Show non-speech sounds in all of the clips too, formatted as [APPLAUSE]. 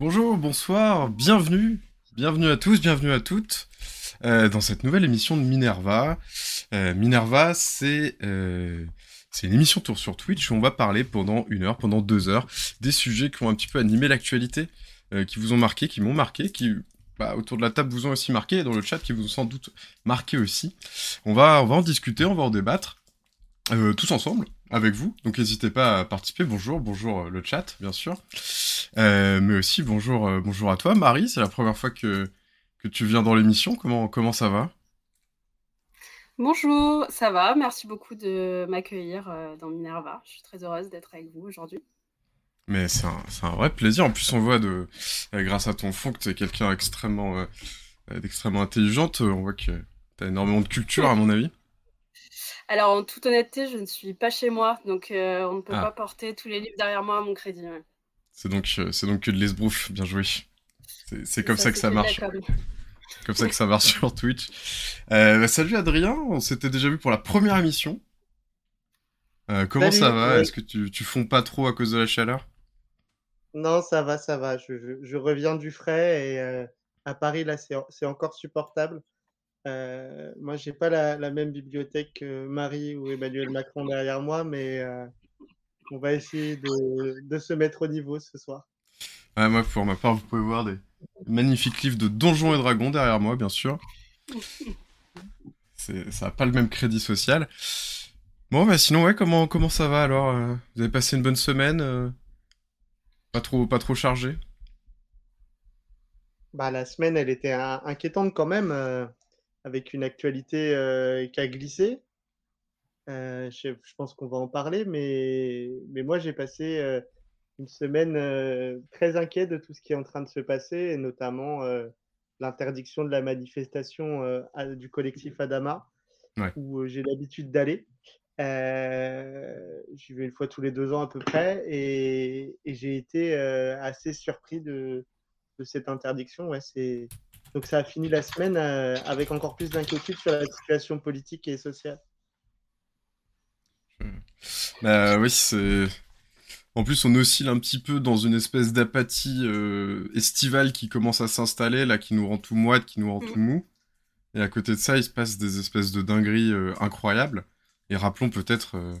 Bonjour, bonsoir, bienvenue, bienvenue à tous, bienvenue à toutes euh, dans cette nouvelle émission de Minerva. Euh, Minerva, c'est euh, c'est une émission tour sur Twitch où on va parler pendant une heure, pendant deux heures, des sujets qui ont un petit peu animé l'actualité, qui vous ont marqué, qui m'ont marqué, qui bah, autour de la table vous ont aussi marqué, et dans le chat qui vous ont sans doute marqué aussi. On va, en discuter, on va en débattre, tous ensemble, avec vous. Donc n'hésitez pas à participer. Bonjour, bonjour euh, le chat, bien sûr. Euh, mais aussi bonjour, euh, bonjour à toi, Marie. C'est la première fois que, que tu viens dans l'émission. Comment, comment ça va? Bonjour, ça va? Merci beaucoup de m'accueillir euh, dans Minerva. Je suis très heureuse d'être avec vous aujourd'hui. Mais c'est un, un vrai plaisir. En plus, on voit de, grâce à ton fond que tu es quelqu'un extrêmement, d'extrêmement intelligente. On voit que tu as énormément de culture, à mon avis. Alors, en toute honnêteté, je ne suis pas chez moi, donc euh, on ne peut Ah. pas porter tous les livres derrière moi à mon crédit. ouais. C'est donc, euh, c'est donc que de l'esbrouf. Bien joué. C'est comme ça que ça que marche. [LAUGHS] comme ça que ça marche [LAUGHS] sur Twitch. Euh, bah, salut Adrien, on s'était déjà vu pour la première émission. Euh, comment Salut, ça va? Est-ce que tu, tu fonds pas trop à cause de la chaleur? Non, ça va, ça va. Je, je- je reviens du frais et euh, à Paris, là, c'est encore supportable. Euh, moi, j'ai pas la, la même bibliothèque que Marie ou Emmanuel Macron derrière moi, mais euh, on va essayer de, de se mettre au niveau ce soir. Ouais, moi, pour ma part, vous pouvez voir des magnifiques livres de Donjons et Dragons derrière moi, bien sûr. Ça a pas le même crédit social. Bon, bah sinon, ouais, comment, comment ça va alors? euh, Vous avez passé une bonne semaine? euh, Pas trop, pas trop chargé? Bah, la semaine, elle était in- inquiétante quand même, avec une actualité euh, qui a glissé. Euh, je, je pense qu'on va en parler, mais, mais moi j'ai passé euh, une semaine très inquiet de tout ce qui est en train de se passer, et notamment l'interdiction de la manifestation à- du collectif Adama, Ouais. où j'ai l'habitude d'aller. J'y vais une fois tous les deux ans à peu près, et, et j'ai été assez surpris de, de cette interdiction. Ouais, c'est... Donc ça a fini la semaine euh, avec encore plus d'inquiétude sur la situation politique et sociale. Bah oui, c'est... En plus, on oscille un petit peu dans une espèce d'apathie euh, estivale qui commence à s'installer, là, qui nous rend tout moite, qui nous rend tout mou. Et à côté de ça, il se passe des espèces de dingueries euh, incroyables. Et rappelons peut-être, euh,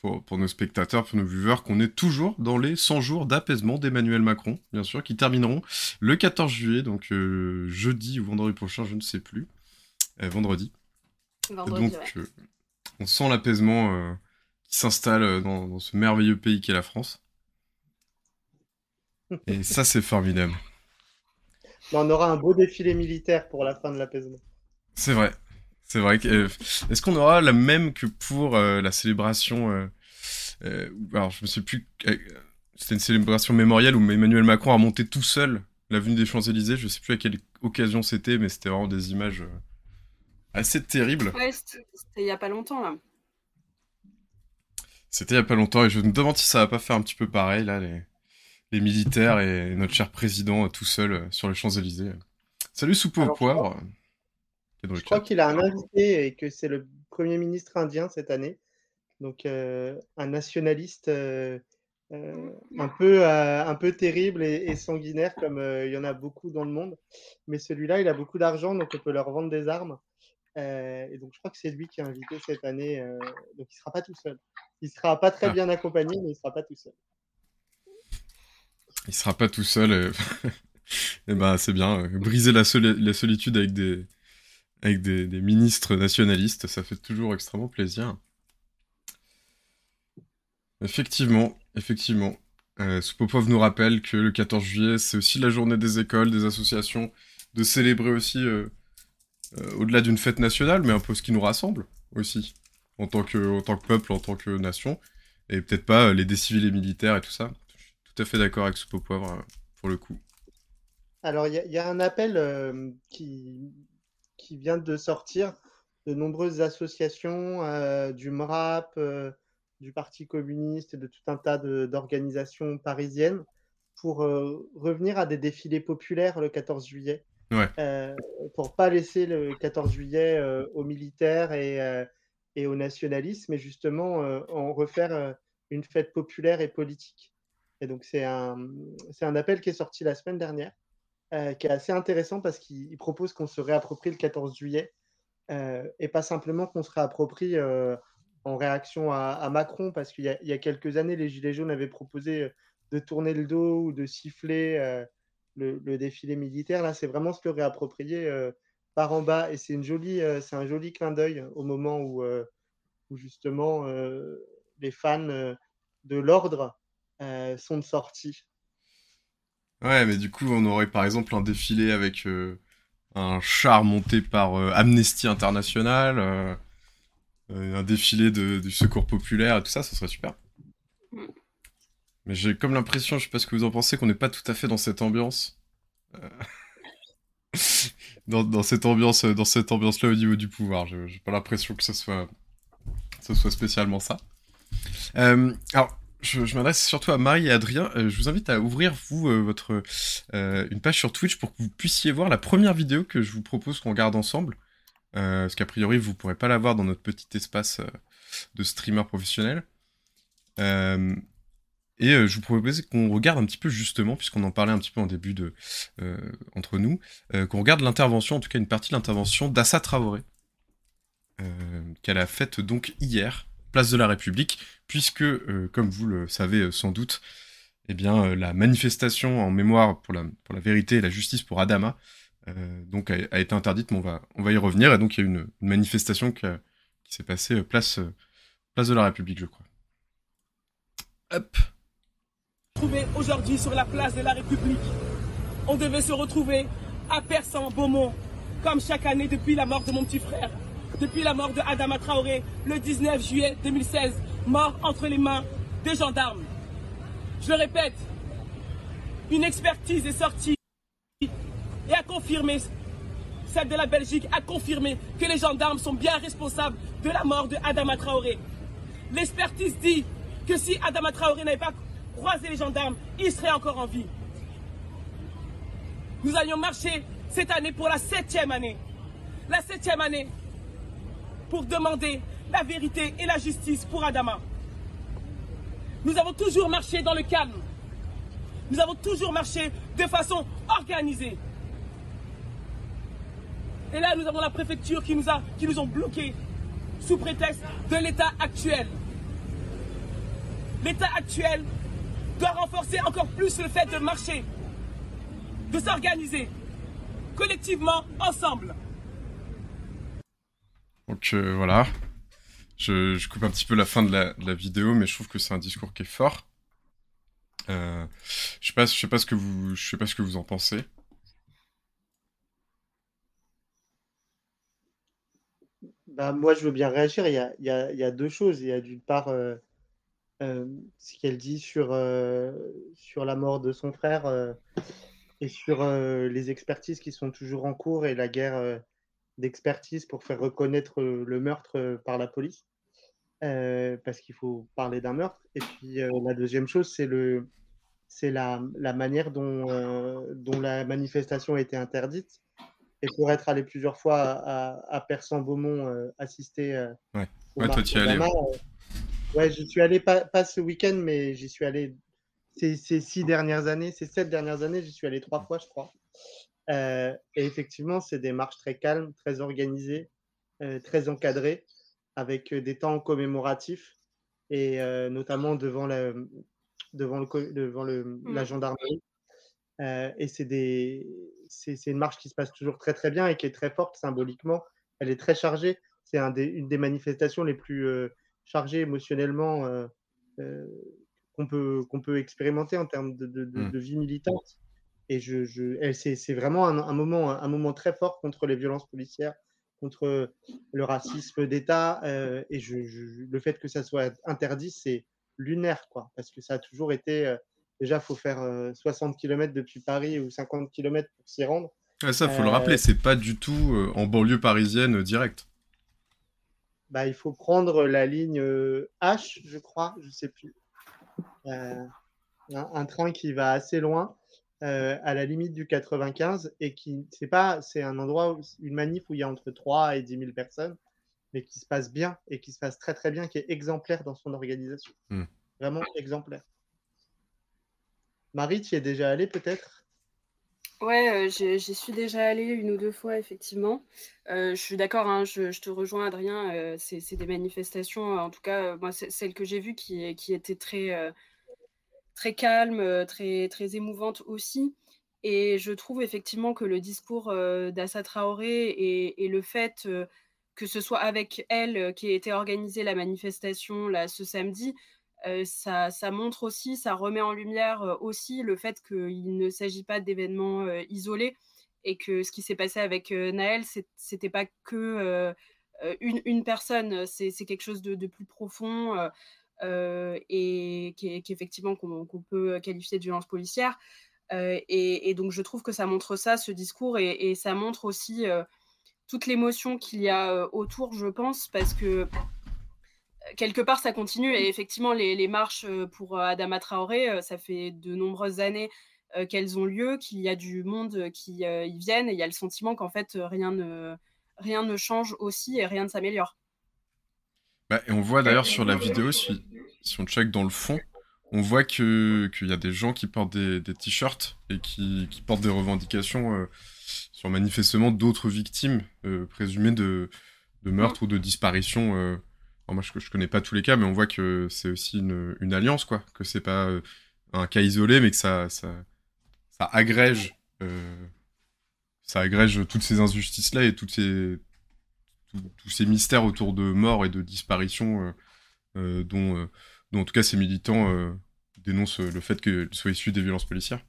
pour, pour nos spectateurs, pour nos viewers, qu'on est toujours dans les 100 jours d'apaisement d'Emmanuel Macron, bien sûr, qui termineront le 14 juillet, donc euh, jeudi ou vendredi prochain, je ne sais plus. Euh, vendredi. Donc, ouais. euh, on sent l'apaisement euh, qui s'installe dans, dans ce merveilleux pays qu'est la France. Et [LAUGHS] ça, c'est formidable. On aura un beau défilé militaire pour la fin de l'apaisement. C'est vrai. C'est vrai. que, euh, Est-ce qu'on aura la même que pour euh, la célébration euh, euh, Alors, je ne sais plus. euh, C'était une célébration mémorielle où Emmanuel Macron a monté tout seul l'avenue des Champs-Élysées. Je ne sais plus à quelle occasion c'était, mais c'était vraiment des images assez terribles. Ouais, c'était il y a pas longtemps là. C'était il y a pas longtemps et je me demande si ça va pas faire un petit peu pareil là, les, les militaires et notre cher président tout seul sur les Champs-Élysées. Salut soupe au poivre. euh, qui est dans le Je crois qu'il a un invité et que c'est le Premier ministre indien cette année. Donc euh, un nationaliste euh, euh, un, peu, un peu terrible et, et sanguinaire comme il y en a beaucoup dans le monde. Mais celui-là, il a beaucoup d'argent, donc on peut leur vendre des armes. Et donc je crois que c'est lui qui est invité cette année. donc il ne sera pas tout seul. Il ne sera pas très Ah. bien accompagné, mais il ne sera pas tout seul. Il sera pas tout seul. Et [LAUGHS] ben c'est bien. Briser la, soli- la solitude avec des avec des, ministres nationalistes, ça fait toujours extrêmement plaisir. Effectivement, effectivement. Euh, nous rappelle que le 14 juillet, c'est aussi la journée des écoles, des associations, de célébrer aussi, euh, euh, au-delà d'une fête nationale, mais un peu ce qui nous rassemble aussi, en tant que, en tant que peuple, en tant que nation, et peut-être pas euh, les décivils militaires et tout ça. Je suis tout à fait d'accord avec Soupe au poivre, euh, pour le coup. Alors, il y, a- un appel qui, qui vient de sortir de nombreuses associations, euh, du MRAP, euh, du Parti communiste et de tout un tas d'organisations parisiennes pour euh, revenir à des défilés populaires le 14 juillet. Ouais. Pour pas laisser le 14 juillet aux militaires et, et aux nationalistes, mais justement en refaire une fête populaire et politique. Et donc, c'est un, c'est un appel qui est sorti la semaine dernière, euh, qui est assez intéressant parce qu'il propose qu'on se réapproprie le 14 juillet euh, et pas simplement qu'on se réapproprie euh, en réaction à, Macron, parce qu'il y, y, a quelques années, les Gilets jaunes avaient proposé de tourner le dos ou de siffler le, défilé militaire. Là, c'est vraiment se le réapproprier par en bas et c'est une un joli clin d'œil au moment où, où justement les fans de l'ordre sont de sortie. Ouais, mais du coup, on aurait par exemple un défilé avec euh, un char monté par euh, Amnesty International, un défilé de, du secours populaire et tout ça, ça serait super. Mais j'ai comme l'impression, je sais pas ce que vous en pensez, qu'on n'est pas tout à fait dans cette ambiance. [LAUGHS] dans, dans, cette ambiance, dans cette ambiance-là au niveau du pouvoir. J'ai pas l'impression que ce soit, ce soit spécialement ça. alors, je, m'adresse surtout à Marie et Adrien. Euh, je vous invite à ouvrir, vous, euh, votre, euh, une page sur Twitch pour que vous puissiez voir la première vidéo que je vous propose qu'on regarde ensemble. parce qu'a priori, vous ne pourrez pas la voir dans notre petit espace de streamer professionnel. et je vous propose qu'on regarde un petit peu justement, puisqu'on en parlait un petit peu en début de entre nous, qu'on regarde l'intervention, en tout cas une partie de l'intervention d'Assa Traoré, qu'elle a faite donc hier, place de la République, puisque, euh, comme vous le savez euh, sans doute, eh bien, euh, la manifestation en mémoire pour la, pour la vérité et la justice pour Adama donc a, été interdite, mais on va, on va y revenir. Et donc il y a une, manifestation qui, s'est passée place, place de la République, je crois. Hop. Trouvé aujourd'hui sur la place de la République. On devait se retrouver à Persan, Beaumont, comme chaque année depuis la mort de mon petit frère, depuis la mort de Adama Traoré, le 19 juillet 2016, mort entre les mains des gendarmes. Je répète, une expertise est sortie et a confirmé, celle de la Belgique a confirmé que les gendarmes sont bien responsables de la mort de Adama Traoré. L'expertise dit que si Adama Traoré n'avait pas croisé les gendarmes, il serait encore en vie. Nous allions marcher cette année pour la septième année. La septième année pour demander la vérité et la justice pour Adama. Nous avons toujours marché dans le calme. Nous avons toujours marché de façon organisée. Et là, nous avons la préfecture qui nous, a, qui nous ont bloqués sous prétexte de l'état actuel. L'état actuel doit renforcer encore plus le fait de marcher, de s'organiser collectivement, ensemble. Donc euh, voilà, je, coupe un petit peu la fin de la, vidéo, mais je trouve que c'est un discours qui est fort. Euh, je sais pas, je sais pas ce que vous, je sais pas ce que vous en pensez. Bah, moi, je veux bien réagir. Il y a, deux choses. Il y a d'une part euh, ce qu'elle dit sur la mort de son frère et sur les expertises qui sont toujours en cours et la guerre d'expertise pour faire reconnaître le meurtre par la police. Euh, parce qu'il faut parler d'un meurtre. Et puis euh, la deuxième chose, c'est le, c'est la, la, manière dont, euh, dont la manifestation a été interdite. Et pour être allé plusieurs fois à, à Persan-Beaumont assister ouais. ouais, toi, y allé, ouais. je suis allé pas, pas ce week-end, mais j'y suis allé ces, ces, six dernières années, ces sept dernières années, j'y suis allé trois fois, je crois. Et effectivement, c'est des marches très calmes, très organisées, très encadrées avec des temps commémoratifs et notamment devant, la, devant, le, devant le, la mmh. gendarmerie. et c'est, des, c'est, c'est une marche qui se passe toujours très très bien et qui est très forte symboliquement. Elle est très chargée. C'est un des, une des manifestations les plus chargées émotionnellement qu'on, peut, qu'on peut expérimenter en termes de, de, de, mmh. vie militante. Et je, je, c'est, vraiment un, un, moment, un moment très fort contre les violences policières contre le racisme d'État. Euh, et je, le fait que ça soit interdit, c'est lunaire, quoi, parce que ça a toujours été. Euh, déjà, il faut faire 60 euh, km depuis Paris ou 50 km pour s'y rendre. Ah, ça, faut le rappeler, c'est pas du tout en banlieue parisienne direct. Bah, il faut prendre la ligne H, je crois, je sais plus. un, train qui va assez loin. Euh, à la limite du 95 et qui c'est pas c'est un endroit une manif où il y a entre 3 et 10 000 personnes mais qui se passe bien et qui se passe très très bien qui est exemplaire dans son organisation hmm. vraiment exemplaire Marie, tu y es déjà allée peut-être? Ouais, j'y suis déjà allée une ou deux fois, effectivement. je suis d'accord, hein, je, te rejoins, Adrien. c'est des manifestations, en tout cas, moi, celle que j'ai vue qui, qui était très, très calme, très, très émouvante aussi. Et je trouve effectivement que le discours d'Assa Traoré et, le fait que ce soit avec elle qui a été organisée la manifestation là, ce samedi, ça, ça, montre aussi, ça remet en lumière aussi le fait qu'il ne s'agit pas d'événements isolés et que ce qui s'est passé avec Naël, c'était pas que une, une, personne, c'est quelque chose de plus profond et qu'effectivement qu'on peut qualifier de violence policière. Et, et, donc je trouve que ça montre ça, ce discours, et, ça montre aussi toute l'émotion qu'il y a autour, je pense, parce que quelque part, ça continue. Et effectivement, les, marches pour Adama Traoré, ça fait de nombreuses années qu'elles ont lieu, qu'il y a du monde qui y viennent, et il y a le sentiment qu'en fait, rien ne change aussi et rien ne s'améliore. Bah, et on voit d'ailleurs sur la vidéo, si, on check dans le fond, on voit qu'il y a des gens qui portent des, t-shirts et qui, portent des revendications sur manifestement d'autres victimes présumées de, de meurtre ou de disparition moi, je, je connais pas tous les cas, mais on voit que c'est aussi une, alliance, quoi. Que c'est pas euh, un cas isolé, mais que ça, ça, agrège, euh, ça agrège toutes ces injustices-là et toutes ces, tous ces mystères autour de mort et de disparition euh, dont, dont, en tout cas, ces militants dénoncent le fait qu'ils soient issus des violences policières.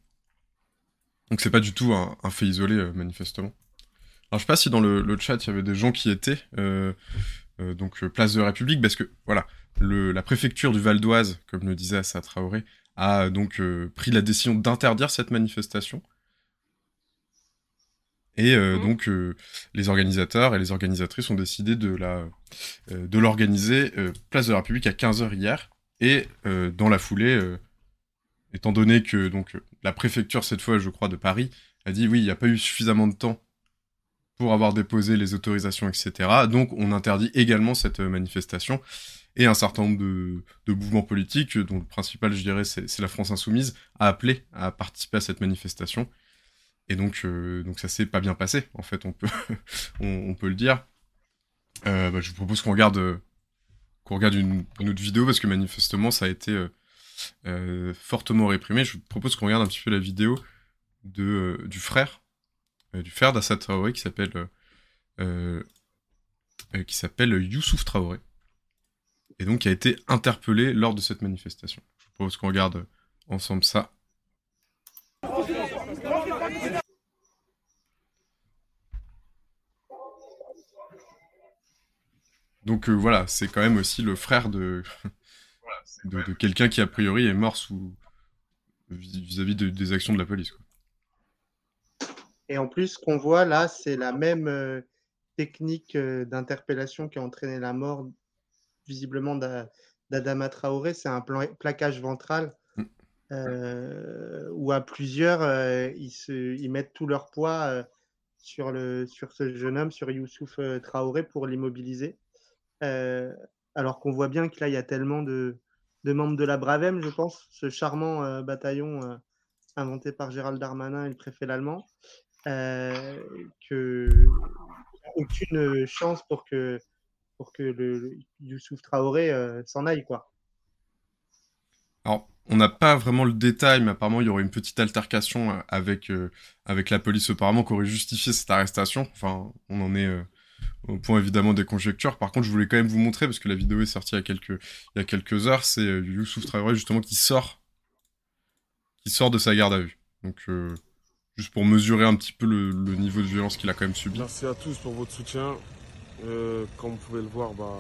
Donc, c'est pas du tout un, fait isolé, manifestement. Alors, je sais pas si dans le, chat, il y avait des gens qui étaient. Euh, donc euh, place de République, parce que voilà, la préfecture du Val d'Oise, comme le disait Assa Traoré, a donc euh, pris la décision d'interdire cette manifestation. Et mmh. donc les organisateurs et les organisatrices ont décidé de de l'organiser place de la République à 15h hier et dans la foulée étant donné que donc la préfecture cette fois je crois de Paris a dit oui, il n'y a pas eu suffisamment de temps pour avoir déposé les autorisations, etc. Donc on interdit également cette euh, manifestation. Et un certain nombre de, mouvements politiques, dont le principal, je dirais, c'est la France Insoumise, a appelé à participer à cette manifestation. Et donc, euh, donc ça s'est pas bien passé, en fait, on peut, [LAUGHS] on, peut le dire. Euh, bah, je vous propose qu'on regarde, qu'on regarde une, autre vidéo, parce que manifestement, ça a été fortement réprimé. Je vous propose qu'on regarde un petit peu la vidéo de, du frère euh, du frère d'Assad Traoré qui s'appelle euh, euh, qui s'appelle Youssouf Traoré et donc qui a été interpellé lors de cette manifestation. Je vous propose qu'on regarde ensemble ça. Donc voilà, c'est quand même aussi le frère de, [LAUGHS] de, quelqu'un qui a priori est mort sous vis-à-vis des actions de la police. Et en plus, ce qu'on voit là, c'est la même euh, technique euh, d'interpellation qui a entraîné la mort visiblement d'Adama Traoré. C'est un plaquage ventral mm. euh, où à plusieurs, ils, se, ils, mettent tout leur poids sur, le, sur ce jeune homme, sur Youssouf Traoré, pour l'immobiliser. Alors qu'on voit bien que là, il y a tellement de, membres de la Bravem, je pense, ce charmant bataillon inventé par Gérald Darmanin et le préfet allemand. Euh, que aucune chance pour que que le, Youssouf Traoré euh, s'en aille quoi. Alors, on n'a pas vraiment le détail, mais apparemment il y aurait une petite altercation euh, avec avec la police apparemment qui aurait justifié cette arrestation. Enfin, on en est au point évidemment des conjectures. Par contre, je voulais quand même vous montrer parce que la vidéo est sortie il y a quelques il y a quelques heures. C'est Youssouf Traoré justement qui sort qui sort de sa garde à vue. Donc juste pour mesurer un petit peu le, niveau de violence qu'il a quand même subi. Merci à tous pour votre soutien. Euh, comme vous pouvez le voir, bah,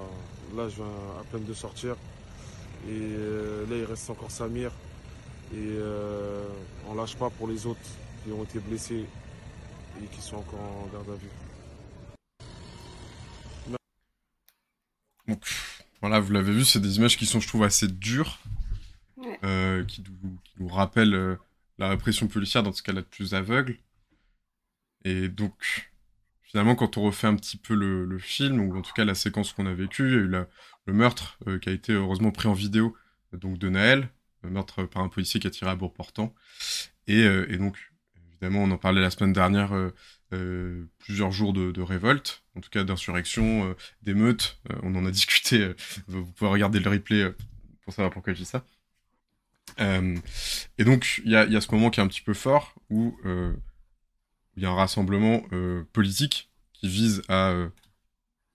là je viens à peine de sortir. Et euh, là il reste encore Samir. Et euh, on lâche pas pour les autres qui ont été blessés et qui sont encore en garde à vue. Donc voilà, vous l'avez vu, c'est des images qui sont, je trouve, assez dures, qui, nous rappellent la répression policière dans ce cas-là de plus aveugle. Et donc, finalement, quand on refait un petit peu le, film, ou en tout cas la séquence qu'on a vécue, il y a eu le meurtre euh, qui a été heureusement pris en vidéo donc de Naël, meurtre par un policier qui a tiré à bout portant. Et, et, donc, évidemment, on en parlait la semaine dernière, plusieurs jours de, révolte, en tout cas d'insurrection, d'émeute. on en a [LAUGHS] discuté. vous pouvez regarder le replay pour savoir pourquoi je dis ça. et donc, il y a, ce moment qui est un petit peu fort où il y a un rassemblement politique qui vise à,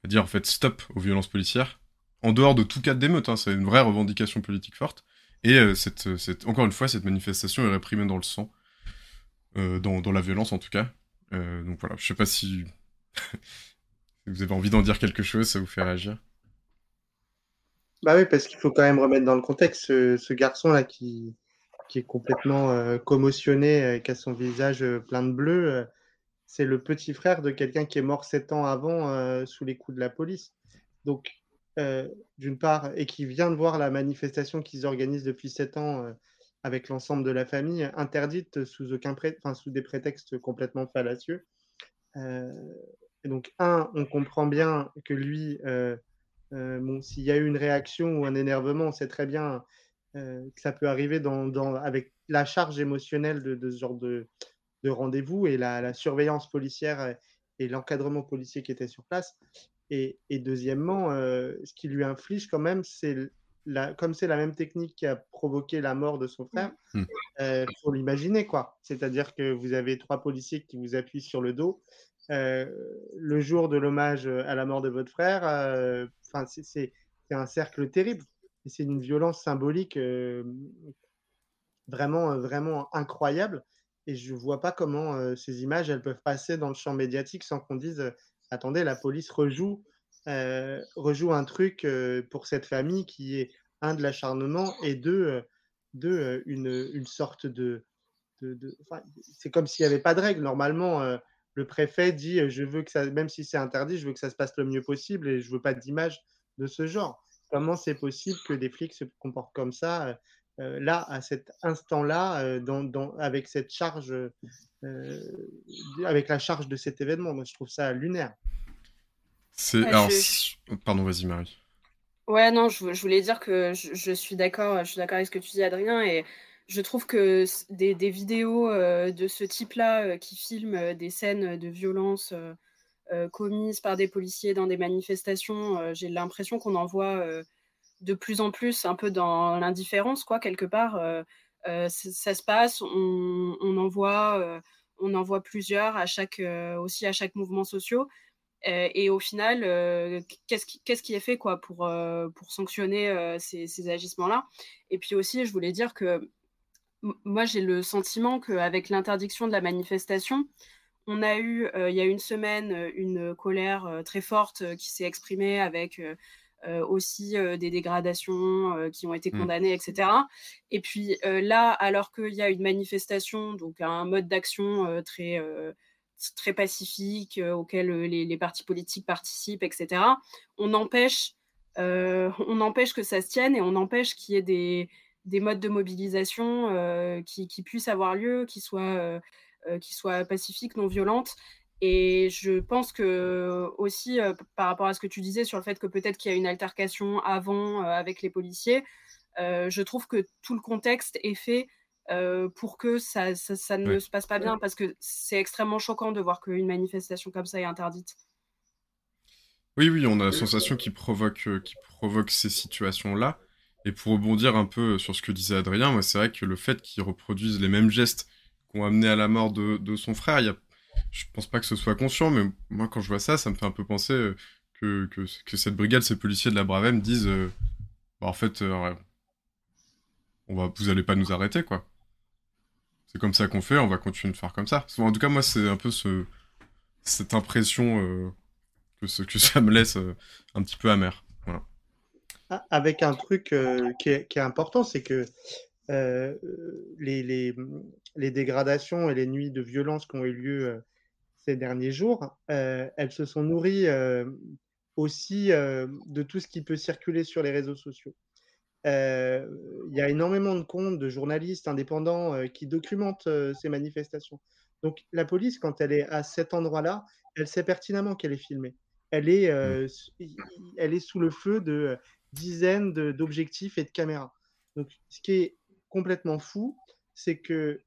dire en fait stop aux violences policières en dehors de tout cas d'émeute, hein, c'est une vraie revendication politique forte. Et euh, encore une fois, cette manifestation est réprimée dans le sang, euh, dans, la violence en tout cas. Euh, donc voilà, je sais pas si [LAUGHS] vous avez envie d'en dire quelque chose, ça vous fait réagir. Bah oui, parce qu'il faut quand même remettre dans le contexte ce, garçon-là qui, qui est complètement euh, commotionné, qui a son visage plein de bleu. c'est le petit frère de quelqu'un qui est mort sept ans avant sous les coups de la police. Donc euh, d'une part, et qui vient de voir la manifestation qu'ils organisent depuis sept ans euh, avec l'ensemble de la famille, interdite sous, des prétextes complètement fallacieux. Euh, et donc, un, on comprend bien que lui, bon, s'il y a eu une réaction ou un énervement, on sait très bien que ça peut arriver avec la charge émotionnelle de, ce genre de, de rendez-vous et la, la, surveillance policière et l'encadrement policier qui était sur place. Et, deuxièmement, euh, ce qui lui inflige quand même, c'est la, comme c'est la même technique qui a provoqué la mort de son frère, il mmh. euh, faut l'imaginer quoi. C'est-à-dire que vous avez trois policiers qui vous appuient sur le dos. Euh, le jour de l'hommage à la mort de votre frère, enfin c'est un cercle terrible. Et c'est une violence symbolique vraiment, vraiment incroyable. Et je ne vois pas comment ces images elles peuvent passer dans le champ médiatique sans qu'on dise attendez, la police rejoue, euh, rejoue un truc euh, pour cette famille qui est un de l'acharnement et deux, euh, deux une, une, sorte de. c'est comme s'il n'y avait pas de règle. Normalement, le préfet dit je veux que ça, même si c'est interdit, je veux que ça se passe le mieux possible et je veux pas d'image de ce genre. Comment c'est possible que des flics se comportent comme ça là, à cet instant-là, avec cette charge euh, avec la charge de cet événement? Moi, je trouve ça lunaire. C'est alors, pardon, vas-y Marie. Ouais, non, je, voulais dire que je, suis d'accord, je suis d'accord avec ce que tu dis, Adrien, et je trouve que des, vidéos euh, de ce type-là euh, qui filment des scènes de violence commises par des policiers dans des manifestations, j'ai l'impression qu'on en voit de plus en plus un peu dans l'indifférence, quoi, quelque part. ça, se passe, on, on en voit on en voit plusieurs à chaque, euh, aussi à chaque mouvement social. Euh, et au final, euh, qu'est-ce qui, qui, est fait quoi, pour, pour sanctionner ces, agissements-là? Et puis aussi, je voulais dire que moi, j'ai le sentiment qu'avec l'interdiction de la manifestation, on a eu, il y a une semaine, une colère très forte qui s'est exprimée avec euh, aussi euh, des dégradations euh, qui ont été mmh. condamnées, etc. Et puis là, alors qu'il y a une manifestation, donc un mode d'action très très pacifique, auquel les, partis politiques participent, etc. On empêche, [LAUGHS] on empêche que ça se tienne et on empêche qu'il y ait des, des, modes de mobilisation qui, puissent avoir lieu, qui soient, qui soient pacifiques, non violentes. Et je pense que aussi, euh, par rapport à ce que tu disais sur le fait que peut-être qu'il y a une altercation avant euh, avec les policiers, euh, je trouve que tout le contexte est fait pour que ça, ça, ne se passe pas bien, parce que c'est extrêmement choquant de voir qu'une manifestation comme ça est interdite. Oui, oui, on a la sensation qui provoque, ces situations-là. Et pour rebondir un peu sur ce que disait Adrien, moi, c'est vrai que le fait qu'ils reproduisent les mêmes gestes qu'ont amené à la mort de, de son frère, il y a je pense pas que ce soit conscient, mais moi, quand je vois ça, ça me fait un peu penser que, que, que cette brigade, ces policiers de la Bravem disent euh, bah, en fait, euh, on va, vous allez pas nous arrêter, quoi. C'est comme ça qu'on fait, on va continuer de faire comme ça. En tout cas, moi, c'est un peu ce, cette impression que, ce, que [LAUGHS] ça me laisse un petit peu amer. Ah, avec un truc qui est, qui, est, important, c'est que les, dégradations et les nuits de violence qui ont eu lieu ces derniers jours, euh, elles se sont nourries euh, aussi euh, de tout ce qui peut circuler sur les réseaux sociaux. Il y a énormément de comptes de journalistes indépendants qui documentent ces manifestations. Donc la police, quand elle est à cet endroit-là, elle sait pertinemment qu'elle est filmée. Elle est, mmh. elle est sous le feu de dizaines d'objectifs et de caméras. Donc ce qui est complètement fou, c'est que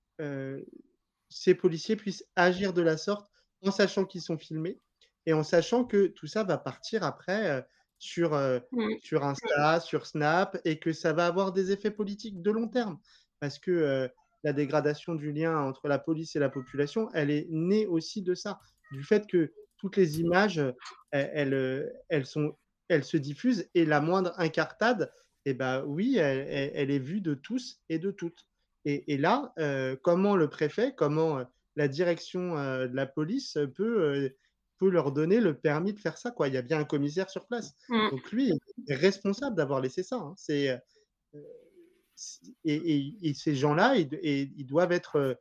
ces policiers puissent agir de la sorte en sachant qu'ils sont filmés et en sachant que tout ça va partir après sur, mmh. sur Insta, sur Snap, et que ça va avoir des effets politiques de long terme. Parce que la dégradation du lien entre la police et la population, elle est née aussi de ça, du fait que toutes les images, elles, elles, sont, elles se diffusent, et la moindre incartade, eh ben, oui, elle, elle, est vue de tous et de toutes. Et, et là, comment le préfet, comment la direction de la police peut peut leur donner le permis de faire ça. Quoi. Il y a bien un commissaire sur place. Mmh. Donc lui est responsable d'avoir laissé ça. Hein. C'est, euh, et, et, ces gens-là, ils, ils, doivent être euh,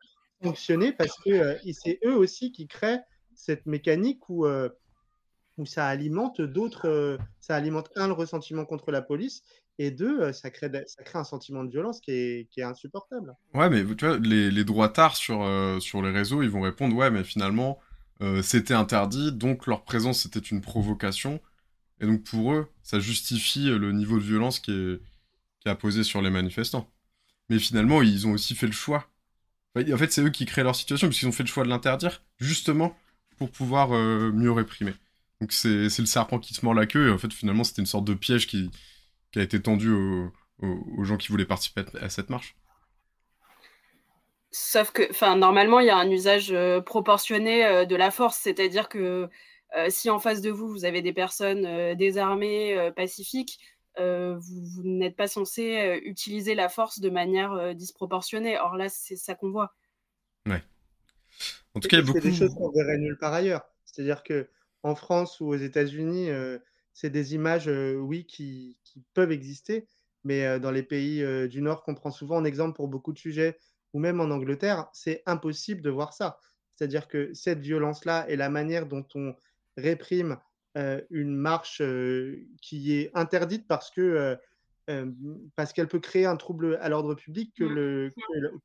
fonctionnés parce que euh, c'est eux aussi qui créent cette mécanique où, où ça alimente d'autres, ça alimente un le ressentiment contre la police et deux, ça crée, ça crée un sentiment de violence qui est, qui est insupportable. Ouais, mais tu vois, les, les droitards sur, sur les réseaux, ils vont répondre ouais, mais finalement, euh, c'était interdit, donc leur présence c'était une provocation. Et donc pour eux, ça justifie le niveau de violence qui est, qui sur les manifestants. Mais finalement, ils ont aussi fait le choix. en fait, c'est eux qui créent leur situation, puisqu'ils ont fait le choix de l'interdire, justement pour pouvoir euh, mieux réprimer. Donc c'est le serpent qui se mord la queue, et en fait, finalement, c'était une sorte de piège qui, qui a été tendu aux gens qui voulaient participer à cette marche. Sauf que, enfin, normalement, il y a un usage euh, proportionné euh, de la force, c'est-à-dire que euh, si en face de vous, vous avez des personnes désarmées, pacifiques, vous, n'êtes pas censé utiliser la force de manière disproportionnée. Or là, c'est ça qu'on voit. Ouais. En tout cas, il y a beaucoup. C'est des choses qu'on verrait nulle part ailleurs. C'est-à-dire que en France ou aux États-Unis, c'est des images, oui, qui, qui, peuvent exister, mais dans les pays du Nord qu'on prend souvent en exemple pour beaucoup de sujets, ou même en Angleterre, c'est impossible de voir ça. C'est-à-dire que cette violence-là et la manière dont on réprime euh, une marche euh, qui est interdite parce que euh, parce qu'elle peut créer un trouble à l'ordre public que, mmh. le,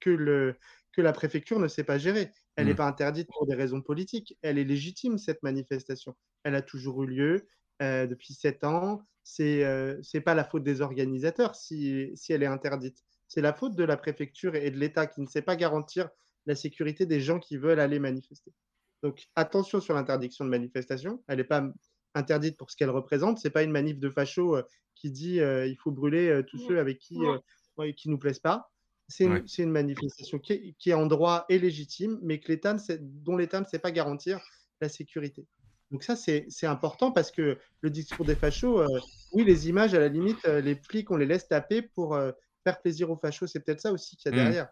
que, le, que, la préfecture ne sait pas gérer. Elle n'est mmh. pas interdite pour des raisons politiques. Elle est légitime, cette manifestation. Elle a toujours eu lieu depuis sept ans. C'est n'est pas la faute des organisateurs si, si elle est interdite c'est la faute de la préfecture et de l'État qui ne sait pas garantir la sécurité des gens qui veulent aller manifester. Donc attention sur l'interdiction de manifestation. Elle n'est pas interdite pour ce qu'elle représente. Ce n'est pas une manif de facho euh, qui dit euh, il faut brûler euh, tous ceux avec qui ne qui nous plaisent pas. C'est une, manifestation qui est, en droit et légitime, mais que dont l'État ne sait pas garantir la sécurité. Donc ça, c'est important parce que le discours des fachos, oui, les images, à la limite, les flics, on les laisse taper pour faire plaisir aux fachos, c'est peut-être ça aussi qu'il y a mmh. derrière.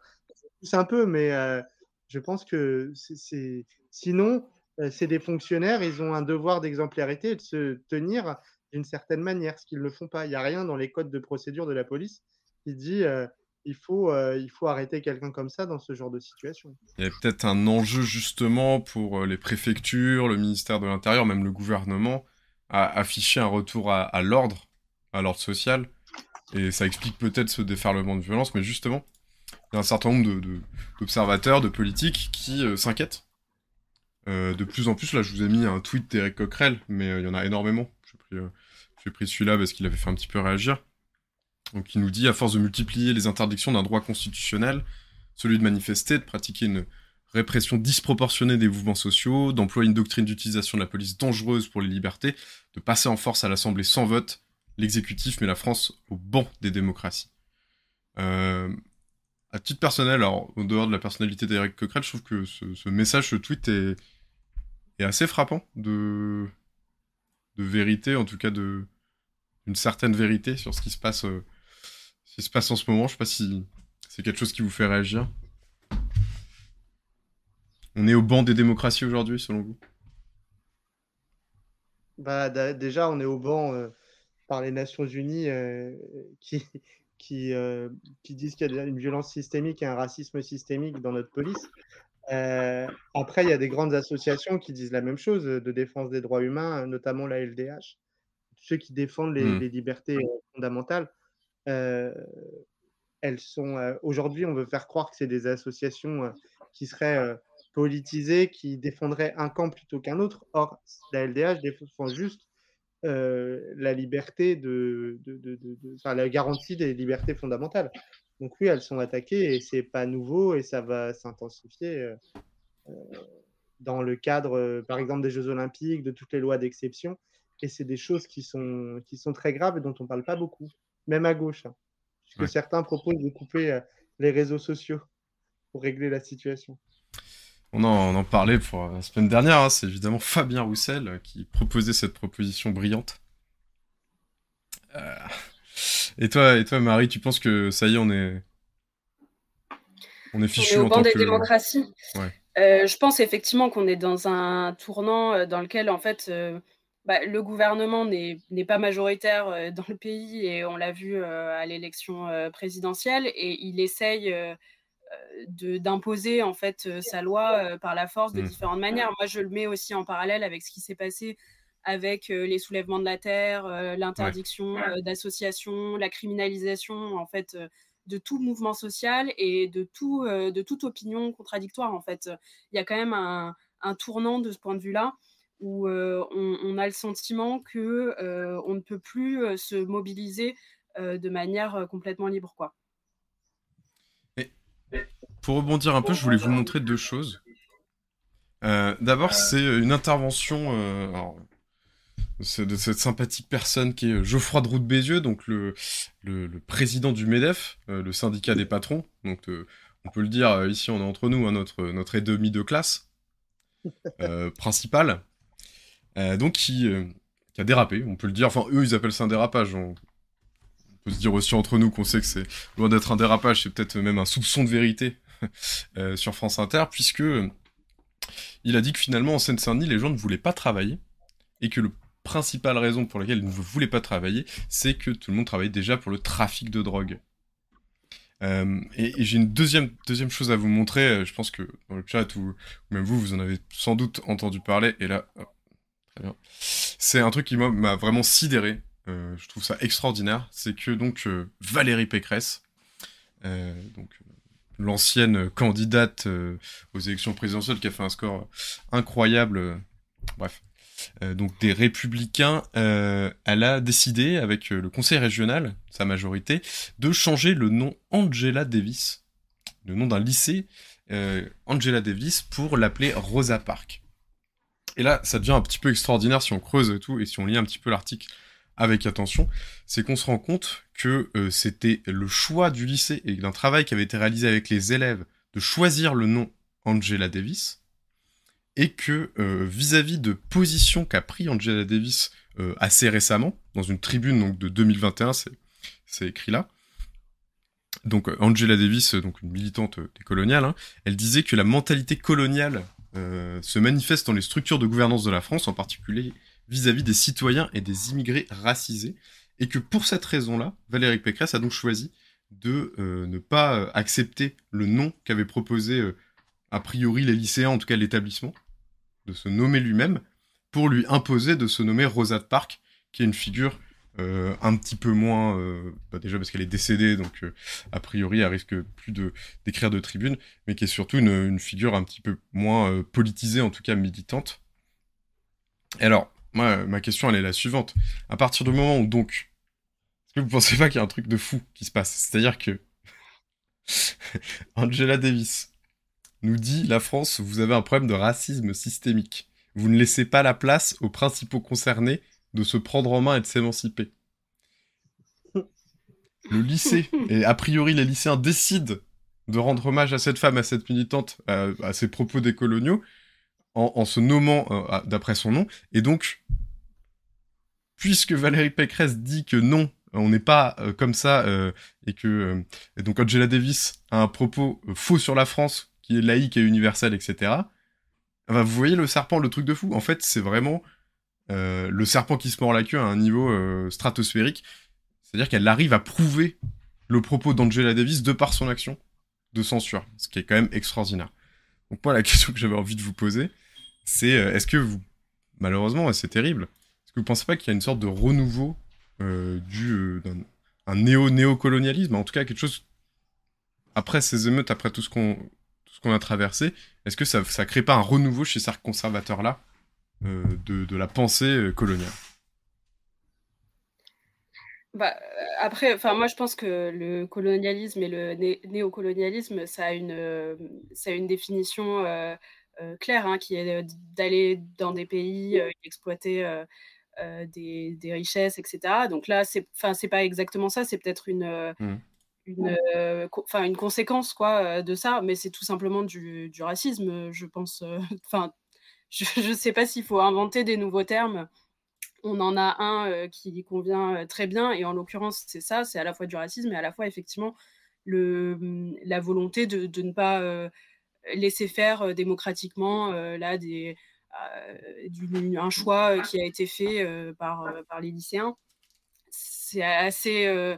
C'est un peu, mais euh, je pense que c'est sinon, euh, c'est des fonctionnaires, ils ont un devoir d'exemplarité de se tenir d'une certaine manière, ce qu'ils ne font pas. Il n'y a rien dans les codes de procédure de la police qui dit euh, il, faut, il faut arrêter quelqu'un comme ça dans ce genre de situation. Il y a peut-être un enjeu justement pour les préfectures, le ministère de l'Intérieur, même le gouvernement, à afficher un retour à l'ordre, à l'ordre social, et ça explique peut-être ce déferlement de violence, mais justement, il y a un certain nombre d'observateurs, de, politiques qui euh, s'inquiètent. Euh, de plus en plus, là, je vous ai mis un tweet d'Eric Coquerel, mais euh, il y en a énormément. J'ai pris, celui-là parce qu'il avait fait un petit peu réagir. Donc, il nous dit, à force de multiplier les interdictions d'un droit constitutionnel, celui de manifester, de pratiquer une répression disproportionnée des mouvements sociaux, d'employer une doctrine d'utilisation de la police dangereuse pour les libertés, de passer en force à l'Assemblée sans vote, l'exécutif met la France au banc des démocraties. Euh, à titre personnel, alors au dehors de la personnalité d'Eric Coquerel, je trouve que ce, message, ce tweet est, assez frappant de, vérité, en tout cas de une certaine vérité sur ce qui se passe, euh, ce qui se passe en ce moment. Je sais pas si c'est quelque chose qui vous fait réagir. On est au banc des démocraties aujourd'hui, selon vous? Bah, Déjà, on est au banc euh, par les Nations Unies euh, qui, [LAUGHS] qui, euh, qui, disent qu'il y a une violence systémique et un racisme systémique dans notre police. Euh, après, il y a des grandes associations qui disent la même chose de défense des droits humains, notamment la LDH, ceux qui défendent les, mmh. les libertés fondamentales. elles sont aujourd'hui, on veut faire croire que c'est des associations qui seraient politisées, qui défendraient un camp plutôt qu'un autre. Or, la LDH défend juste euh, la liberté de, de, de, la garantie des libertés fondamentales. Donc oui, elles sont attaquées et c'est pas nouveau et ça va s'intensifier dans le cadre, par exemple, des Jeux Olympiques, de toutes les lois d'exception. Et c'est des choses qui sont, qui sont très graves et dont on ne parle pas beaucoup, même à gauche. Hein, puisque certains proposent de couper les réseaux sociaux pour régler la situation. On en, parlait pour la semaine dernière, hein, c'est évidemment Fabien Roussel qui proposait cette proposition brillante. Euh, et toi, et toi, Marie, tu penses que ça y est, on est, on est fichu au banc des démocraties. Euh, je pense effectivement qu'on est dans un tournant euh, dans lequel, en fait, bah, le gouvernement n'est pas majoritaire dans le pays et on l'a vu à l'élection présidentielle et il essaye d'imposer en fait sa loi par la force de mmh. différentes manières. Moi, je le mets aussi en parallèle avec ce qui s'est passé avec les soulèvements de la terre, l'interdiction d'associations, la criminalisation en fait de tout mouvement social et de tout de toute opinion contradictoire en fait. Il y a quand même un, tournant de ce point de vue-là où on, a le sentiment que on ne peut plus se mobiliser de manière complètement libre quoi. Pour rebondir un peu, je voulais vous montrer deux choses. Euh, d'abord, c'est une intervention euh, de cette sympathique personne qui est Geoffroy de Bézieux, donc le, le, président du MEDEF, euh, le syndicat des patrons. Donc, on peut le dire, ici, on est entre nous, hein, notre, notre demi de classe [LAUGHS] principal. donc, qui, qui, a dérapé, on peut le dire. Enfin, eux, ils appellent ça un dérapage. On, peut se dire aussi entre nous qu'on sait que c'est loin d'être un dérapage, c'est peut-être même un soupçon de vérité [LAUGHS] Euh, sur France Inter, puisque il a dit que finalement en Seine-Saint-Denis, les gens ne voulaient pas travailler, et que la principale raison pour laquelle ils ne voulaient pas travailler, c'est que tout le monde travaillait déjà pour le trafic de drogue. Euh, et, j'ai une deuxième, deuxième chose à vous montrer, euh, je pense que dans le chat, ou, même vous, vous en avez sans doute entendu parler, et là, très bien. C'est un truc qui m'a vraiment sidéré, je trouve ça extraordinaire, c'est que donc Valérie Pécresse, donc l'ancienne candidate euh, aux élections présidentielles qui a fait un score incroyable. Euh, bref. Euh, donc des républicains, elle a décidé avec le conseil régional, sa majorité, de changer le nom Angela Davis, le nom d'un lycée Angela Davis, pour l'appeler Rosa Parks. Et là, ça devient un petit peu extraordinaire si on creuse tout, et si on lit un petit peu l'article avec attention, c'est qu'on se rend compte que euh, c'était le choix du lycée et d'un travail qui avait été réalisé avec les élèves de choisir le nom Angela Davis, et que euh, vis-à-vis de positions qu'a pris Angela Davis euh, assez récemment, dans une tribune donc, de 2021, c'est écrit là, donc Angela Davis, donc une militante décoloniale, hein, elle disait que la mentalité coloniale se manifeste dans les structures de gouvernance de la France, en particulier vis-à-vis des citoyens et des immigrés racisés, et que pour cette raison-là, Valérie Pécresse a donc choisi de euh, ne pas euh, accepter le nom qu'avait proposé euh, a priori les lycéens, en tout cas l'établissement, de se nommer lui-même, pour lui imposer de se nommer Rosade Park, qui est une figure un petit peu moins, bah déjà parce qu'elle est décédée, donc a priori elle risque plus de d'écrire de tribune, mais qui est surtout une, une figure un petit peu moins politisée, en tout cas militante. Et alors, moi, ma question, elle est la suivante. À partir du moment où, donc, est-ce que vous pensez pas qu'il y a un truc de fou qui se passe? C'est-à-dire que [LAUGHS] Angela Davis nous dit La France, vous avez un problème de racisme systémique. Vous ne laissez pas la place aux principaux concernés de se prendre en main et de s'émanciper. Le lycée, [LAUGHS] et a priori les lycéens décident de rendre hommage à cette femme, à cette militante, à, à ses propos décoloniaux, en, se nommant euh, d'après son nom. Et donc, puisque Valérie Pécresse dit que non, on n'est pas euh, comme ça, euh, et que et donc Angela Davis a un propos faux sur la France, qui est laïque et universel, etc. Bah, vous voyez le serpent, le truc de fou. En fait, c'est vraiment le serpent qui se mord la queue à un niveau stratosphérique. C'est-à-dire qu'elle arrive à prouver le propos d'Angela Davis de par son action de censure, ce qui est quand même extraordinaire. Donc moi, la [LAUGHS] question que j'avais envie de vous poser, c'est euh, est-ce que vous, malheureusement, c'est terrible, est-ce que vous pensez pas qu'il y a une sorte de renouveau euh, euh, un néo-néocolonialisme, en tout cas quelque chose après ces émeutes, après tout ce qu'on a traversé, est-ce que ça ça crée pas un renouveau chez ces conservateurs là de, de la pensée coloniale? Bah, après, enfin, moi, je pense que le colonialisme et le néocolonialisme, ça a une, ça a une définition claire, hein, qui est d'aller dans des pays, exploiter des, des, richesses, etc. Donc là, c'est, enfin, c'est pas exactement ça. C'est peut-être une, mmh. une, enfin, une conséquence, quoi, de ça, mais c'est tout simplement du, du racisme, je pense. [LAUGHS] Enfin, je ne sais pas s'il faut inventer des nouveaux termes on en a un qui convient très bien, et en l'occurrence, c'est ça, c'est à la fois du racisme et à la fois, effectivement, le, mmh, la volonté de, ne pas laisser faire démocratiquement là, des, un choix qui a été fait par, par les lycéens. C'est assez.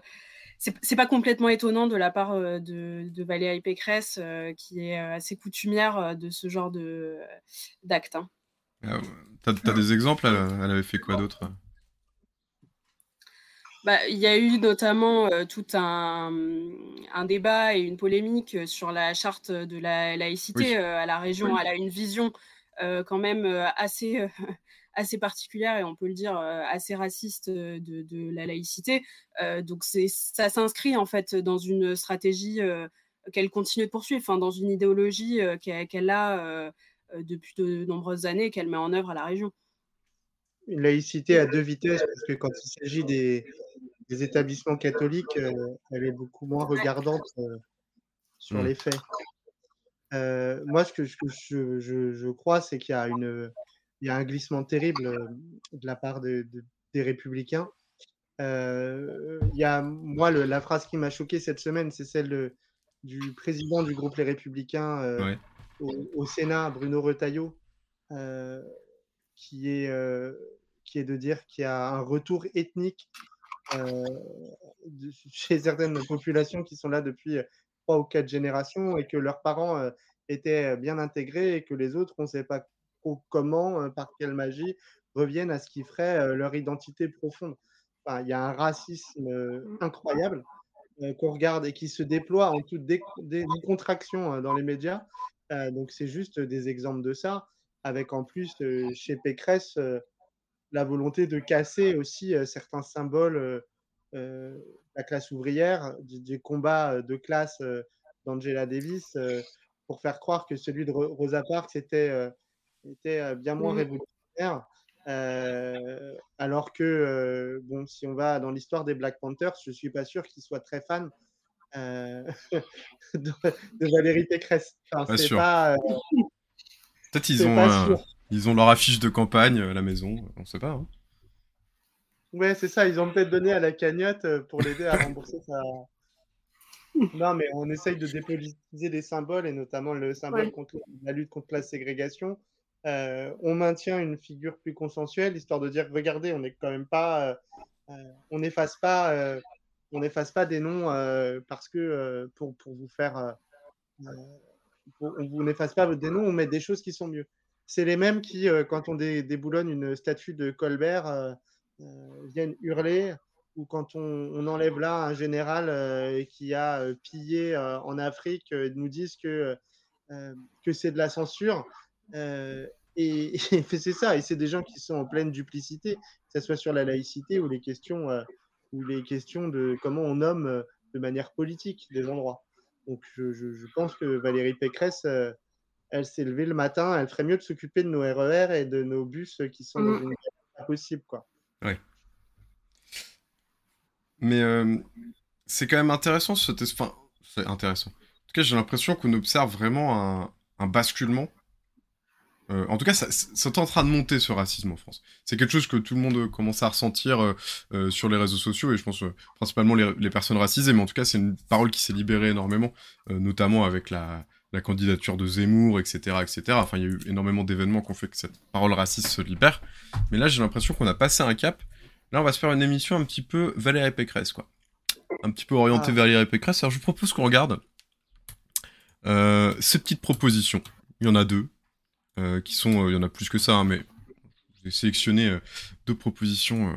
c'est pas complètement étonnant de la part de, Valérie Pécresse, qui est assez coutumière de ce genre d'actes. Hein. Ah t'as as des exemples? Elle, avait fait quoi d'autre? Bah, il y a eu notamment euh, tout un, un, débat et une polémique sur la charte de la laïcité euh, à la région. Elle a une vision euh, quand même assez, [LAUGHS] assez particulière et on peut le dire assez raciste de, de la laïcité. donc ça s'inscrit en fait dans une stratégie qu'elle continue de poursuivre, enfin, dans une idéologie qu'elle a euh, depuis de nombreuses années qu'elle met en œuvre à la région. Une laïcité à deux vitesses, parce que quand il s'agit des, établissements catholiques, euh, elle est beaucoup moins regardante euh, sur mmh. les faits. moi, ce que, je, crois, c'est qu'il y, a y a un glissement terrible de la part des républicains. il y a, moi, la phrase qui m'a choqué cette semaine, c'est celle du président du groupe Les Républicains, au, Sénat, Bruno Retailleau, euh, qui, est, euh, qui est de dire qu'il y a un retour ethnique euh, [LAUGHS] chez certaines populations qui sont là depuis trois ou quatre générations et que leurs parents étaient bien intégrés et que les autres, on ne sait pas comment, par quelle magie, reviennent à ce qui ferait leur identité profonde. il y a un racisme incroyable qu'on regarde et qui se déploie en toute décontraction dans les médias euh, donc, c'est juste des exemples de ça, avec en plus, euh, chez Pécresse, euh, la volonté de casser aussi certains symboles de la classe ouvrière, des, combats de classe d'Angela Davis, pour faire croire que celui de Rosa Parks était, était bien moins révolutionnaire. alors que, bon, si on va dans l'histoire des Black Panthers, je ne suis pas sûr qu'ils soient très fans euh, [LAUGHS] de, Valérie Pécresse. pas euh, Peut-être ils ont, euh, ils ont leur affiche de campagne à la maison, on sait pas. Hein. Ouais, c'est ça, ils ont peut-être donné à la cagnotte pour l'aider à rembourser sa. Non, mais on essaye de dépolitiser des symboles et notamment le symbole contre la lutte contre la ségrégation. on maintient une figure plus consensuelle, histoire de dire regardez, on n'est quand même pas. on n'efface pas on n'efface pas des noms euh, parce que euh, pour, pour, vous faire. Euh, on vous n'efface pas des noms, on met des choses qui sont mieux. C'est les mêmes qui, quand on déboulonne une statue de Colbert, viennent hurler, ou quand on, enlève là un général qui a pillé en Afrique, nous disent que, que c'est de la censure. [LAUGHS] et, c'est ça, et c'est des gens qui sont en pleine duplicité, que ce soit sur la laïcité ou les questions ou les questions de comment on nomme euh, de manière politique des endroits. Donc je, pense que Valérie Pécresse, euh, elle s'est levée le matin, elle ferait mieux de s'occuper de nos RER e et de nos bus qui sont dans mm. une possible. Quoi. Ouais. Mais euh, c'est quand même intéressant, ce enfin, c'est intéressant. En tout cas, j'ai l'impression qu'on observe vraiment un, un basculement euh, en tout cas, ça, c'est en train de monter ce racisme en France. C'est quelque chose que tout le monde euh, commence à ressentir euh, sur les réseaux sociaux et je pense principalement les, personnes racisées, mais en tout cas, c'est une parole qui s'est libérée énormément, notamment avec la, candidature de Zemmour, etc., etc. Enfin, il y a eu énormément d'événements qui ont fait que cette parole raciste se libère. Mais là, j'ai l'impression qu'on a passé un cap. Là, on va se faire une émission un petit peu Valérie Pécresse, quoi. Un petit peu orientée vers ah. Valérie Pécresse. Alors, je vous propose qu'on regarde ces petites propositions. Il y en a deux. Euh, qui sont, euh, il y en a plus que ça, hein, mais j'ai sélectionné euh, deux propositions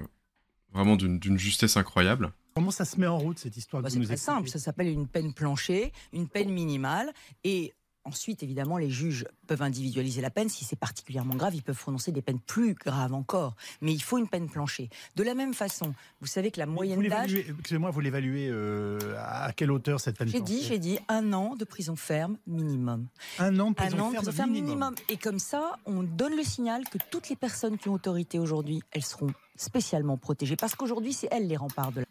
vraiment d'une justesse incroyable. Comment ça se met en route cette histoire bah, C'est très simple, ça s'appelle une peine planchée, une peine minimale, et Ensuite, évidemment, les juges peuvent individualiser la peine. Si c'est particulièrement grave, ils peuvent prononcer des peines plus graves encore. Mais il faut une peine planchée. De la même façon, vous savez que la moyenne d'âge. Excusez-moi, vous l'évaluez euh, à quelle hauteur cette peine J'ai dit, j'ai dit un an de prison ferme minimum. Un an de prison, ferme, minimum. Et comme ça, on donne le signal que toutes les personnes qui ont autorité aujourd'hui, elles seront spécialement protégées. Parce qu'aujourd'hui, c'est elles les remparts de la.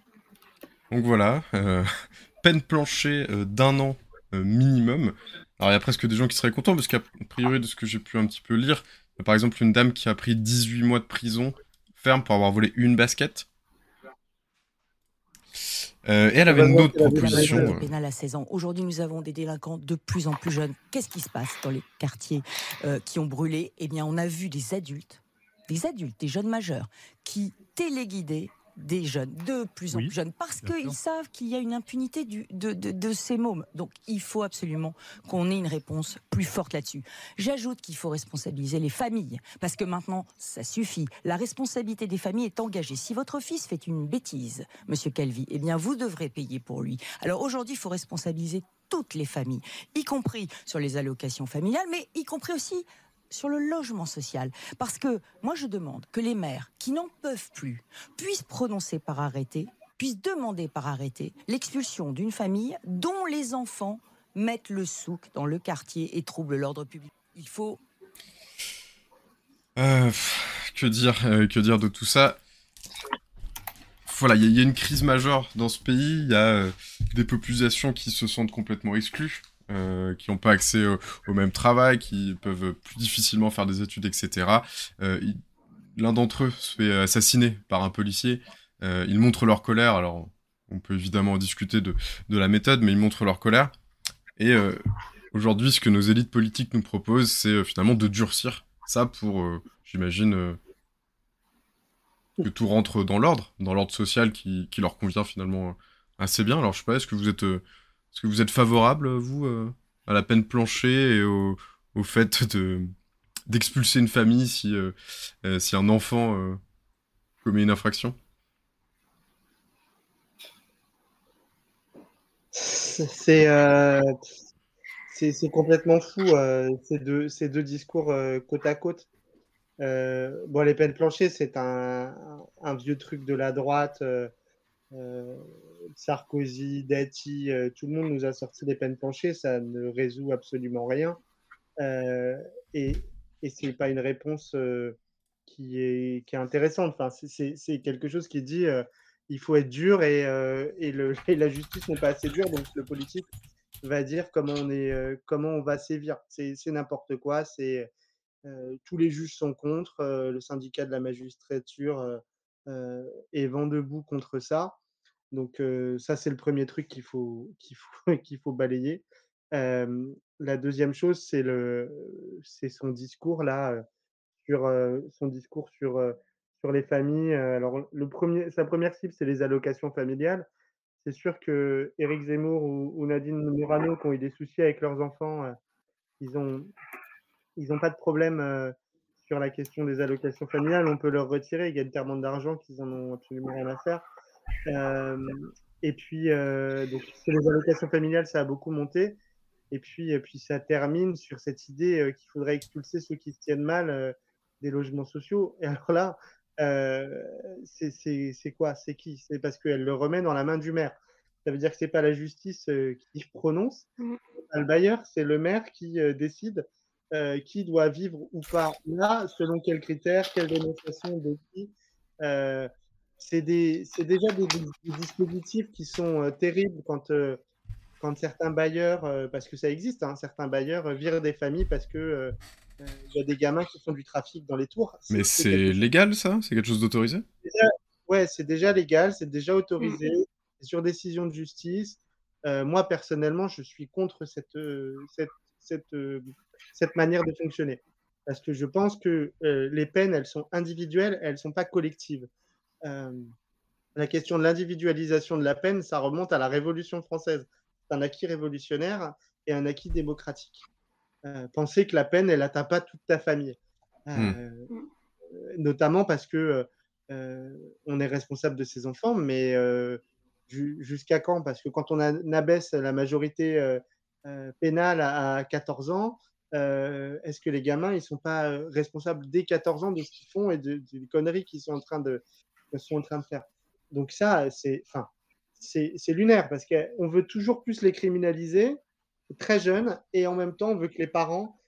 Donc voilà, euh, [LAUGHS] peine planchée euh, d'un an minimum. Alors il y a presque des gens qui seraient contents parce qu'à priori de ce que j'ai pu un petit peu lire, il y a par exemple une dame qui a pris 18 mois de prison ferme pour avoir volé une basket. Euh, et elle avait une autre proposition. pénale à 16 ans. Aujourd'hui, nous avons des délinquants de plus en plus jeunes. Qu'est-ce qui se passe dans les quartiers euh, qui ont brûlé? Eh bien, on a vu des adultes, des adultes, des jeunes majeurs, qui téléguidaient des jeunes, de plus en plus jeunes, parce qu'ils savent qu'il y a une impunité du, de, ces mômes. Donc il faut absolument qu'on ait une réponse plus forte là-dessus. J'ajoute qu'il faut responsabiliser les familles, parce que maintenant, ça suffit. La responsabilité des familles est engagée. Si votre fils fait une bêtise, monsieur Calvi, eh bien vous devrez payer pour lui. Alors aujourd'hui, il faut responsabiliser toutes les familles, y compris sur les allocations familiales, mais y compris aussi sur le logement social. Parce que moi, je demande que les maires qui n'en peuvent plus puissent prononcer par arrêté, puissent demander par arrêté l'expulsion d'une famille dont les enfants mettent le souk dans le quartier et troublent l'ordre public. Il faut... Euh, que dire, euh, que dire de tout ça? Voilà, il y, a une crise majeure dans ce pays. Il y a euh, des populations qui se sentent complètement exclues. Euh, qui n'ont pas accès au, même travail, qui peuvent plus difficilement faire des études, etc. Euh, l'un d'entre eux se fait assassiner par un policier. Euh, ils montrent leur colère. Alors, on peut évidemment discuter de, la méthode, mais ils montrent leur colère. Et aujourd'hui, ce que nos élites politiques nous proposent, c'est finalement de durcir ça pour, j'imagine, que tout rentre dans l'ordre, dans l'ordre social qui, leur convient finalement assez bien. Alors, je sais pas, est-ce que vous êtes est-ce que vous êtes favorable, vous, euh, à la peine planchée et au, fait de d'expulser une famille si, euh, euh, si un enfant commet une infraction? C'est complètement fou ces, deux, ces deux discours côte à côte. bon, les peines planchées, c'est un, un, vieux truc de la droite Sarkozy, Dati, euh, tout le monde nous a sorti des peines planchées, ça ne résout absolument rien. Euh, et ce n'est pas une réponse qui, est, qui est intéressante. Enfin, c'est quelque chose qui dit il faut être dur et, la justice n'est pas assez dure, donc le politique va dire comment on, va sévir. C'est n'importe quoi. Tous les juges sont contre. le syndicat de la magistrature est vent debout contre ça. Donc ça, c'est le premier truc qu'il faut, qu'il faut, [LAUGHS] qu'il faut balayer. la deuxième chose, c'est, son discours sur les familles. alors, le premier, sa première cible, c'est les allocations familiales. C'est sûr que Éric Zemmour ou, Nadine Murano, qui ont eu des soucis avec leurs enfants, ils n'ont ont pas de problème sur la question des allocations familiales. On peut leur retirer. Il y a tellement d'argent qu'ils en ont absolument rien à faire. Euh, et puis, euh, donc, les allocations familiales, ça a beaucoup monté. Et puis, et puis ça termine sur cette idée euh, qu'il faudrait expulser ceux qui se tiennent mal des logements sociaux. Et alors là, euh, c'est quoi? C'est qui? C'est parce qu'elle le remet dans la main du maire. Ça veut dire que c'est pas la justice qui prononce, mmh. pas le bailleur, c'est le maire qui décide qui doit vivre ou pas là, selon quels critères, quelle dénonciation de qui c'est déjà des, dispositifs qui sont euh, terribles quand, euh, quand certains bailleurs, euh, parce que ça existe, hein, certains bailleurs virent des familles parce que il y a des gamins qui font du trafic dans les tours. Mais c'est légal ça? C'est quelque chose d'autorisé? Ouais, c'est déjà légal, c'est déjà autorisé, mmh. sur décision de justice. moi personnellement, je suis contre cette, cette, cette, cette manière de fonctionner. Parce que je pense que les peines, elles sont individuelles, elles ne sont pas collectives. Euh, la question de l'individualisation de la peine, ça remonte à la Révolution française. C'est un acquis révolutionnaire et un acquis démocratique. Euh, penser que la peine, elle n'atteint pas toute ta famille. Euh, hmm. Notamment parce que on est responsable de ses enfants, mais jusqu'à quand? Parce que quand on abaisse la majorité pénale à, 14 ans, est-ce que les gamins ils sont pas responsables dès 14 ans de ce qu'ils font et de, des conneries qu'ils sont en train de sont en train de faire Donc ça, c'est, enfin, lunaire parce qu'on veut toujours plus les criminaliser très jeunes et en même temps on veut que les parents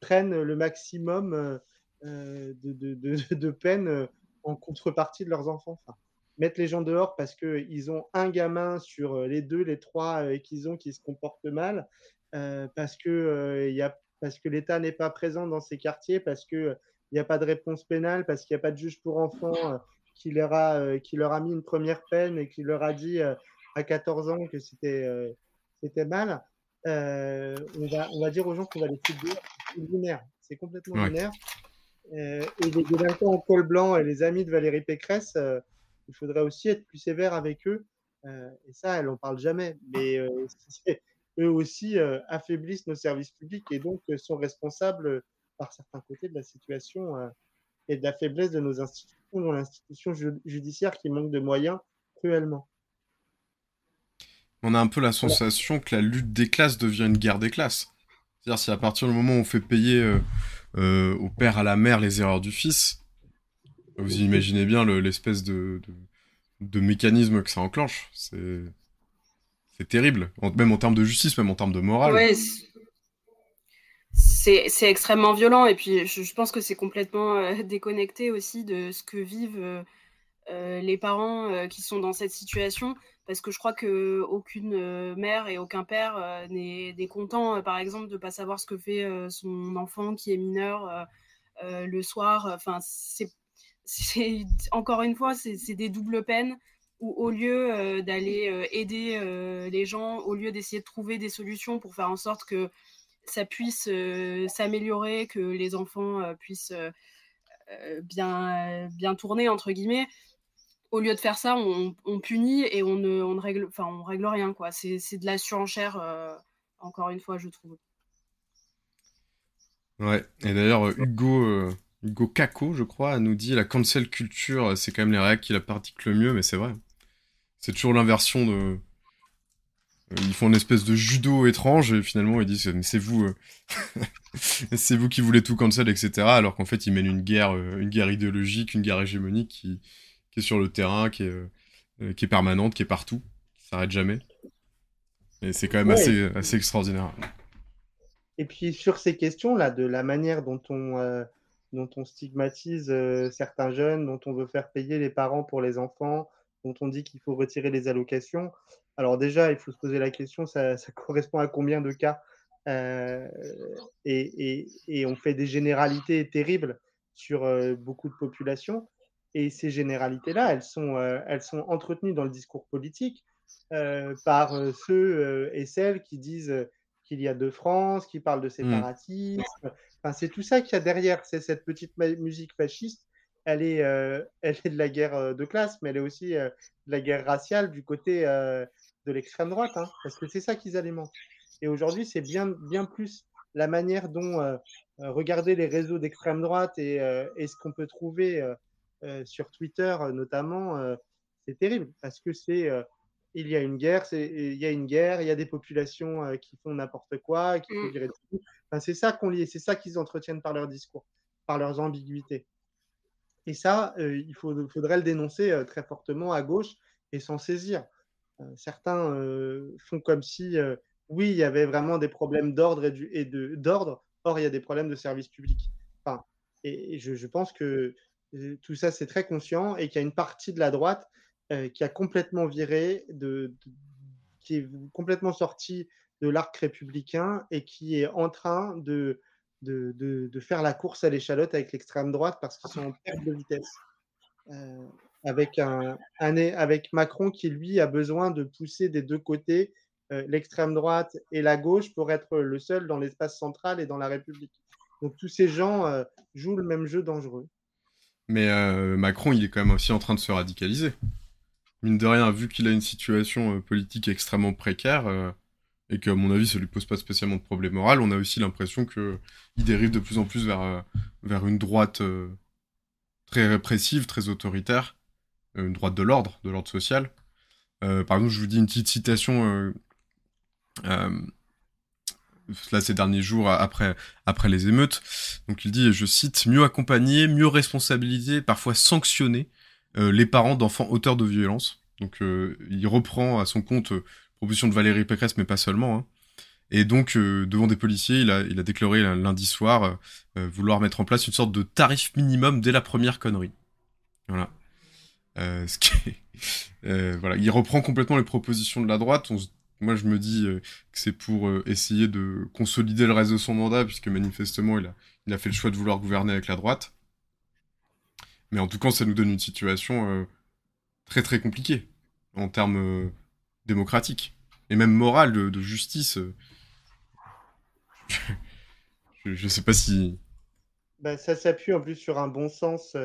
prennent le maximum de, de, de, de, peine en contrepartie de leurs enfants. Mettre les gens dehors parce qu'ils ont un gamin sur les deux, les trois qu'ils ont qui se comportent mal, parce que il y que l'État n'est pas présent dans ces quartiers, parce qu'il n'y a pas de réponse pénale, parce qu'il n'y a pas de juge pour enfants euh, qui, leur a, euh, qui leur a mis une première peine et qui leur a dit euh, à 14 ans que c'était c'était mal, on, va, on va dire aux gens qu'on va les foutre C'est lunaire. C'est complètement lunaire. et les délinquants en col blanc et les amis de Valérie Pécresse, il faudrait aussi être plus sévère avec eux. et ça, elle n'en parle jamais. Mais [LAUGHS] eux aussi euh, affaiblissent nos services publics et donc euh, sont responsables euh, par certains côtés de la situation et de la faiblesse de nos institutions, dont l'institution judiciaire qui manque de moyens cruellement. On a un peu la sensation que la lutte des classes devient une guerre des classes. C'est-à-dire si à partir du moment où on fait payer au père à la mère les erreurs du fils, vous imaginez bien l'espèce de, de, mécanisme que ça enclenche. C'est c'est terrible, même en termes de justice, même en termes de morale. Ouais, c'est extrêmement violent et puis je, pense que c'est complètement euh, [LAUGHS] déconnecté aussi de ce que vivent euh, euh, les parents qui sont dans cette situation. Parce que je crois que aucune mère et aucun père n'est content par exemple de pas savoir ce que fait son enfant qui est mineur le soir. Enfin c'est [LAUGHS] encore une fois c'est des doubles peines où au lieu d'aller aider les gens, au lieu d'essayer de trouver des solutions pour faire en sorte que ça puisse s'améliorer, que les enfants puissent bien, bien tourner, entre guillemets, au lieu de faire ça, on, punit et on ne, on règle, enfin, on règle rien. quoi. C'est de la surenchère, encore une fois, je trouve. Ouais, et d'ailleurs, Hugo, Hugo Kako, je crois, nous dit la cancel culture, c'est quand même les réacts qui la pratique le mieux, mais c'est vrai. C'est toujours l'inversion de. Euh, ils font une espèce de judo étrange et finalement ils disent mais c'est vous, euh, [LAUGHS] c'est vous qui voulez tout cancel etc. Alors qu'en fait ils mènent une guerre, euh, une guerre idéologique, une guerre hégémonique qui, est sur le terrain, qui est, qui est permanente, qui est partout, qui s'arrête jamais. Et c'est quand même assez, assez extraordinaire. Et puis sur ces questions là, de la manière dont on dont on stigmatise certains jeunes, dont on veut faire payer les parents pour les enfants, dont on dit qu'il faut retirer les allocations. Alors déjà, il faut se poser la question, ça, correspond à combien de cas euh, et, on fait des généralités terribles sur euh, beaucoup de populations. Et ces généralités-là, elles, sont, euh, elles sont entretenues dans le discours politique par ceux et celles qui disent qu'il y a deux France, qui parlent de mmh. séparatisme. Enfin, c'est tout ça qu'il y a derrière, c'est cette petite musique fasciste elle est, euh, [LAUGHS] elle est de la guerre euh, de classe, mais elle est aussi euh, de la guerre raciale du côté de l'extrême droite, hein, parce que c'est ça qu'ils alimentent. Et aujourd'hui, c'est bien, bien plus la manière dont regarder les réseaux d'extrême droite et, et, ce qu'on peut trouver sur Twitter notamment, c'est terrible, parce que c'est il y a une guerre, il y a une guerre, il y a des populations qui font n'importe quoi, qui font virer mmh. Enfin, c'est ça qu'on lit, c'est ça qu'ils entretiennent par leur discours, par leurs ambiguïtés. Et ça, euh, il faudrait le dénoncer euh, très fortement à gauche et s'en saisir. Euh, certains font comme si, oui, il y avait vraiment des problèmes d'ordre et, d'ordre, or il y a des problèmes de service public. Enfin, et, je, pense que tout ça, c'est très conscient et qu'il y a une partie de la droite qui a complètement viré, de, qui est complètement sortie de l'arc républicain et qui est en train de de, faire la course à l'échalote avec l'extrême droite parce qu'ils sont en perte de vitesse. Euh, avec, un, avec Macron qui, lui, a besoin de pousser des deux côtés, euh, l'extrême droite et la gauche, pour être le seul dans l'espace central et dans la République. Donc tous ces gens euh, jouent le même jeu dangereux. Mais Macron, il est quand même aussi en train de se radicaliser. Mine de rien, vu qu'il a une situation politique extrêmement précaire, et qu'à mon avis ça lui pose pas spécialement de problème moral, on a aussi l'impression que il dérive de plus en plus vers, euh, vers une droite euh, très répressive, très autoritaire, euh, une droite de l'ordre, de l'ordre social. par exemple, je vous dis une petite citation là ces derniers jours après après les émeutes. Donc il dit, je cite, mieux accompagner, mieux responsabiliser, parfois sanctionner les parents d'enfants auteurs de violences. Donc il reprend à son compte proposition de Valérie Pécresse, mais pas seulement. Hein. Et donc, devant des policiers, il a, déclaré lundi soir vouloir mettre en place une sorte de tarif minimum dès la première connerie. Voilà. Euh, [LAUGHS] euh, voilà, il reprend complètement les propositions de la droite. moi, je me dis euh, que c'est pour essayer de consolider le reste de son mandat, puisque manifestement, il a fait le choix de vouloir gouverner avec la droite. Mais en tout cas, ça nous donne une situation très très compliquée en termes démocratiques et même morale de, justice. [LAUGHS] je, ne sais pas si. Bah, ça s'appuie en plus sur un bon sens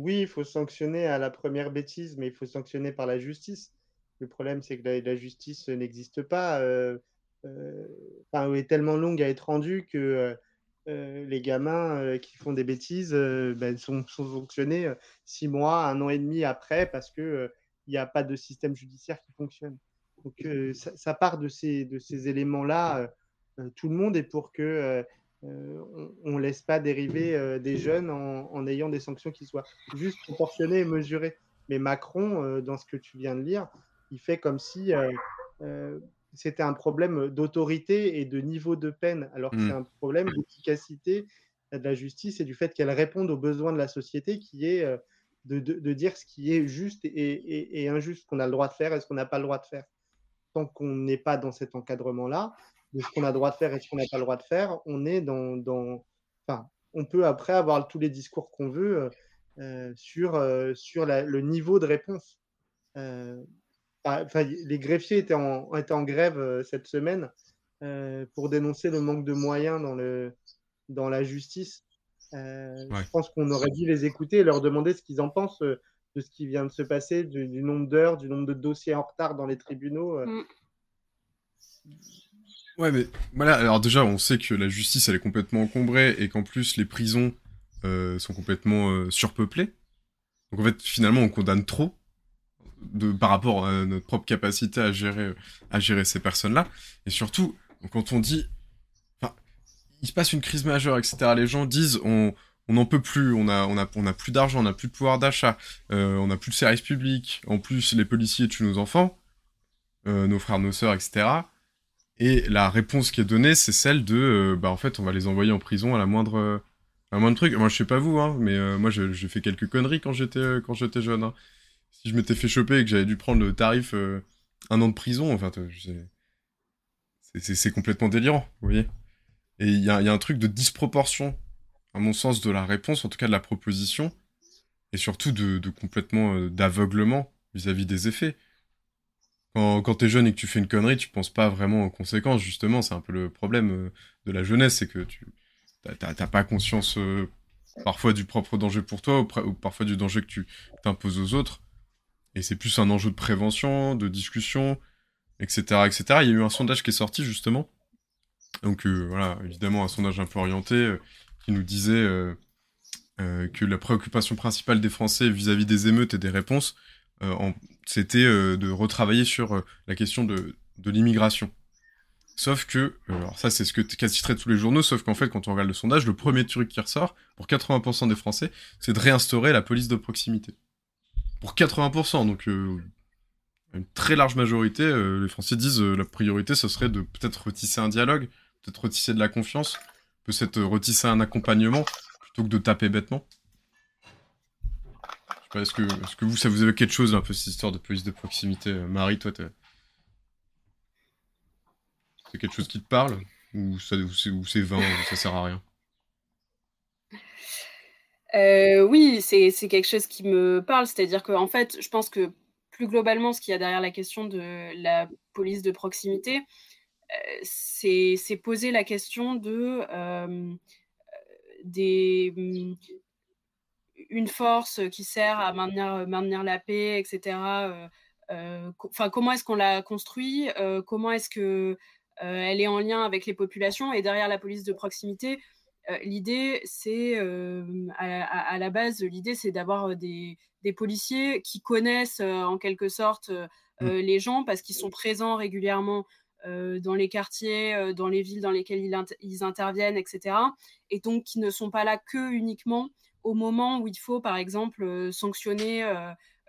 oui, il faut sanctionner à la première bêtise, mais il faut sanctionner par la justice. Le problème, c'est que la, justice n'existe pas, euh, euh, enfin, est tellement longue à être rendue que euh, les gamins qui font des bêtises ben, sont, sanctionnés six mois, un an et demi après, parce qu'il n'y a pas de système judiciaire qui fonctionne. Donc ça, part de ces, de ces éléments-là. tout le monde est pour que euh, on ne laisse pas dériver euh, des jeunes en, ayant des sanctions qui soient juste proportionnées et mesurées. Mais Macron, euh, dans ce que tu viens de lire, il fait comme si c'était un problème d'autorité et de niveau de peine, alors que c'est mmh. un problème d'efficacité de la justice et du fait qu'elle réponde aux besoins de la société, qui est de, dire ce qui est juste et, et injuste, qu'on a le droit de faire et ce qu'on n'a pas le droit de faire. Tant qu'on n'est pas dans cet encadrement-là, de ce qu'on a le droit de faire et ce qu'on n'a pas le droit de faire, on est dans, dans... Enfin, on peut après avoir tous les discours qu'on veut euh, euh, sur, euh, sur le niveau de réponse. Enfin, les greffiers étaient en, étaient en grève cette semaine pour dénoncer le manque de moyens dans, le, dans la justice. Je pense qu'on aurait dû les écouter et leur demander ce qu'ils en pensent de ce qui vient de se passer, du, nombre d'heures, du nombre de dossiers en retard dans les tribunaux. Mm. Ouais, mais voilà, alors déjà, on sait que la justice, elle est complètement encombrée et qu'en plus, les prisons euh, sont complètement euh, surpeuplées. Donc en fait, finalement, on condamne trop de, par rapport à notre propre capacité à gérer, à gérer ces personnes-là. Et surtout, quand on dit, il se passe une crise majeure, etc., les gens disent, on, on n'en peut plus, on a, on a, on a plus d'argent, on n'a plus de pouvoir d'achat, euh, on n'a plus de services publics, en plus les policiers tuent nos enfants, nos frères, nos sœurs, etc. Et la réponse qui est donnée, c'est celle de, euh, bah en fait, on va les envoyer en prison à la moindre, à moindre truc. Moi, je sais pas vous, hein, mais euh, moi, j'ai fait quelques conneries quand j'étais, euh, quand j'étais jeune. Hein. Si je m'étais fait choper et que j'avais dû prendre le tarif un an de prison, enfin, c'est complètement délirant, vous voyez. Et il y a, un truc de disproportion, à mon sens, de la réponse, en tout cas de la proposition, et surtout de, complètement d'aveuglement vis-à-vis des effets quand, t'es jeune et que tu fais une connerie, tu penses pas vraiment aux conséquences, justement. C'est un peu le problème euh, de la jeunesse, c'est que tu t'as pas conscience euh, parfois du propre danger pour toi ou, parfois du danger que tu t'imposes aux autres. Et c'est plus un enjeu de prévention, de discussion, etc., etc. Il y a eu un sondage qui est sorti, justement. Donc euh, voilà, évidemment, un sondage un peu orienté qui nous disait que la préoccupation principale des Français vis-à-vis -vis des émeutes et des réponses, c'était euh, de retravailler sur euh, la question de, l'immigration. Sauf que, euh, alors ça c'est ce que quasi tous les journaux, sauf qu'en fait quand on regarde le sondage, le premier truc qui ressort, pour 80% des Français, c'est de réinstaurer la police de proximité. Pour 80%, donc une très large majorité, les Français disent la priorité ce serait de peut-être retisser un dialogue, peut-être retisser de la confiance, peut-être retisser un accompagnement, plutôt que de taper bêtement. Est-ce que, est que vous, ça vous avait quelque chose, un peu cette histoire de police de proximité euh, Marie, toi, c'est quelque chose qui te parle Ou, c'est vain, ou ça sert à rien? Euh, Oui, c'est quelque chose qui me parle. C'est-à-dire qu'en en fait, je pense que plus globalement, ce qu'il y a derrière la question de la police de proximité, euh, c'est poser la question de des, une force qui sert à maintenir, la paix, etc. Enfin, comment est-ce qu'on la construit Comment est-ce que elle est en lien avec les populations Et derrière la police de proximité, l'idée, c'est à, la base, l'idée, c'est d'avoir des, des, policiers qui connaissent en quelque sorte mmh. les gens parce qu'ils sont présents régulièrement dans les quartiers, dans les villes dans lesquelles ils, interviennent, etc. Et donc qui ne sont pas là que uniquement au moment où il faut, par exemple, sanctionner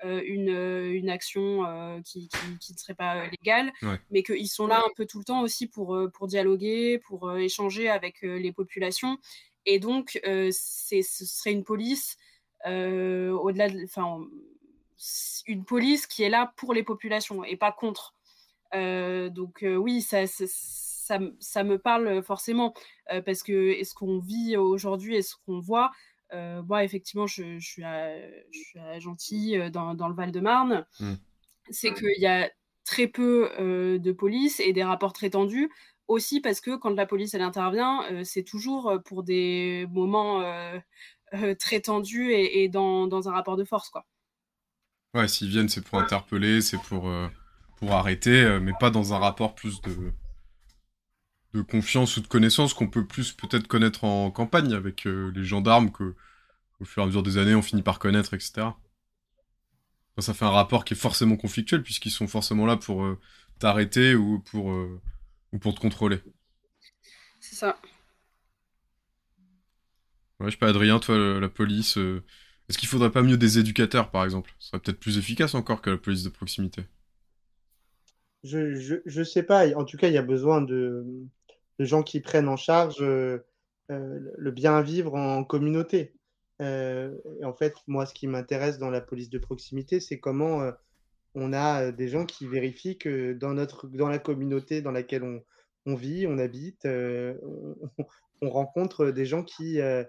une, une, action qui, qui, ne serait pas légale, mais qu'ils sont là un peu tout le temps aussi pour, pour dialoguer, pour échanger avec les populations. Et donc, ce serait une police, au-delà de, une police qui est là pour les populations et pas contre. Euh, donc euh, oui, ça, ça, ça, me parle forcément euh, parce que est ce qu'on vit aujourd'hui et ce qu'on voit, moi effectivement, je, je, suis à, je, suis à, Gentilly dans, dans le Val-de-Marne, mmh. c'est qu'il y a très peu de police et des rapports très tendus. Aussi parce que quand la police elle intervient, c'est toujours pour des moments très tendus et, et dans, dans, un rapport de force quoi. Ouais, s'ils viennent, c'est pour interpeller, c'est pour, euh, pour arrêter, euh, mais pas dans un rapport plus de, de confiance ou de connaissance qu'on peut plus peut-être connaître en campagne avec euh, les gendarmes que au fur et à mesure des années on finit par connaître, etc. ça fait un rapport qui est forcément conflictuel puisqu'ils sont forcément là pour t'arrêter ou pour, ou pour te contrôler. C'est ça. Ouais, je sais pas, Adrien, toi, la police, est-ce qu'il faudrait pas mieux des éducateurs, par exemple? Ce serait peut-être plus efficace encore que la police de proximité. Je, je, sais pas. En tout cas, il y a besoin de, gens qui prennent en charge euh, euh, le bien vivre en communauté. Euh, et en fait, moi, ce qui m'intéresse dans la police de proximité, c'est comment on a des gens qui vérifient que dans, notre, dans la communauté dans laquelle on, vit, on habite, [LAUGHS] on, rencontre des gens qui, euh,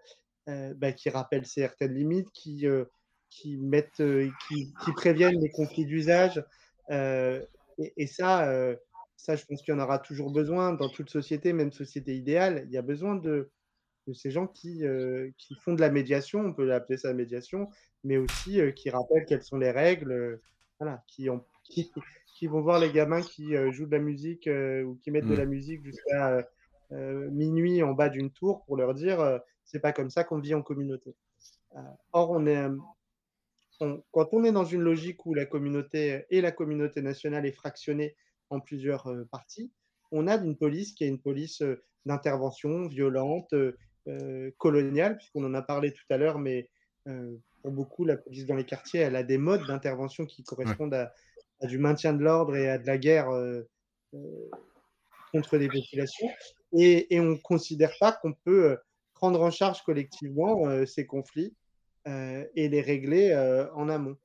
bah, qui rappellent certaines limites, qui, euh, qui, mettent, euh, qui, qui, préviennent les conflits d'usage. Et, et, ça, ça, je pense qu'il y en aura toujours besoin dans toute société, même société idéale. Il y a besoin de, de ces gens qui, qui font de la médiation, on peut l'appeler ça médiation, mais aussi qui rappellent quelles sont les règles, voilà, qui, ont, qui, qui, vont voir les gamins qui jouent de la musique ou qui mettent de mmh. la musique jusqu'à minuit en bas d'une tour pour leur dire c'est pas comme ça qu'on vit en communauté. Euh, or, on est, quand on est dans une logique où la communauté et la communauté nationale est fractionnée en plusieurs euh, parties, on a une police qui est une police euh, d'intervention violente, coloniale, puisqu'on en a parlé tout à l'heure, mais pour beaucoup, la police dans les quartiers, elle a des modes d'intervention qui correspondent à, du maintien de l'ordre et à de la guerre contre les populations. Et, et on ne considère pas qu'on peut prendre en charge collectivement euh, ces conflits euh, et les régler euh, en amont.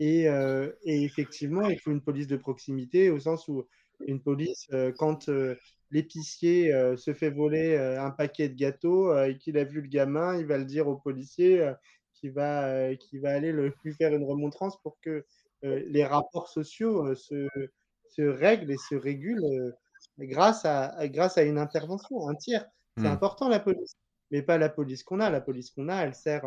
Et, effectivement, il faut une police de proximité au sens où une police, quand l'épicier se fait voler un paquet de gâteaux et qu'il a vu le gamin, il va le dire au policier qui, va, qui va aller le, lui faire une remontrance pour que les rapports sociaux se, se, règlent et se régulent grâce, à, grâce à une intervention, un tiers. C'est mmh. important la police, mais pas la police qu'on a. La police qu'on a, elle sert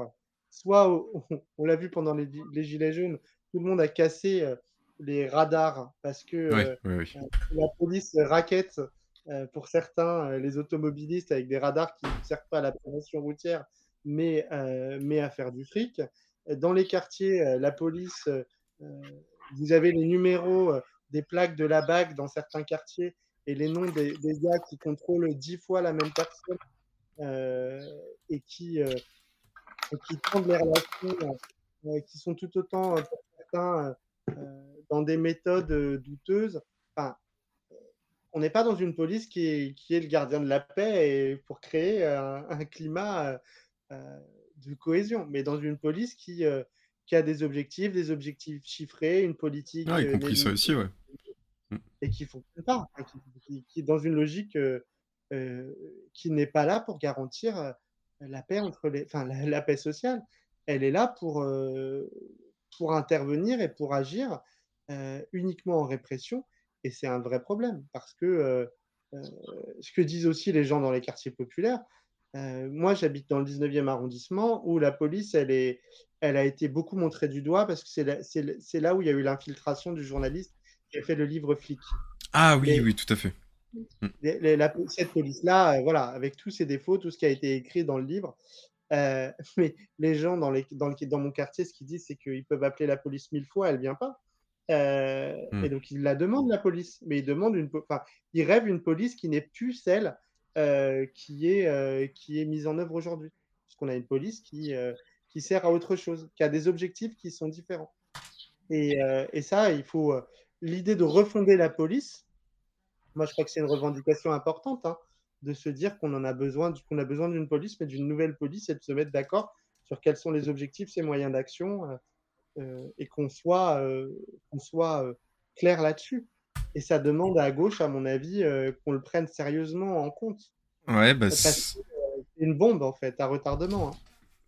soit, [LAUGHS] on l'a vu pendant les, Gilets jaunes, tout le monde a cassé euh, les radars parce que euh, euh, la police raquette pour certains, les automobilistes avec des radars qui ne servent pas à la prévention routière, mais, mais à faire du fric. Dans les quartiers, la police, vous avez les numéros des plaques de la BAC dans certains quartiers et les noms des, gars qui contrôlent dix fois la même personne euh, et qui, euh, qui tendent les relations, euh, qui sont tout autant, pour certains, dans des méthodes douteuses. Enfin, on n'est pas dans une police qui est, qui est, le gardien de la paix et pour créer un, climat de cohésion, mais dans une police qui, qui a des objectifs, des objectifs chiffrés, une politique. Ah, y compris ça aussi, ouais. Et qui fonctionne pas, qui, est dans une logique euh, euh, qui n'est pas là pour garantir euh, la paix entre les, enfin la, paix sociale. Elle est là pour pour intervenir et pour agir uniquement en répression, et c'est un vrai problème parce que ce que disent aussi les gens dans les quartiers populaires. moi, j'habite dans le 19e arrondissement où la police, elle, est, elle a été beaucoup montrée du doigt parce que c'est là où il y a eu l'infiltration du journaliste qui a fait le livre Flic. Ah oui, oui, tout à fait. Mm. la, cette police-là, euh, voilà, avec tous ses défauts, tout ce qui a été écrit dans le livre, euh, [LAUGHS] mais les gens dans, les, dans, dans, mon quartier, ce qu'ils disent, c'est qu'ils peuvent appeler la police mille fois, elle vient pas. Euh, Hmm. Et donc, il la demande, la police. Mais il demande une, po- enfin, il rêve une police qui n'est plus celle qui, est, qui est mise en œuvre aujourd'hui. Parce qu'on a une police qui, qui sert à autre chose, qui a des objectifs qui sont différents. Et, et ça, il faut. L'idée de refonder la police, moi, je crois que c'est une revendication importante, hein, de se dire qu'on en a besoin, qu'on a besoin d'une police, mais d'une nouvelle police, et de se mettre d'accord sur quels sont les objectifs, ses moyens d'action, euh, euh, et qu'on soit, euh, soit euh, clair là-dessus. Et ça demande à gauche, à mon avis, qu'on le prenne sérieusement en compte. Ouais, bah, c'est une bombe, en fait, à retardement. hein.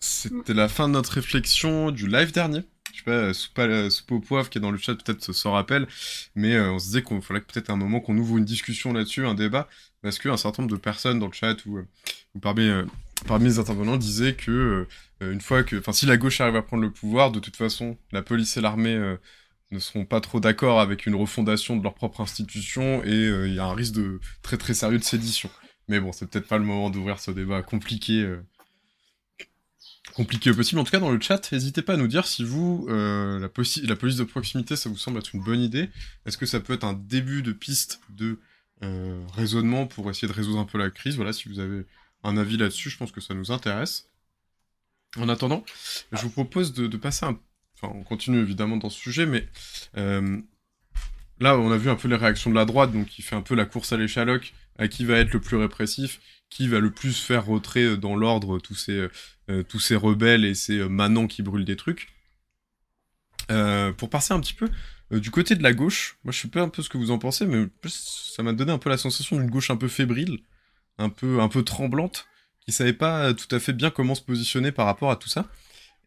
c'était la fin de notre réflexion du live dernier. Je sais pas, euh, Soupe, à- Soupe qui est dans le chat peut-être s'en rappelle, mais euh, on se disait qu'il fallait peut-être un moment qu'on ouvre une discussion là-dessus, un débat, parce qu'un certain nombre de personnes dans le chat ou, euh, parmi, les intervenants disaient que une fois que, enfin, si la gauche arrive à prendre le pouvoir, de toute façon, la police et l'armée ne seront pas trop d'accord avec une refondation de leur propre institution et il y a un risque de très très sérieux de sédition. Mais bon, c'est peut-être pas le moment d'ouvrir ce débat compliqué. Compliqué possible. En tout cas, dans le chat, n'hésitez pas à nous dire si vous, euh, la, police de proximité, ça vous semble être une bonne idée. Est-ce que ça peut être un début de piste de euh, raisonnement pour essayer de résoudre un peu la crise? Voilà, si vous avez un avis là-dessus, je pense que ça nous intéresse. En attendant, je vous propose de, passer un... Enfin, on continue évidemment dans ce sujet, mais euh, là, on a vu un peu les réactions de la droite, donc qui fait un peu la course à l'échaloc, à qui va être le plus répressif, qui va le plus faire rentrer euh, dans l'ordre tous ces, euh, tous ces rebelles et ces euh, manants qui brûlent des trucs. Euh, pour passer un petit peu euh, du côté de la gauche, moi je sais pas un peu ce que vous en pensez, mais ça m'a donné un peu la sensation d'une gauche un peu fébrile, un peu, un peu tremblante, qui savait pas tout à fait bien comment se positionner par rapport à tout ça.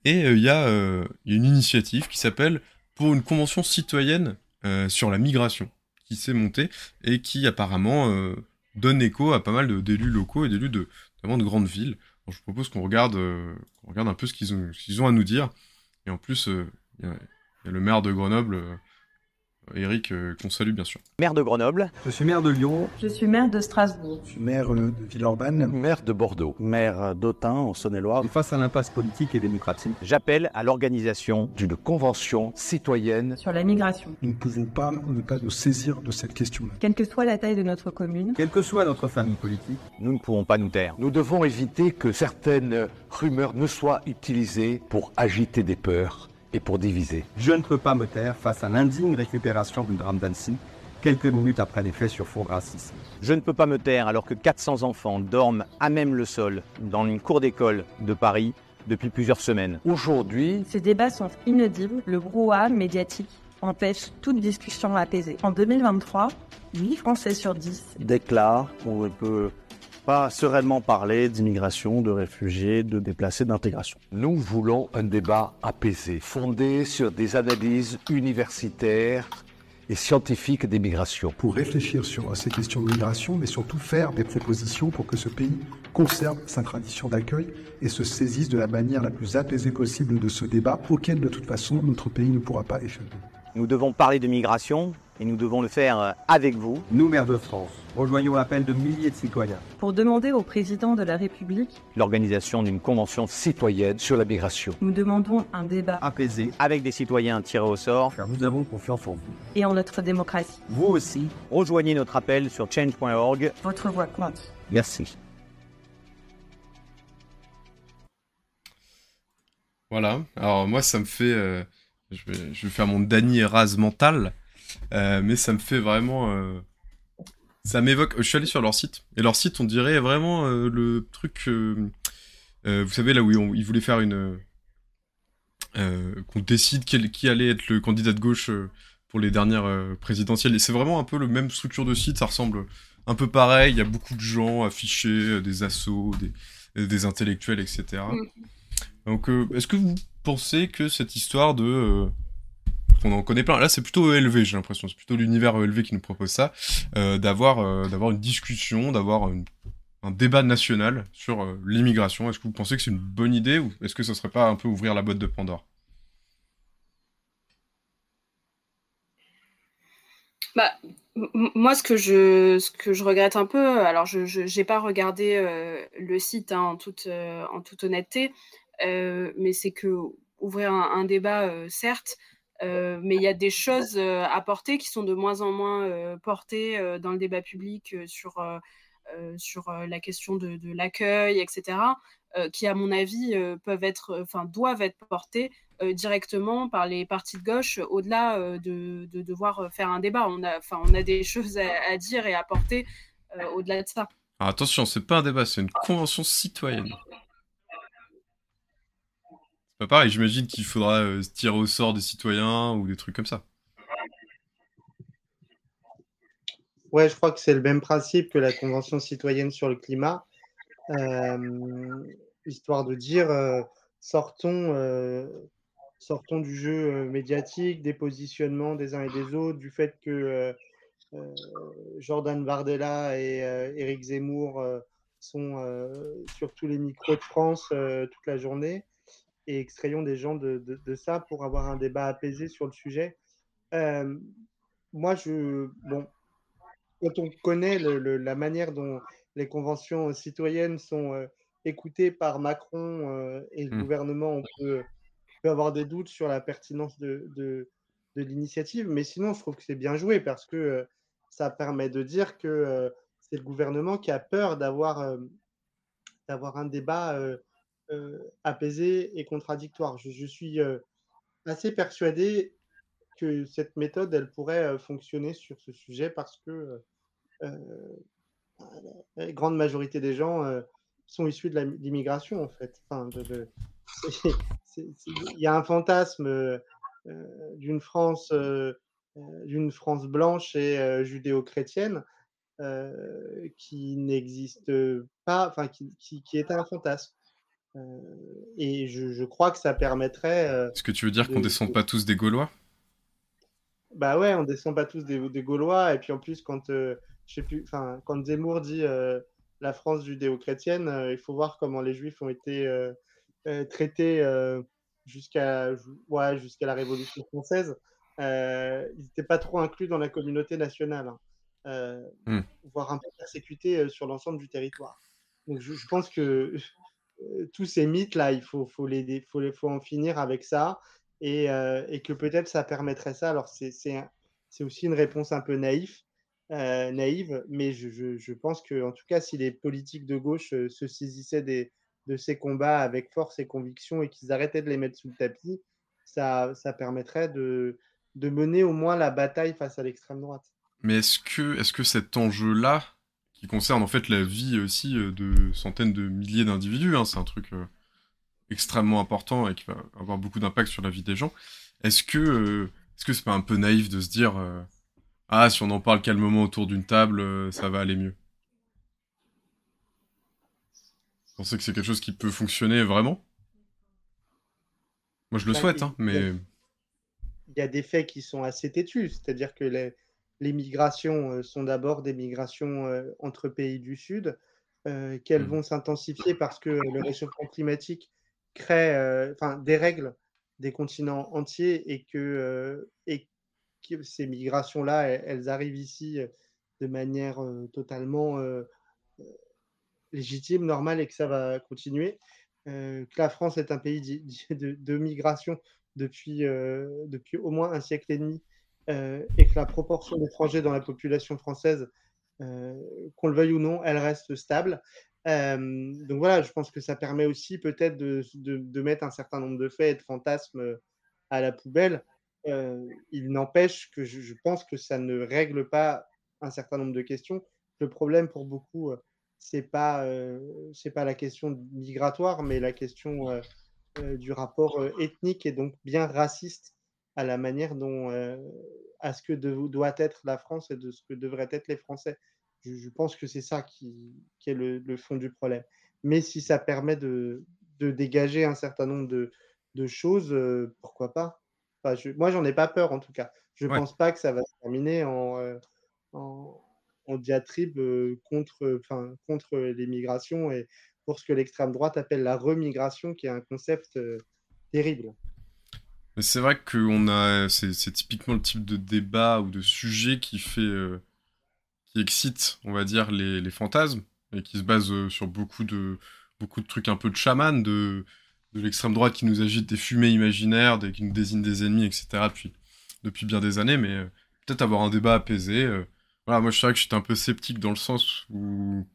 Et euh, il y, a, euh, une initiative qui s'appelle pour une convention citoyenne euh, sur la migration, qui s'est montée et qui apparemment euh, donne écho à pas mal d'élus locaux et d'élus de, notamment de grandes villes. Je vous propose qu'on regarde, euh, regarde un peu ce qu'ils ont, qu'ils ont à nous dire. Et en plus, euh, il y, a- il y a le maire de Grenoble, euh, Eric, euh, qu'on salue bien sûr. Maire de Grenoble. Je suis maire de Lyon. Je suis maire de Strasbourg. Je suis maire euh, de Villeurbanne. Maire de Bordeaux. Maire d'Autun, en Saône-et-Loire. Et face à l'impasse politique et démocratique, J'appelle à l'organisation D'une convention citoyenne. Sur la migration. Nous ne pouvons pas ne pas nous saisir de cette question-là. Quelle que soit la taille de notre commune, quelle que soit notre famille politique, Nous ne pouvons pas nous taire. Nous devons éviter que certaines rumeurs ne soient utilisées pour agiter des peurs et pour diviser. je ne peux pas me taire face à l'indigne récupération du drame d'Annecy, quelques minutes après les faits sur fond de racisme. Je ne peux pas me taire alors que 400 enfants dorment à même le sol dans une cour d'école de Paris depuis plusieurs semaines. Aujourd'hui, ces débats sont inaudibles. Le brouhaha médiatique empêche toute discussion apaisée. En 2023, 8 Français sur 10 déclare qu'on ne peut pas sereinement parler d'immigration, de réfugiés, de déplacés, d'intégration. nous voulons un débat apaisé, fondé sur des analyses universitaires et scientifiques des migrations. Pour réfléchir sur ces questions de migration, mais surtout faire des propositions pour que ce pays conserve sa tradition d'accueil et se saisisse de la manière la plus apaisée possible de ce débat auquel de toute façon notre pays ne pourra pas échapper. Nous devons parler de migration et nous devons le faire euh, avec vous. Nous, maires de France, rejoignons l'appel de milliers de citoyens. pour demander au président de la République, L'organisation d'une convention Citoyenne sur la migration. nous demandons un débat Apaisés, avec des citoyens tirés au sort. car nous avons confiance en vous. et en notre démocratie. Vous aussi, Rejoignez notre appel sur change.org. Votre voix compte. merci. Voilà. Alors moi, ça me fait, euh, je, vais, je vais faire mon Danny Eraz mental, euh, mais ça me fait vraiment, euh, ça m'évoque. Je suis allé sur leur site et leur site, on dirait vraiment euh, le truc, vous savez là où ils, ils voulaient faire une, qu'on décide quel- qui allait être le candidat de gauche pour les dernières présidentielles. Et c'est vraiment un peu le même structure de site. Ça ressemble un peu pareil. Il y a beaucoup de gens affichés, des assos, des, des intellectuels, etc. Mm. Donc, est-ce que vous pensez que cette histoire de... euh, on en connaît plein. Là, c'est plutôt ELV, j'ai l'impression. C'est plutôt l'univers ELV qui nous propose ça. euh, d'avoir, euh, d'avoir une discussion, d'avoir un débat national sur euh, l'immigration. Est-ce que vous pensez que c'est une bonne idée ou est-ce que ce serait pas un peu ouvrir la boîte de Pandore? Bah, moi, ce que je, ce que je regrette un peu, alors je n'ai pas regardé le site hein, en, toute, en toute honnêteté, mais c'est que ouvrir un, débat, certes, mais il y a des choses à porter qui sont de moins en moins portées dans le débat public sur, sur la question de, l'accueil, etc., qui, à mon avis, peuvent être, doivent être portées directement par les partis de gauche, au-delà de, de, devoir faire un débat. On a, on a des [LAUGHS] choses à, à dire et à porter au-delà de ça. Alors attention, c'est pas un débat, c'est une convention citoyenne. Pas pareil, j'imagine qu'il faudra euh, se tirer au sort des citoyens ou des trucs comme ça. Ouais, je crois que c'est le même principe que la convention citoyenne sur le climat. Euh, histoire de dire, euh, sortons, sortons du jeu médiatique, des positionnements des uns et des autres, du fait que Jordan Bardella et Éric Zemmour sont sur tous les micros de France toute la journée et extrayons des gens de, ça pour avoir un débat apaisé sur le sujet. moi, je, bon, quand on connaît la manière dont les conventions citoyennes sont écoutées par Macron et le mmh. gouvernement, on peut, avoir des doutes sur la pertinence de, de, de l'initiative. Mais sinon, je trouve que c'est bien joué parce que ça permet de dire que c'est le gouvernement qui a peur d'avoir d'avoir un débat apaisé et contradictoire. Je, suis assez persuadé que cette méthode, elle pourrait fonctionner sur ce sujet parce que la grande majorité des gens sont issus de l'immigration, en fait. [LAUGHS] Il y a un fantasme d'une France euh, France blanche et euh, judéo-chrétienne euh, qui n'existe pas, enfin qui, est un fantasme. Et je, crois que ça permettrait. Est-ce que tu veux dire qu'on descend pas tous des Gaulois? Bah ouais, on descend pas tous des, des Gaulois. Et puis en plus, quand je sais plus, enfin quand Zemmour dit la France judéo-chrétienne, il faut voir comment les Juifs ont été traités jusqu'à ouais, jusqu'à la Révolution française. Euh, ils n'étaient pas trop inclus dans la communauté nationale, hein. euh, mmh. voire un peu persécutés euh, sur l'ensemble du territoire. Donc je, pense que tous ces mythes-là, il faut, les, faut, faut en finir avec ça et, et que peut-être ça permettrait ça. Alors c'est aussi une réponse un peu naïve, naïve mais je, pense qu'en tout cas, si les politiques de gauche se saisissaient de ces combats avec force et conviction et qu'ils arrêtaient de les mettre sous le tapis, ça, permettrait de, mener au moins la bataille face à l'extrême droite. Mais est-ce que, est que cet enjeu-là, qui concerne en fait la vie aussi euh, de centaines de milliers d'individus, hein, c'est un truc euh, extrêmement important et qui va avoir beaucoup d'impact sur la vie des gens, est-ce que euh, est-ce que c'est pas un peu naïf de se dire ah si on en parle calmement autour d'une table, ça va aller mieux? Vous pensez que c'est quelque chose qui peut fonctionner vraiment? Moi je le bah, souhaite, hein, mais il y a des faits qui sont assez têtus, c'est-à-dire que les, migrations euh, sont d'abord des migrations euh, entre pays du Sud, euh, qu'elles mmh. vont s'intensifier parce que le réchauffement climatique crée, enfin, dérègle des continents entiers et que, et que ces migrations-là, elles, arrivent ici de manière totalement légitime, normale et que ça va continuer. que la France est un pays de migration depuis, euh, depuis au moins un siècle et demi euh, et que la proportion d'étrangers dans la population française, euh, qu'on le veuille ou non, elle reste stable. donc voilà, je pense que ça permet aussi peut-être de, mettre un certain nombre de faits et de fantasmes à la poubelle. il n'empêche que je, pense que ça ne règle pas un certain nombre de questions. Le problème pour beaucoup, c'est pas c'est pas la question migratoire, mais la question euh, du rapport euh, ethnique et donc bien raciste à la manière dont, euh, à ce que doit être la France et de ce que devraient être les Français. Je, pense que c'est ça qui, est le, fond du problème. Mais si ça permet de, dégager un certain nombre de, choses, pourquoi pas? Enfin, je, Moi, j'en ai pas peur en tout cas. Je ne pense pas que ça va se terminer en, en, diatribe contre, contre l'immigration et pour ce que l'extrême droite appelle la remigration, qui est un concept euh, terrible. Mais c'est vrai que a, c'est, typiquement le type de débat ou de sujet qui fait, euh, qui excite, on va dire, les, fantasmes et qui se base euh, sur beaucoup de, de trucs un peu de chaman, de, l'extrême droite qui nous agite des fumées imaginaires, qui nous désigne des ennemis, etc. depuis, depuis bien des années, mais peut-être avoir un débat apaisé. voilà, moi je sais que j'étais un peu sceptique dans le sens où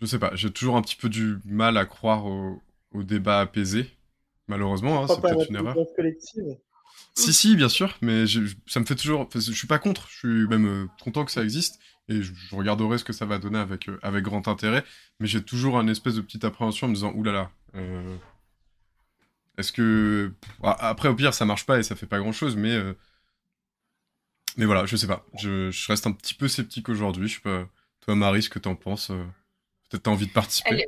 je sais pas, j'ai toujours un petit peu du mal à croire au, débat apaisé. Malheureusement, hein, c'est peut-être une erreur. Collective. Si, si, bien sûr, mais ça me fait toujours. Je suis pas contre, je suis même euh, content que ça existe et je, regarderai ce que ça va donner avec, euh, avec grand intérêt. Mais j'ai toujours une espèce de petite appréhension en me disant oulala. Euh, est-ce que. Après, au pire, ça marche pas et ça fait pas grand chose, mais. Mais voilà, je sais pas. Je, reste un petit peu sceptique aujourd'hui. Je sais pas. Toi, Marie, ce que t'en penses Peut-être t'as envie de participer?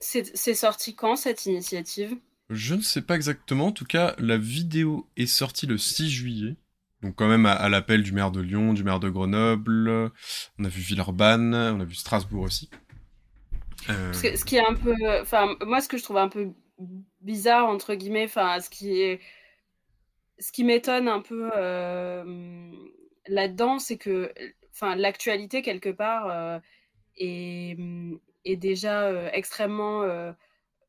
C'est sorti quand cette initiative? Je ne sais pas exactement. En tout cas, la vidéo est sortie le 6 juillet. Donc quand même à, l'appel du maire de Lyon, du maire de Grenoble. On a vu Villeurbanne, on a vu Strasbourg aussi. Euh, ce, qui est un peu... Enfin, moi, ce que je trouve un peu bizarre, entre guillemets, enfin, ce qui est... Ce qui m'étonne un peu euh, là-dedans, c'est que l'actualité, quelque part... Euh, est, déjà extrêmement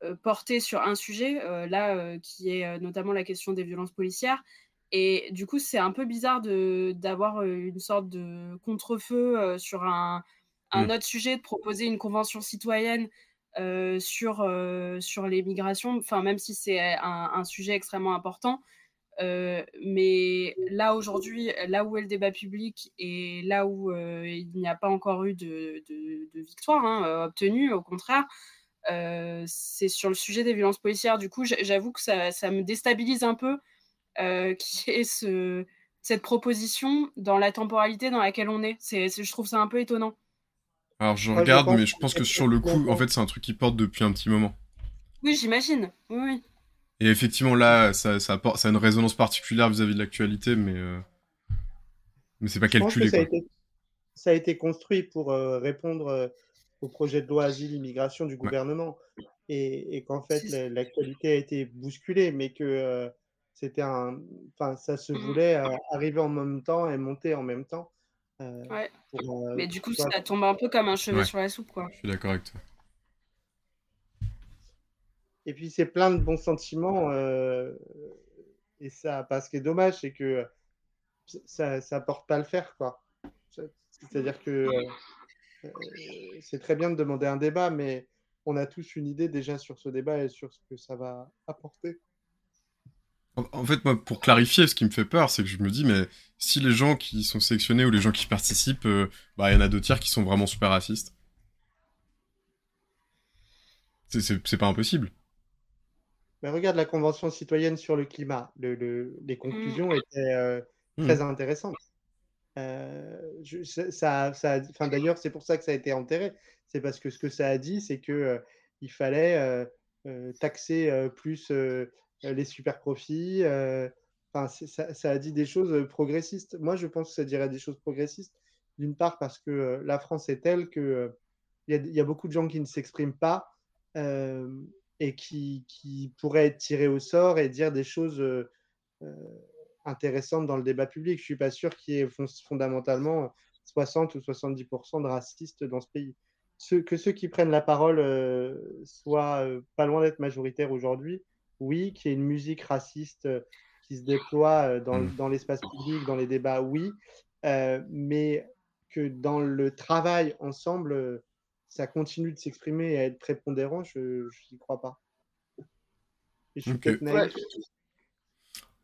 euh, euh, porté sur un sujet, là, qui est notamment la question des violences policières. Et du coup, c'est un peu bizarre d'avoir une sorte de contre-feu sur un, un mmh. autre sujet, de proposer une convention citoyenne sur, sur les migrations, enfin, même si c'est un, un, sujet extrêmement important. Euh, mais là aujourd'hui, là où est le débat public et là où euh, il n'y a pas encore eu de, victoire hein, euh, obtenue, au contraire, c'est sur le sujet des violences policières. Du coup, j'avoue que ça, me déstabilise un peu [LAUGHS] qui est ce, cette proposition dans la temporalité dans laquelle on est. c'est je trouve ça un peu étonnant. Alors je regarde, mais je pense que sur le coup, en fait, c'est un truc qui porte depuis un petit moment. Oui, j'imagine. Oui, oui. Et effectivement, là, ça, ça, a une résonance particulière vis-à-vis de l'actualité, mais, euh... mais c'est pas calculé. Ça, a été, ça, a été, construit pour euh, répondre euh, au projet de loi asile-immigration du gouvernement. Et, et qu'en fait, l'actualité a été bousculée, mais que euh, c'était un. Enfin, ça se mmh. voulait arriver en même temps et monter en même temps. ouais. mais du coup, ça tombe un peu comme un cheveu sur la soupe, quoi. Je suis d'accord avec toi. Et puis, c'est plein de bons sentiments. Euh, et ça, parce que dommage, c'est que ça ne porte pas à le faire. quoi. C'est-à-dire que euh, c'est très bien de demander un débat, mais on a tous une idée déjà sur ce débat et sur ce que ça va apporter. En fait, moi, pour clarifier, ce qui me fait peur, c'est que je me dis, mais si les gens qui sont sélectionnés ou les gens qui participent, euh, bah, il y en a deux tiers qui sont vraiment super racistes. C'est pas impossible. Mais regarde la Convention citoyenne sur le climat. Le, le, les conclusions mmh. étaient euh, mmh. très intéressantes. Euh, ça, ça, D'ailleurs, c'est pour ça que ça a été enterré. C'est parce que ce que ça a dit, c'est qu'il euh, il fallait taxer plus les super profits. Enfin, ça, a dit des choses progressistes. Moi, je pense que ça dirait des choses progressistes. D'une part, parce que la France est telle qu'il il y, y, a beaucoup de gens qui ne s'expriment pas et qui, qui pourrait être tiré au sort et dire des choses euh, euh, intéressantes dans le débat public. Je ne suis pas sûr qu'il y ait fondamentalement 60 ou 70% de racistes dans ce pays. que ceux qui prennent la parole euh, soient pas loin d'être majoritaires aujourd'hui, oui, qu'il y ait une musique raciste qui se déploie dans, dans l'espace public, dans les débats, oui, mais que dans le travail ensemble, ça continue de s'exprimer et à être prépondérant, je n'y crois pas. je suis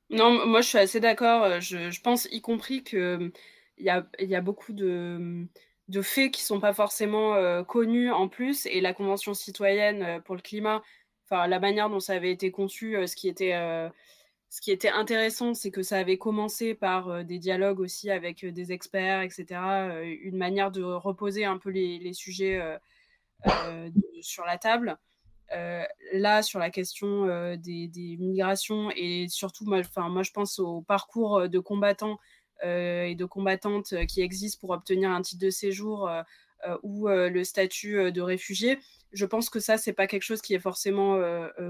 Non, moi je suis assez d'accord. Euh, je, pense y compris qu'il y a, beaucoup de, faits qui ne sont pas forcément euh, connus en plus. Et la Convention citoyenne euh, pour le climat, enfin la manière dont ça avait été conçu, ce qui était intéressant, c'est que ça avait commencé par euh, des dialogues aussi avec euh, des experts, etc. Euh, une manière de reposer un peu les, sujets sur la table. Là, sur la question des, migrations et surtout, moi, moi, je pense au parcours de combattants et de combattantes qui existent pour obtenir un titre de séjour ou le statut de réfugié. Je pense que ça, c'est pas quelque chose qui est forcément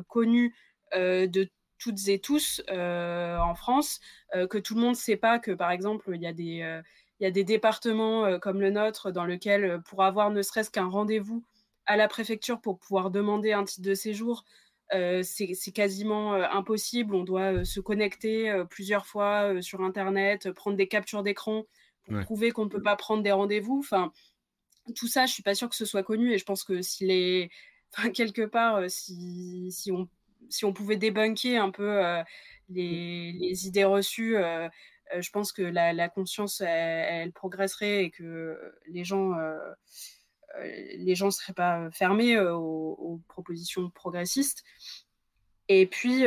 connu de toutes et tous euh, en France, euh, que tout le monde ne sait pas que, par exemple, il y a des, euh, y a des départements comme le nôtre dans lequel, pour avoir ne serait-ce qu'un rendez-vous à la préfecture pour pouvoir demander un titre de séjour, c'est quasiment impossible. On doit se connecter plusieurs fois sur Internet, prendre des captures d'écran pour prouver qu'on ne peut pas prendre des rendez-vous. Enfin, tout ça, je suis pas sûre que ce soit connu et je pense que si les, [LAUGHS] enfin, quelque part, si, si, on, si on pouvait débunker un peu les, les, idées reçues, je pense que la, la conscience, elle, progresserait et que les gens les gens ne seraient pas fermés aux, propositions progressistes. Et puis,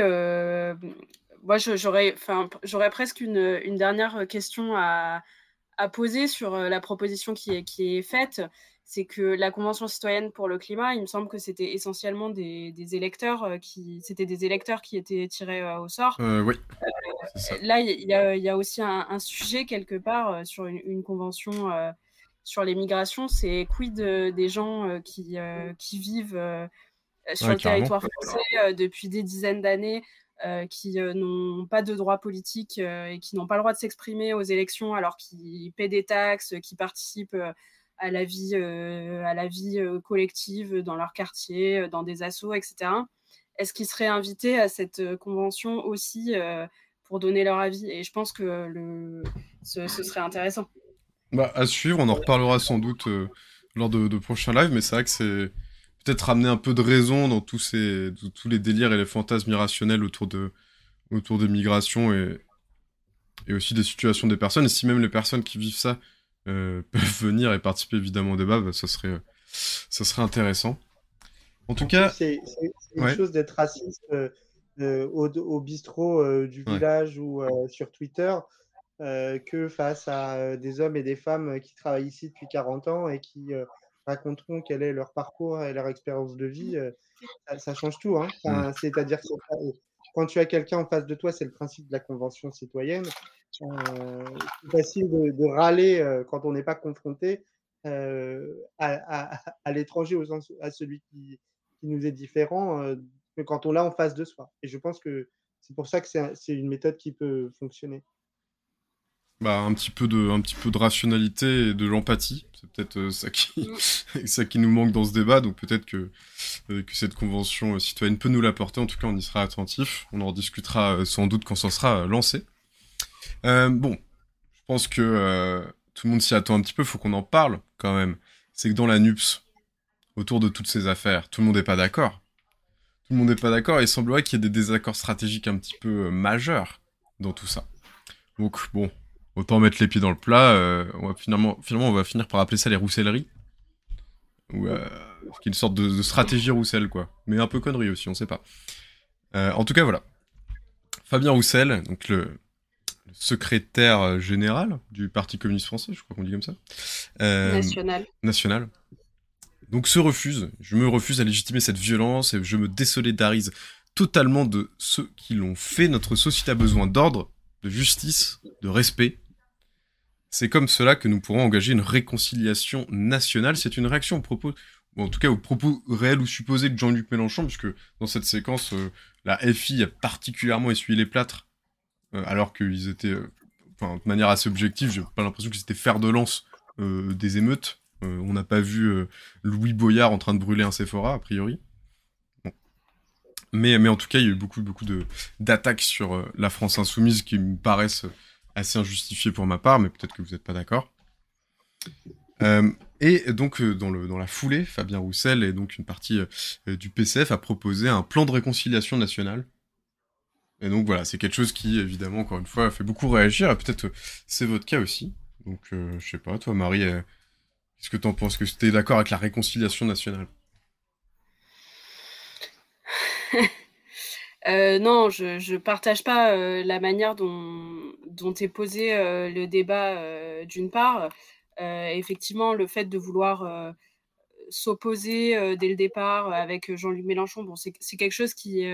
moi, j'aurais, j'aurais presque une, une, dernière question à, à poser sur la proposition qui est, qui est faite. C'est que la Convention citoyenne pour le climat, il me semble que c'était essentiellement des, des, électeurs qui, c'était des électeurs qui étaient tirés au sort. oui. là, il y, y, a aussi un, un, sujet quelque part sur une, une convention sur les migrations, c'est quid des gens euh, qui, euh, qui vivent euh, sur le territoire français depuis des dizaines d'années, qui n'ont pas de droits politiques et qui n'ont pas le droit de s'exprimer aux élections alors qu'ils paient des taxes, qui participent à la vie, à la vie collective dans leur quartier, dans des assos, etc. Est-ce qu'ils seraient invités à cette convention aussi pour donner leur avis? Et je pense que le, ce serait intéressant. Bah, à suivre, on en reparlera sans doute euh, lors de, de, prochains lives, mais c'est vrai que c'est peut-être ramener un peu de raison dans tous ces tous les délires et les fantasmes irrationnels autour de autour des migrations et et aussi des situations des personnes. Et si même les personnes qui vivent ça euh, [LAUGHS] peuvent venir et participer évidemment au débat, bah, ça serait ça serait intéressant. En tout cas, c'est une chose d'être raciste euh, au, au, bistrot du village ou sur Twitter. Euh, que face à euh, des hommes et des femmes qui travaillent ici depuis 40 ans et qui euh, raconteront quel est leur parcours et leur expérience de vie, ça, change tout. Hein. Mmh. C'est-à-dire que quand tu as quelqu'un en face de toi, c'est le principe de la convention citoyenne. c'est facile de, râler quand on n'est pas confronté à, à, l'étranger, au sens à celui qui, qui nous est différent, que quand on l'a en face de soi. Et je pense que c'est pour ça que c'est une méthode qui peut fonctionner bah, un petit peu de un petit peu de rationalité et de l'empathie. C'est peut-être euh, ça qui mm. [LAUGHS] ça qui nous manque dans ce débat. Donc peut-être que euh, que cette convention euh, citoyenne peut nous l'apporter. En tout cas on y sera attentif. On en discutera sans doute quand ça sera lancé. Bon. Je pense que tout le monde s'y attend un petit peu. Faut qu'on en parle quand même. C'est que dans la NUPS autour de toutes ces affaires tout le monde n'est pas d'accord. Tout le monde n'est pas d'accord et il semblerait qu'il y ait des désaccords stratégiques un petit peu majeurs dans tout ça. Donc bon autant mettre les pieds dans le plat. Euh, on va finalement, finalement, on va finir par appeler ça les rousselleries. Ou euh, qui est une sorte de, stratégie roussel, quoi. Mais un peu connerie aussi, on sait pas. Euh, en tout cas, voilà. Fabien Roussel, donc le, secrétaire général du Parti communiste français, je crois qu'on dit comme ça. national. National. Donc se refuse, je me refuse à légitimer cette violence et je me désolidarise totalement de ceux qui l'ont fait. Notre société a besoin d'ordre, de justice, de respect. C'est comme cela que nous pourrons engager une réconciliation nationale. C'est une réaction au propos, en tout cas au propos réel ou supposé de Jean-Luc Mélenchon, puisque dans cette séquence, euh, la FI a particulièrement essuyé les plâtres, euh, alors qu'ils étaient, euh, enfin, de manière assez objective, j'ai pas l'impression que c'était fer de lance des émeutes. on n'a pas vu Louis Boyard en train de brûler un Sephora, a priori. Mais, mais en tout cas, il y a eu beaucoup, beaucoup d'attaques sur la France insoumise qui me paraissent assez injustifiées pour ma part, mais peut-être que vous n'êtes pas d'accord. Euh, et donc, euh, dans, le, dans la foulée, Fabien Roussel et donc une partie du PCF a proposé un plan de réconciliation nationale. Et donc voilà, c'est quelque chose qui, évidemment, encore une fois, fait beaucoup réagir, et peut-être c'est votre cas aussi. Donc, je sais pas, toi, Marie, qu'est-ce que t'en penses? Que tu es d'accord avec la réconciliation nationale? [LAUGHS] Euh, non, je ne partage pas euh, la manière dont, dont est posé euh, le débat d'une part. effectivement, le fait de vouloir s'opposer dès le départ avec Jean-Luc Mélenchon, bon, c'est quelque chose qui,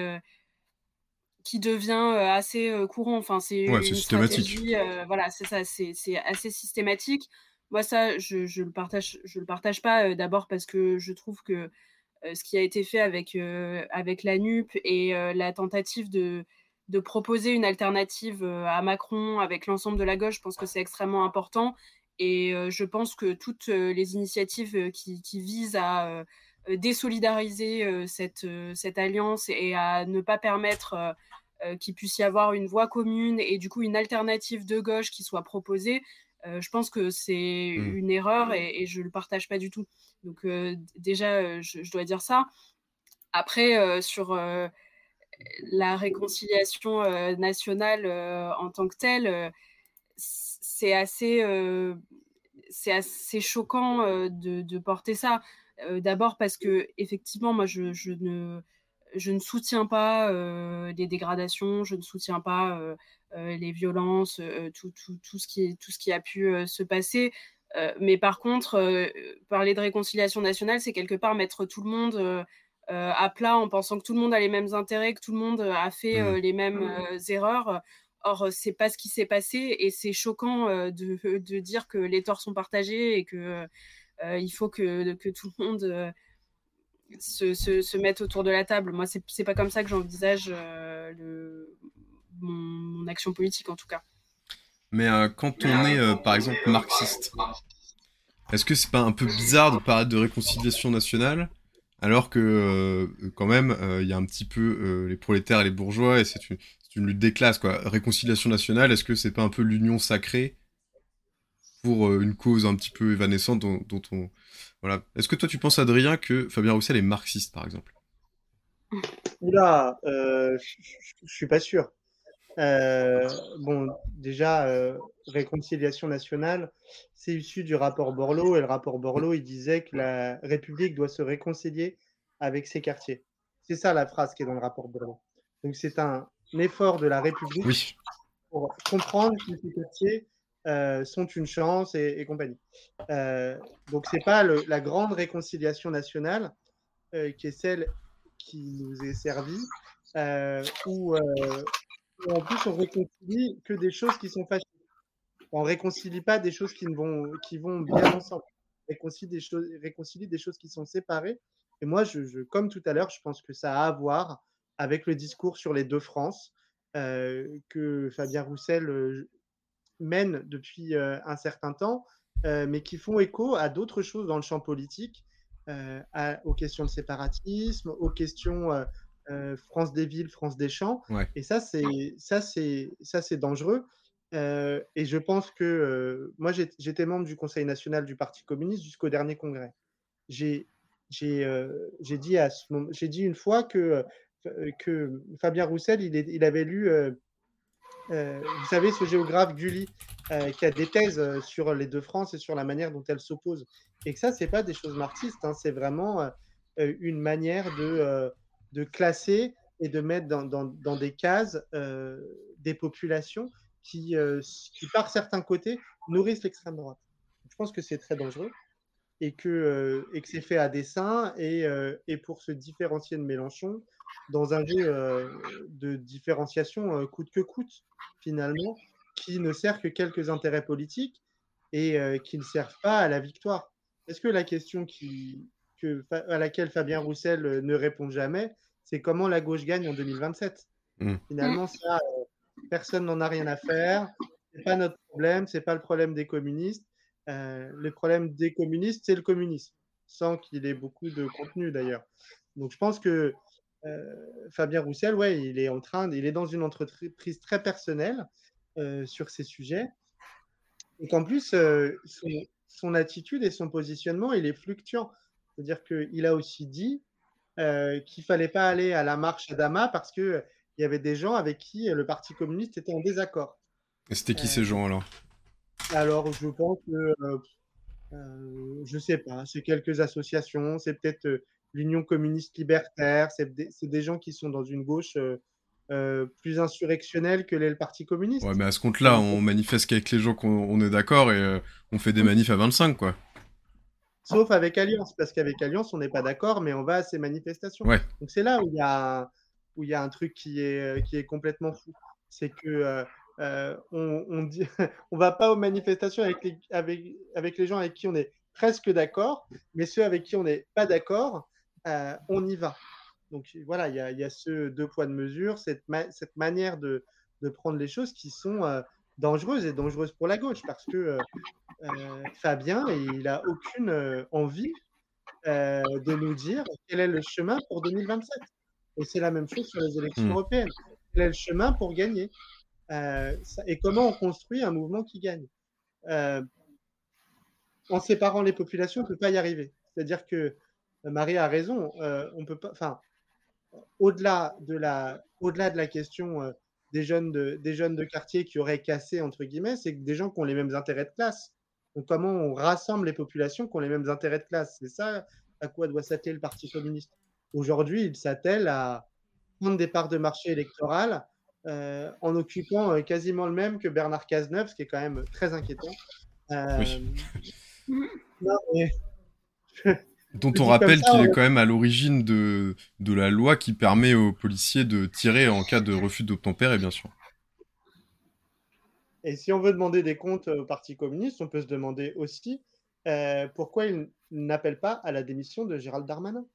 qui devient assez courant. Enfin, c'est ouais, systématique. voilà, c'est ça, c'est assez systématique. Moi, ça, je ne je le, partage, je le partage pas d'abord parce que je trouve que ce qui a été fait avec, euh, avec la NUP et euh, la tentative de, de proposer une alternative à Macron avec l'ensemble de la gauche, je pense que c'est extrêmement important. Et je pense que toutes les initiatives qui, qui visent à désolidariser cette, cette alliance et à ne pas permettre qu'il puisse y avoir une voie commune et du coup une alternative de gauche qui soit proposée, je pense que c'est Mmh. une erreur et, et je ne le partage pas du tout. Donc déjà, je, je dois dire ça. Après, sur la réconciliation nationale en tant que telle, c'est assez, assez choquant de, de porter ça. D'abord parce que effectivement, moi, je, je ne, je ne soutiens pas les dégradations, je ne soutiens pas les violences, tout, tout, tout, ce qui, tout ce qui a pu se passer. mais par contre, parler de réconciliation nationale, c'est quelque part mettre tout le monde à plat en pensant que tout le monde a les mêmes intérêts, que tout le monde a fait Mmh. les mêmes erreurs. Or, c'est pas ce qui s'est passé et c'est choquant de, [LAUGHS] de, dire que les torts sont partagés et que il faut que, que, tout le monde se, se, se, mette autour de la table. Moi, c'est pas comme ça que j'envisage le mon, mon, action politique en tout cas. Mais euh, quand on est euh, par exemple marxiste, est-ce que c'est pas un peu bizarre de parler de réconciliation nationale alors que euh, quand même il y a un petit peu les prolétaires et les bourgeois et c'est une, une, lutte des classes quoi. Réconciliation nationale, est-ce que c'est pas un peu l'union sacrée pour une cause un petit peu évanescente dont, dont on voilà. Est-ce que toi tu penses Adrien que Fabien Roussel est marxiste par exemple? Oula, je suis pas sûr. Euh, bon, déjà, euh, réconciliation nationale, c'est issu du rapport Borloo, et le rapport Borloo, il disait que la République doit se réconcilier avec ses quartiers. C'est ça la phrase qui est dans le rapport Borloo. Donc c'est un effort de la République oui. pour comprendre que ces quartiers euh, sont une chance et, et compagnie. donc c'est pas le, la grande réconciliation nationale qui est celle qui nous est servie, où en plus, on réconcilie que des choses qui sont fâchées. On réconcilie pas des choses qui, vont, bien ensemble. On réconcilie des, choses, réconcilie des choses qui sont séparées. Et moi, je, comme tout à l'heure, je pense que ça a à voir avec le discours sur les deux France euh, que Fabien Roussel euh, mène depuis euh, un certain temps, mais qui font écho à d'autres choses dans le champ politique, aux questions de séparatisme, aux questions euh, France des villes, France des champs. Ouais. Et ça, c'est ça, c'est ça, c'est dangereux. Euh, et je pense que euh, moi, j'étais membre du Conseil national du Parti communiste jusqu'au dernier congrès. J'ai j'ai dit à ce moment, j'ai dit une fois que que Fabien Roussel, il, est, il avait lu, vous savez, ce géographe Gulli, qui a des thèses sur les deux France et sur la manière dont elles s'opposent. Et que ça, c'est pas des choses marxistes, hein, c'est vraiment une manière de de classer et de mettre dans, des cases euh, des populations qui, euh, qui, par certains côtés, nourrissent l'extrême droite. Je pense que c'est très dangereux et que, euh, c'est fait à dessein et, pour se différencier de Mélenchon dans un jeu de différenciation coûte que coûte, finalement, qui ne sert que quelques intérêts politiques et qui ne servent pas à la victoire. Est-ce que la question à laquelle Fabien Roussel ne répond jamais, c'est comment la gauche gagne en 2027. Mmh. Finalement, ça, euh, personne n'en a rien à faire. C'est pas notre problème, c'est pas le problème des communistes. Euh, le problème des communistes, c'est le communisme, sans qu'il ait beaucoup de contenu d'ailleurs. Donc, je pense que euh, Fabien Roussel, ouais, il est en train, il est dans une entreprise très personnelle sur ces sujets, et qu'en plus, son, son attitude et son positionnement, il est fluctuant. C'est-à-dire qu'il a aussi dit euh, qu'il fallait pas aller à la marche Adama parce que il euh, y avait des gens avec qui le Parti communiste était en désaccord. Et c'était qui euh, ces gens alors? Alors, je pense que euh, je sais pas, c'est quelques associations, c'est peut-être l'Union communiste libertaire, c'est des, des, gens qui sont dans une gauche plus insurrectionnelle que l'est le Parti communiste. Ouais, mais à ce compte-là, on manifeste qu'avec les gens qu'on est d'accord et on fait des manifs à 25, quoi. Sauf avec Alliance, parce qu'avec Alliance, on n'est pas d'accord, mais on va à ces manifestations. Ouais. Donc c'est là où il y a où il y a un truc qui est qui est complètement fou, c'est que euh, euh, on, on dit [LAUGHS] on va pas aux manifestations avec les avec avec les gens avec qui on est presque d'accord, mais ceux avec qui on n'est pas d'accord, euh, on y va. Donc voilà, il y y a ce deux poids de mesure, cette ma cette manière de de prendre les choses qui sont euh, dangereuse et dangereuse pour la gauche parce que euh, euh, Fabien, il a aucune euh, envie euh, de nous dire quel est le chemin pour 2027. Et c'est la même chose sur les élections Hmm. européennes. Quel est le chemin pour gagner? Euh, ça- Et comment on construit un mouvement qui gagne? En séparant les populations, on ne peut pas y arriver. C'est-à-dire que Marie a raison. on peut pas. Enfin, au-delà de la, au-delà de la question des jeunes de, des jeunes de quartier qui auraient cassé entre guillemets, c'est des gens qui ont les mêmes intérêts de classe. Donc comment on rassemble les populations qui ont les mêmes intérêts de classe? C'est ça à quoi doit s'atteler le Parti communiste. Aujourd'hui, il s'attelle à prendre des parts de marché électorales euh, en occupant euh, quasiment le même que Bernard Cazeneuve, ce qui est quand même très inquiétant. Euh, [LAUGHS] non, mais- [LAUGHS] Dont on rappelle qu'il est quand même à l'origine de, de la loi qui permet aux policiers de tirer en cas de refus d'obtempérer, bien sûr. Et si on veut demander des comptes au Parti communiste, on peut se demander aussi euh, pourquoi il n'appelle pas à la démission de Gérald Darmanin?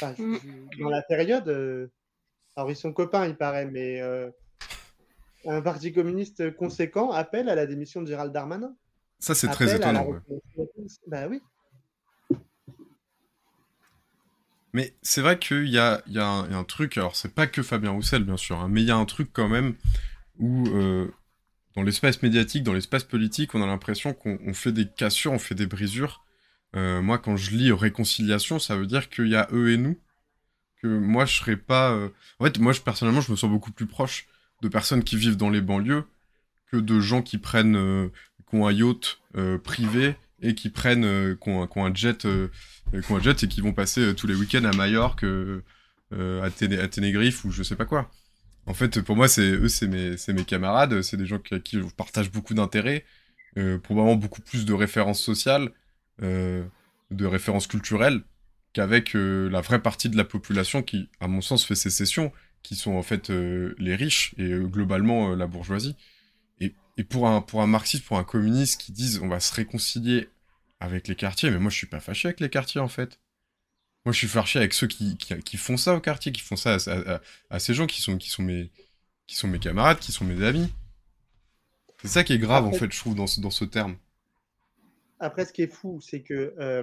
Enfin, je- dans la période, euh, alors ils sont copains, il paraît, mais euh, un Parti communiste conséquent appelle à la démission de Gérald Darmanin? Ça, c'est très la étonnant, ouais. Bah oui. Mais c'est vrai qu'il y a, un truc, alors c'est pas que Fabien Roussel, bien sûr, hein, mais il y a un truc quand même où, euh, dans l'espace médiatique, dans l'espace politique, on a l'impression qu'on on fait des cassures, on fait des brisures. Euh, moi, quand je lis réconciliation, ça veut dire qu'il y a eux et nous. Que moi, je serais pas. euh, En fait, moi, je, personnellement, je me sens beaucoup plus proche de personnes qui vivent dans les banlieues que de gens qui prennent, qui ont un yacht privé et qui prennent, euh, qui ont, un- jet, euh, un jet et qui vont passer euh, tous les week-ends à Majorque, euh, euh, à, Téné- à Ténégriffe ou je sais pas quoi. En fait, pour moi, c'est eux, c'est mes, mes camarades, c'est des gens qui, partage beaucoup d'intérêts, probablement beaucoup plus de références sociales, de références culturelles, qu'avec la vraie partie de la population qui, à mon sens, fait sécession, qui sont en fait les riches et globalement la bourgeoisie. Et, pour, un, pour un marxiste, pour un communiste qui disent on va se réconcilier avec les quartiers, mais moi je suis pas fâché avec les quartiers en fait. Moi je suis fâché avec ceux qui, qui, qui font ça au quartier, qui font ça à, à- à- à ces gens qui sont, qui, sont mes, qui sont mes camarades, qui sont mes amis. C'est ça qui est grave en fait, je trouve, dans ce, dans ce terme. Après, ce qui est fou, c'est que euh,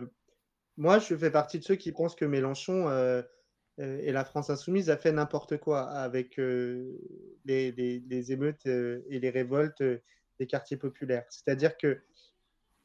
moi, je fais partie de ceux qui pensent que Mélenchon euh, et la France insoumise a fait n'importe quoi avec euh, les, émeutes euh, et les révoltes euh, des quartiers populaires. C'est-à-dire que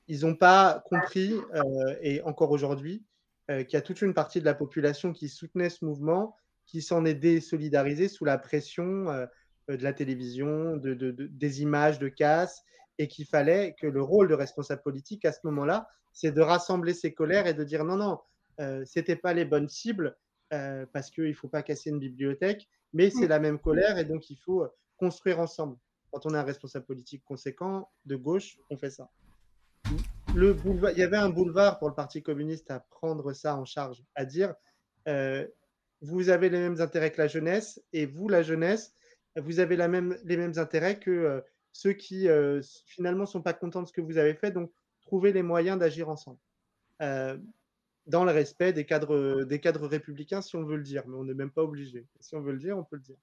ils n'ont pas compris, euh, et encore aujourd'hui, euh, qu'il y a toute une partie de la population qui soutenait ce mouvement, qui s'en est désolidarisée sous la pression euh, euh, de la télévision, de, de- de- des images de casse, et qu'il fallait que le rôle de responsable politique à ce moment-là, c'est de rassembler ses colères et de dire non, non, euh, c'était pas les bonnes cibles, euh, parce qu'il ne faut pas casser une bibliothèque, mais c'est la même colère, et donc il faut euh, construire ensemble. Quand on est un responsable politique conséquent, de gauche, on fait ça le boulevard, il y avait un boulevard pour le Parti communiste à prendre ça en charge, à dire euh, vous avez les mêmes intérêts que la jeunesse, et vous, la jeunesse, vous avez la même, les mêmes intérêts que euh, ceux qui euh, finalement ne sont pas contents de ce que vous avez fait, donc trouvez les moyens d'agir ensemble. Dans le respect des cadres, des cadres républicains, si on veut le dire, mais on n'est même pas obligé. Si on veut le dire, on peut le dire.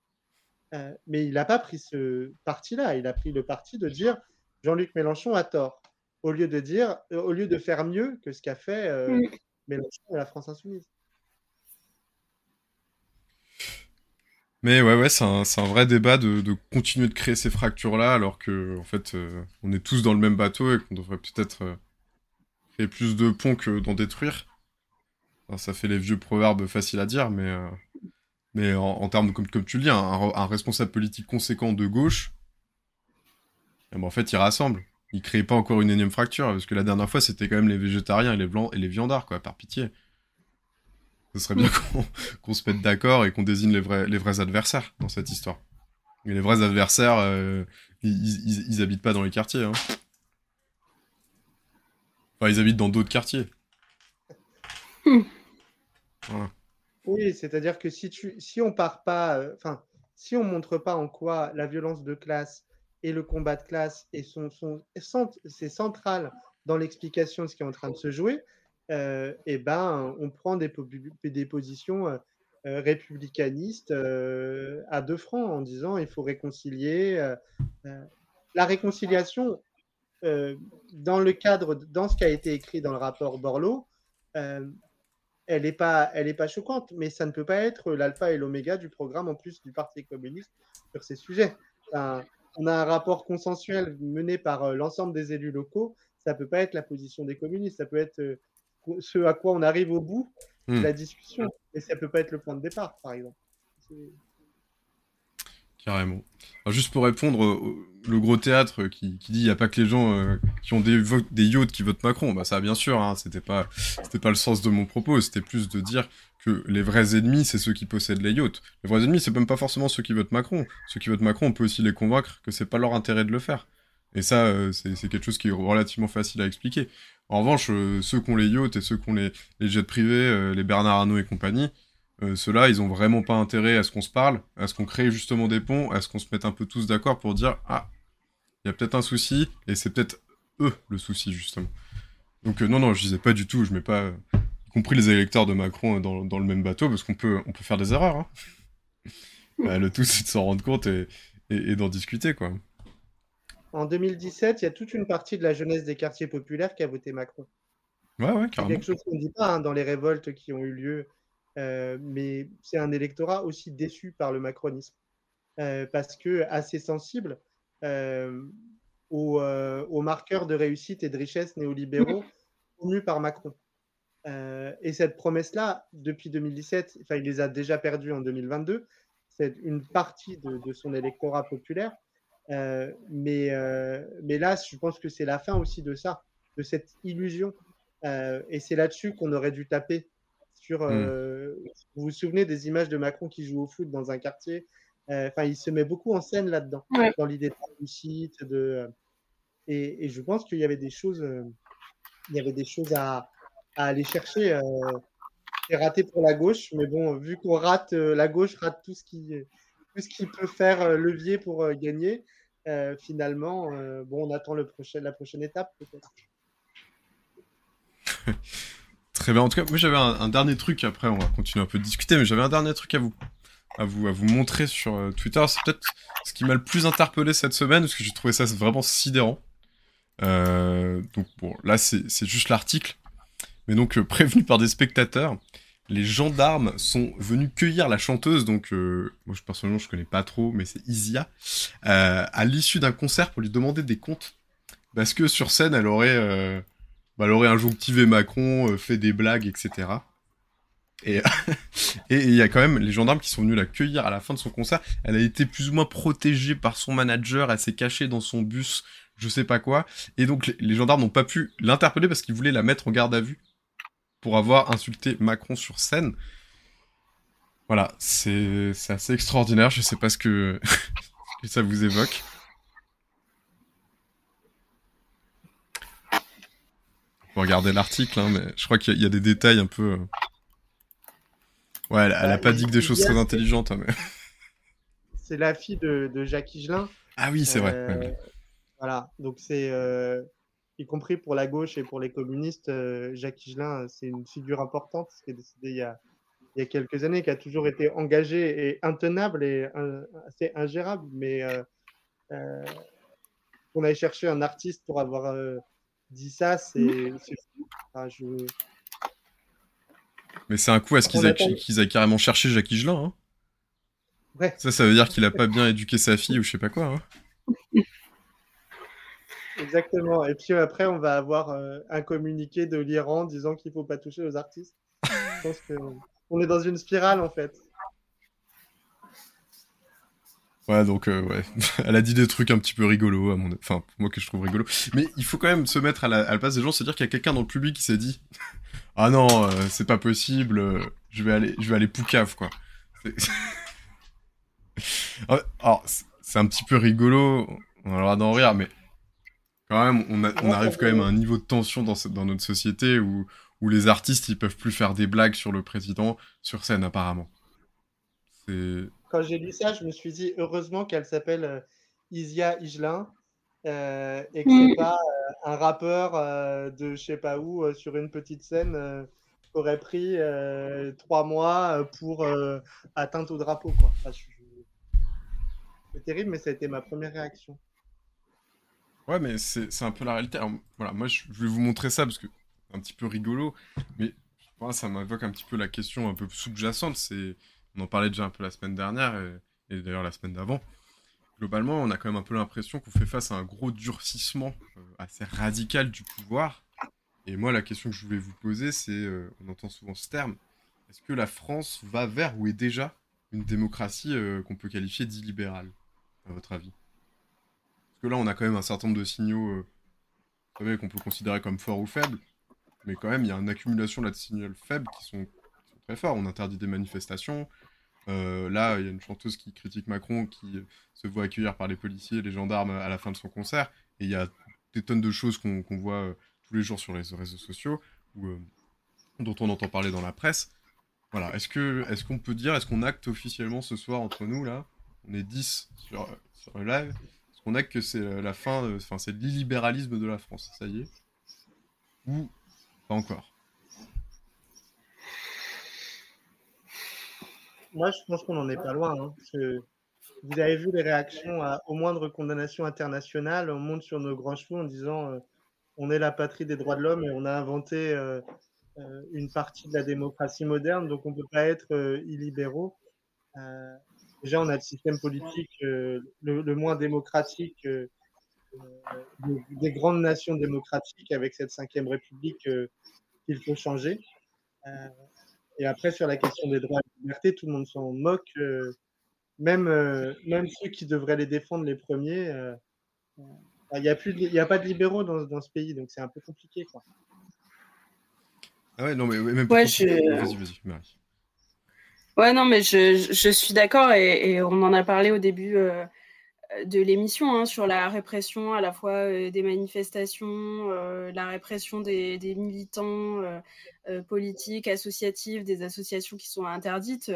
Euh, mais il n'a pas pris ce parti-là. Il a pris le parti de dire Jean-Luc Mélenchon a tort, au lieu de dire, euh, au lieu de faire mieux que ce qu'a fait euh, Mm. Mélenchon et la France insoumise. Mais ouais, ouais, c'est un, c'est un vrai débat de, de continuer de créer ces fractures-là, alors que, en fait, euh, on est tous dans le même bateau et qu'on devrait peut-être euh, créer plus de ponts que d'en détruire. Ça fait les vieux proverbes faciles à dire, mais, euh, mais en, en termes, comme, comme tu le dis, un, un responsable politique conséquent de gauche, eh ben, en fait, il rassemble. Il crée pas encore une énième fracture, parce que la dernière fois, c'était quand même les végétariens et les, blancs, et les viandards, quoi, par pitié. Ce serait bien qu'on se mette d'accord et qu'on désigne les vrais, les vrais adversaires dans cette histoire. Et les vrais adversaires, euh, ils, ils, ils habitent pas dans les quartiers. Hein. Enfin, ils habitent dans d'autres quartiers. Oui, c'est-à-dire que si, tu, si on part pas, euh, enfin, si on montre pas en quoi la violence de classe et le combat de classe et sont, cent- c'est central dans l'explication de ce qui est en train de se jouer, euh, et ben, on prend des, des positions euh, républicanistes à deux francs en disant il faut réconcilier. la réconciliation, dans le cadre, dans ce qui a été écrit dans le rapport Borloo, elle n'est pas, elle est pas choquante, mais ça ne peut pas être l'alpha et l'oméga du programme en plus du Parti communiste sur ces sujets. on a un rapport consensuel mené par euh, l'ensemble des élus locaux. Ça ne peut pas être la position des communistes. Ça peut être euh, ce à quoi on arrive au bout de la hmm. discussion, mais ça ne peut pas être le point de départ, par exemple. Carrément. juste pour répondre, au, le gros théâtre qui, dit il n'y a pas que les gens euh, qui ont des, yachts qui votent Macron. Bah ça, bien sûr, hein, c'était pas, le sens de mon propos. C'était plus de dire que les vrais ennemis, c'est ceux qui possèdent les yachts. Les vrais ennemis, c'est même pas forcément ceux qui votent Macron. Ceux qui votent Macron, on peut aussi les convaincre que c'est pas leur intérêt de le faire. Et ça, euh, c'est, quelque chose qui est relativement facile à expliquer. En revanche, euh, ceux qui ont les yachts et ceux qui ont les, les jets privés, les Bernard Arnault et compagnie, euh, ceux-là, ils ont vraiment pas intérêt à ce qu'on se parle, à ce qu'on crée justement des ponts, à ce qu'on se mette un peu tous d'accord pour dire ah, il y a peut-être un souci et c'est peut-être eux le souci justement. Donc euh, non non, je disais pas du tout, je mets pas y compris les électeurs de Macron dans, dans le même bateau parce qu'on peut on peut faire des erreurs. Hein. Bah, [LAUGHS] le tout c'est de s'en rendre compte et, et, d'en discuter quoi. En 2017, il y a toute une partie de la jeunesse des quartiers populaires qui a voté Macron. Ouais, ouais, carrément. C'est quelque chose qu'on ne dit pas hein, dans les révoltes qui ont eu lieu euh, mais c'est un électorat aussi déçu par le macronisme, euh, parce que assez sensible euh, aux, aux, marqueurs de réussite et de richesse néolibéraux [LAUGHS] promus par Macron. et cette promesse-là, depuis 2017, enfin, il les a déjà perdus en 2022. C'est une partie de, de, son électorat populaire. mais, mais là, je pense que c'est la fin aussi de ça, de cette illusion. et c'est là-dessus qu'on aurait dû taper sur, hmm. euh, vous vous souvenez des images de Macron qui joue au foot dans un quartier? Euh, Enfin, il se met beaucoup en scène là-dedans, dans l'idée de réussite. De, euh, et, je pense qu'il y avait des choses, il y avait des choses à, aller chercher. c'est raté pour la gauche, mais bon, vu qu'on rate, la gauche rate tout ce qui, tout ce qui peut faire levier pour gagner. finalement, bon, on attend le prochain, la prochaine étape peut-être. [LAUGHS] Très bien. En tout cas, moi j'avais un, dernier truc. Après, on va continuer un peu de discuter, mais j'avais un dernier truc à vous, à vous, à vous montrer sur euh, Twitter. C'est peut-être ce qui m'a le plus interpellé cette semaine, parce que j'ai trouvé ça vraiment sidérant. Euh, donc bon, là c'est juste l'article. Mais donc euh, [LAUGHS] prévenu par des spectateurs, les gendarmes sont venus cueillir la chanteuse. Donc moi personnellement je connais pas trop, mais c'est Isia, à l'issue d'un concert pour lui demander des comptes, parce que sur scène elle aurait bah, elle aurait injonctivé Macron, euh, fait des blagues, etc. [LAUGHS] Et il y a quand même les gendarmes qui sont venus la cueillir à la fin de son concert. Elle a été plus ou moins protégée par son manager. Elle s'est cachée dans son bus, je sais pas quoi. Et donc les, gendarmes n'ont pas pu l'interpeller parce qu'ils voulaient la mettre en garde à vue pour avoir insulté Macron sur scène. Voilà, c'est assez extraordinaire. Je sais pas ce que [LAUGHS] ça vous évoque. Regarder l'article, hein, mais je crois qu'il y, a des détails un peu. Euh. Ouais, elle, a pas dit que des choses très intelligentes. Hein, mais... [LAUGHS] C'est la fille de, Jacques Higelin. Ah oui, c'est vrai. Euh, voilà, donc c'est. Euh, y compris pour la gauche et pour les communistes, Jacques Higelin, c'est une figure importante qui est décédé il y, a, il y a quelques années, qui a toujours été engagé et intenable et assez ingérable. Mais on allait chercher un artiste pour avoir dit ça, c'est mmh. Mais c'est un coup à ce qu'ils aient, carrément cherché Jacques Higelin. Hein ouais. Ça, ça veut dire qu'il a pas bien éduqué sa fille ou je sais pas quoi. Hein [LAUGHS] Exactement. Et puis après, on va avoir euh, un communiqué de l'Iran disant qu'il faut pas toucher aux artistes. je pense qu'on est dans une spirale en fait. Ouais, donc euh, ouais, [LAUGHS] elle a dit des trucs un petit peu rigolos, à mon... enfin moi que je trouve rigolo. Mais il faut quand même se mettre à la, place des gens, se dire qu'il y a quelqu'un dans le public qui s'est dit, ah non, euh, c'est pas possible, euh, je vais aller, je vais aller poucave quoi. [LAUGHS] Ah, alors c'est un petit peu rigolo, on a le droit d'en rire, mais quand même on, arrive quand même à un niveau de tension dans, dans notre société où, où les artistes ils peuvent plus faire des blagues sur le président sur scène apparemment. C'est quand j'ai lu ça, je me suis dit heureusement qu'elle s'appelle euh, Isia Higelin euh, et que c'est mm. pas euh, un rappeur de je sais pas où sur une petite scène qui aurait pris trois mois pour atteindre au drapeau. Quoi. C'est terrible, mais ça a été ma première réaction. Ouais, mais c'est un peu la réalité. voilà, moi, je vais vous montrer ça parce que c'est un petit peu rigolo, mais Moi, ça m'évoque un petit peu la question un peu sous-jacente. C'est, on en parlait déjà un peu la semaine dernière et, d'ailleurs la semaine d'avant. Globalement, on a quand même un peu l'impression qu'on fait face à un gros durcissement euh, assez radical du pouvoir. Et moi, la question que je voulais vous poser, c'est, euh, on entend souvent ce terme, est-ce que la France va vers ou est déjà une démocratie euh, qu'on peut qualifier d'illibérale, à votre avis? Parce que là, on a quand même un certain nombre de signaux qu'on peut considérer comme forts ou faibles, mais quand même, il y a une accumulation de signaux faibles qui sont, très forts. On interdit des manifestations. Euh, là, il y a une chanteuse qui critique Macron, qui se voit accueillir par les policiers et les gendarmes à la fin de son concert. Et il y a des tonnes de choses qu'on voit euh, tous les jours sur les réseaux sociaux, euh, dont on entend parler dans la presse. Voilà, est-ce qu'on peut dire, est-ce qu'on acte officiellement ce soir entre nous, là? On est 10 sur, sur le live. Est-ce qu'on acte que c'est la fin, enfin c'est l'illibéralisme de la France, ça y est? Ou pas encore? Moi, je pense qu'on n'en est pas loin. Hein, vous avez vu les réactions à, au moindre condamnation internationale. On monte sur nos grands chevaux en disant euh, on est la patrie des droits de l'homme et on a inventé euh, euh, une partie de la démocratie moderne, donc on ne peut pas être illibéraux. déjà, on a le système politique le, moins démocratique des, grandes nations démocratiques avec cette cinquième république euh, qu'il faut changer. Euh, et après, sur la question des droits libertés, tout le monde s'en moque. Euh, même, même ceux qui devraient les défendre les premiers, il n'y a, plus il a pas de libéraux dans, dans ce pays, donc c'est un peu compliqué. Quoi. Ah ouais, non, mais même ouais, je... Vas-y, vas-y, Ouais, non, mais je, je suis d'accord et, et, on en a parlé au début de l'émission hein, sur la répression à la fois euh, des manifestations, euh, la répression des, militants euh, politiques, associatifs, des associations qui sont interdites.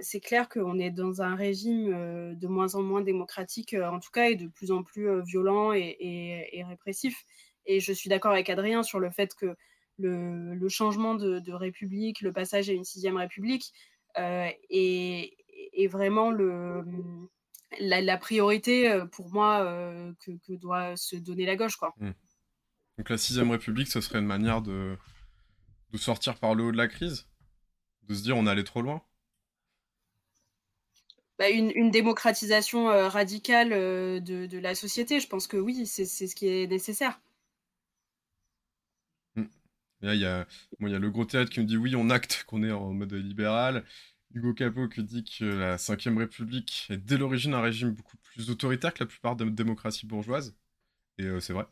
c'est clair qu'on est dans un régime de moins en moins démocratique, en tout cas, et de plus en plus violent et, répressif. Et je suis d'accord avec Adrien sur le fait que le, changement de, république, le passage à une sixième république, est, vraiment le la, priorité euh, pour moi euh, que, doit se donner la gauche. Quoi. Hmm. Donc la sixième République, ce serait une manière de, de sortir par le haut de la crise De se dire on allé trop loin bah, une, démocratisation euh, radicale de, la société, je pense que oui, c'est ce qui est nécessaire. Il y, a, il y a le gros théâtre qui me dit oui, on acte qu'on est en mode libéral. Hugo Capot qui dit que la Ve République est dès l'origine un régime beaucoup plus autoritaire que la plupart des démocraties bourgeoises. Et euh, c'est vrai.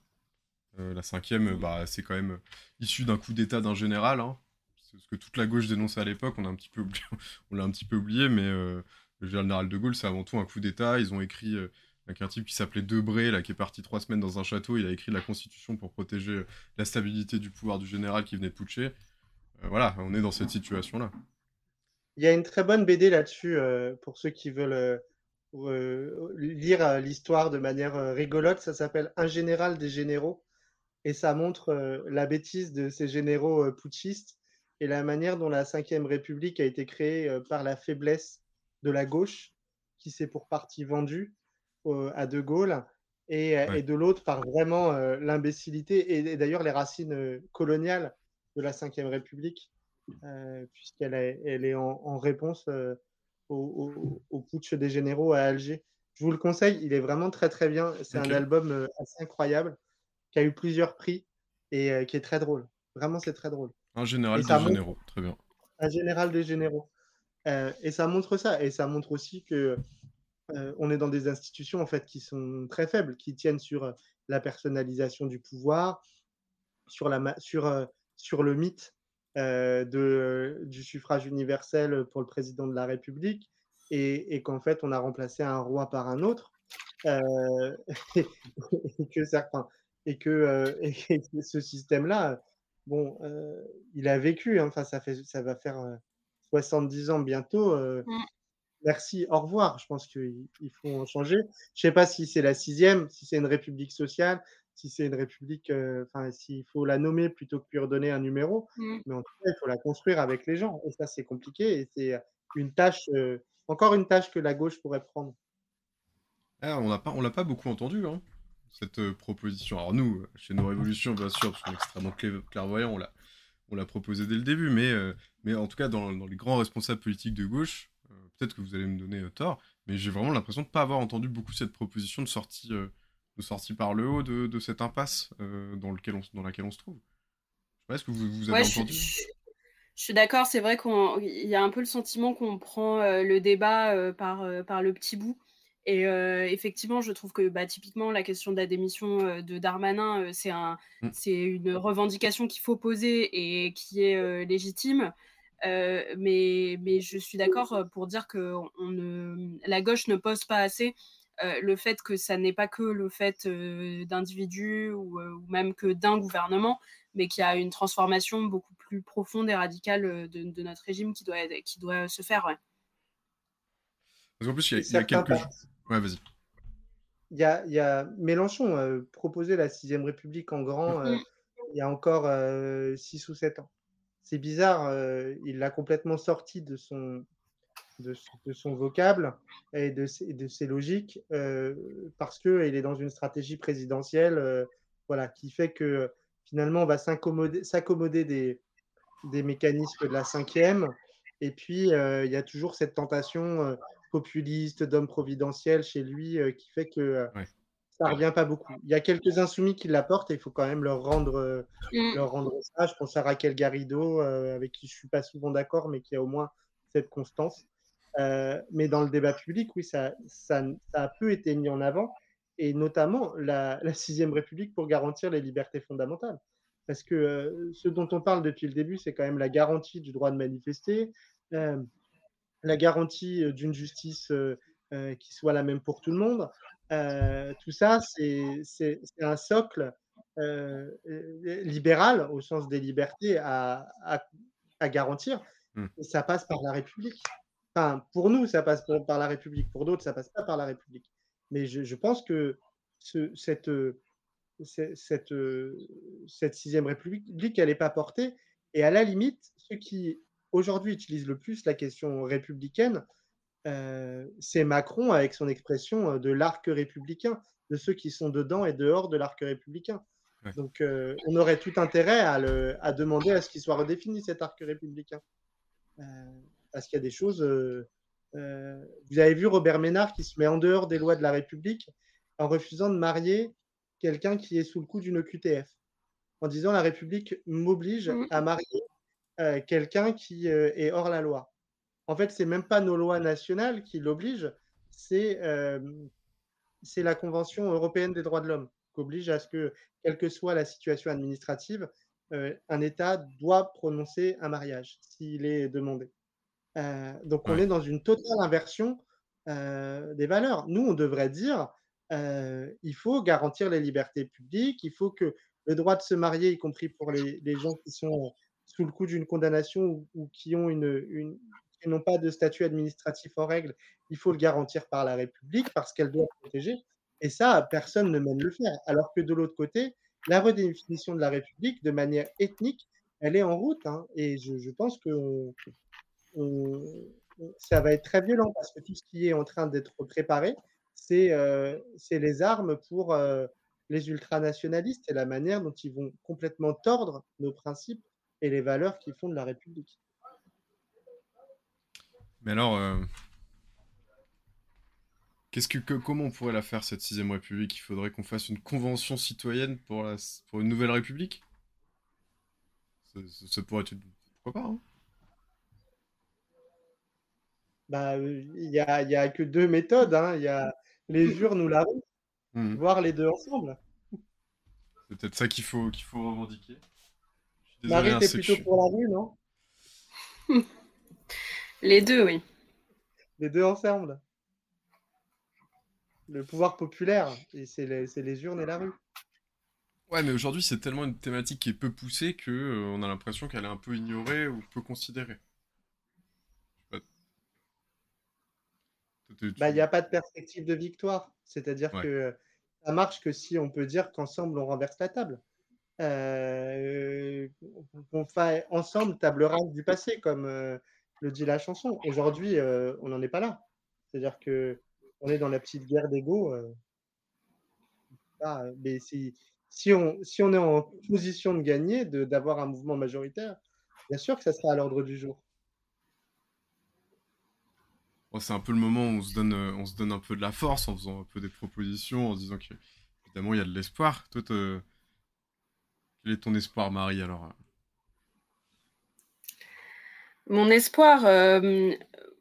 Euh, la cinquième, bah, c'est quand même issu d'un coup d'État d'un général. Hein. ce que toute la gauche dénonçait à l'époque, on, a un petit peu oublié, [LAUGHS] on l'a un petit peu oublié, mais euh, le général de Gaulle, c'est avant tout un coup d'État. Ils ont écrit avec un type qui s'appelait Debré, là, qui est parti trois semaines dans un château. Il a écrit la Constitution pour protéger la stabilité du pouvoir du général qui venait de putcher. voilà, on est dans cette situation-là. Il y a une très bonne BD là-dessus euh, pour ceux qui veulent euh, euh, lire l'histoire de manière rigolote. Ça s'appelle Un général des généraux. Et ça montre la bêtise de ces généraux putschistes et la manière dont la Ve République a été créée par la faiblesse de la gauche qui s'est pour partie vendue à De Gaulle et, et de l'autre par vraiment l'imbécilité et, et d'ailleurs les racines coloniales de la Ve République. euh, puisqu'elle est, elle est en, réponse euh, au, au, putsch des généraux à Alger. Je vous le conseille, il est vraiment très très bien. C'est un album euh, assez incroyable qui a eu plusieurs prix et qui est très drôle. Vraiment, c'est très drôle. Un général des généraux, très bien. Un général des généraux. et ça montre ça. Et ça montre aussi que on est dans des institutions en fait qui sont très faibles, qui tiennent sur la personnalisation du pouvoir, sur, la, sur, sur le mythe euh, de, du suffrage universel pour le président de la République et, qu'en fait on a remplacé un roi par un autre euh, [LAUGHS] et, que certains et que euh, [LAUGHS] ce système-là, bon, il a vécu. Hein, enfin, ça fait, ça va faire 70 ans bientôt. Mmh. Merci, au revoir. Je pense qu'il faut en changer. Je ne sais pas si c'est la sixième, si c'est une république sociale, si c'est une république, euh, enfin, s'il faut la nommer plutôt que lui redonner un numéro. Mmh. Mais en tout cas, il faut la construire avec les gens. Et ça, c'est compliqué. Et c'est une tâche, euh, encore une tâche que la gauche pourrait prendre. Ah, on n'a pas, on l'a pas beaucoup entendu, hein, cette euh, proposition. Alors nous, chez nos révolutions, bien sûr, parce qu'on est extrêmement clairvoyants, on l'a, on l'a proposé dès le début, mais, euh, mais en tout cas, dans, dans les grands responsables politiques de gauche, euh, peut-être que vous allez me donner euh, tort, mais j'ai vraiment l'impression de ne pas avoir entendu beaucoup cette proposition de sortie, euh, de sortie par le haut de, de cette impasse euh, dans, lequel on, dans laquelle on se trouve. Je sais pas, est-ce que vous, vous avez Ouais, entendu je- je suis d'accord, c'est vrai qu'il y a un peu le sentiment qu'on prend euh, le débat euh, par, par le petit bout. Et effectivement, je trouve que bah, typiquement la question de la démission de Darmanin, c'est un, Mm. c'est une revendication qu'il faut poser et qui est légitime. Euh, mais, mais je suis d'accord pour dire que on ne, la gauche ne pose pas assez le fait que ça n'est pas que le fait euh, d'individus ou, euh, ou même que d'un gouvernement, mais qu'il y a une transformation beaucoup plus profonde et radicale euh, de, de notre régime qui doit, qui doit se faire. ouais. Parce qu'en plus, il y a, il y a quelques Ouais, vas-y. Il y a, il y a Mélenchon euh, proposait la sixième République en grand euh, il y a encore euh, six ou sept ans. C'est bizarre, euh, il l'a complètement sorti de son, de, son- de son vocable et de ses, de ses logiques euh, parce qu'il est dans une stratégie présidentielle euh, voilà, qui fait que finalement on va s'accommoder des, des mécanismes de la cinquième. Et puis, euh, il y a toujours cette tentation euh, populiste d'homme providentiel chez lui euh, qui fait que euh, Ouais. ça ne revient pas beaucoup. Il y a quelques insoumis qui l'apportent et il faut quand même leur rendre, euh, Mm. leur rendre ça. Je pense à Raquel Garrido, euh, avec qui je ne suis pas souvent d'accord, mais qui a au moins cette constance. Euh, mais dans le débat public, oui, ça, ça, ça a peu été mis en avant, et notamment la, la sixième République pour garantir les libertés fondamentales. Parce que euh, ce dont on parle depuis le début, c'est quand même la garantie du droit de manifester, euh, la garantie d'une justice qui soit la même pour tout le monde. Tout ça, c'est un socle libéral au sens des libertés à, à- à garantir. Mm. Et ça passe par la République. Enfin, pour nous, ça passe par, la République. Pour d'autres, ça passe pas par la République. Mais je, je pense que ce- cette, euh, cette, euh, cette sixième République, elle n'est pas portée. Et à la limite, ceux qui aujourd'hui utilisent le plus la question républicaine, euh, c'est Macron avec son expression de l'arc républicain, de ceux qui sont dedans et dehors de l'arc républicain. Ouais. Donc, euh, on aurait tout intérêt à, le, à demander à ce qu'il soit redéfini cet arc républicain. Euh, parce qu'il y a des choses. euh, euh, vous avez vu Robert Ménard qui se met en dehors des lois de la République en refusant de marier quelqu'un qui est sous le coup d'une OQTF, en disant la République m'oblige Mhm. à marier euh, quelqu'un qui euh, est hors la loi. En fait, c'est même pas nos lois nationales qui l'obligent, c'est c'est la Convention européenne des droits de l'homme qui oblige à ce que, quelle que soit la situation administrative, un État doit prononcer un mariage s'il est demandé. Euh, donc on Ouais. est dans une totale inversion euh, des valeurs. Nous, on devrait dire, euh, il faut garantir les libertés publiques, il faut que le droit de se marier, y compris pour les, les gens qui sont sous le coup d'une condamnation ou, ou qui ont une, une qui n'ont pas de statut administratif en règle, il faut le garantir par la République parce qu'elle doit protéger. Et ça, personne ne mène le faire. Alors que de l'autre côté, la redéfinition de la République, de manière ethnique, elle est en route. hein. et je, je pense que on- on- on- ça va être très violent parce que tout ce qui est en train d'être préparé, c'est euh, les armes pour euh, les ultranationalistes et la manière dont ils vont complètement tordre nos principes et les valeurs qui font de la République. Mais alors, euh, comment on pourrait la faire cette sixième République? Il faudrait qu'on fasse une convention citoyenne pour une nouvelle République? Ça, pourrait. Pourquoi pas, hein? Bah, il y a, il y a que deux méthodes. hein. Il y a les urnes ou la rue, Mhm. voir les deux ensemble. C'est peut-être ça qu'il faut, qu'il faut revendiquer. Désolé, Marie, hein, t'es plutôt je- pour la rue, non? [LAUGHS] Les deux, oui. Les deux ensemble. Le pouvoir populaire, et c'est les, c'est les urnes et la rue. Ouais, mais aujourd'hui, c'est tellement une thématique qui est peu poussée que euh, on a l'impression qu'elle est un peu ignorée ou peu considérée. Je sais pas. Bah, il n'y a pas de perspective de victoire. C'est-à-dire Ouais. que ça marche que si on peut dire qu'ensemble on renverse la table. Euh, qu'on fait ensemble table rase du passé, comme euh, le dit la chanson. Aujourd'hui, euh, on n'en est pas là. C'est-à-dire que on est dans la petite guerre d'ego. Ah, mais si, si on, si on est en position de gagner, d'avoir un mouvement majoritaire, bien sûr que ça sera à l'ordre du jour. C'est un peu le moment où on se, donne, on se donne un peu de la force en faisant un peu des propositions, en disant qu'évidemment il y a de l'espoir. Toi, quel est ton espoir, Marie, alors Mon espoir, euh,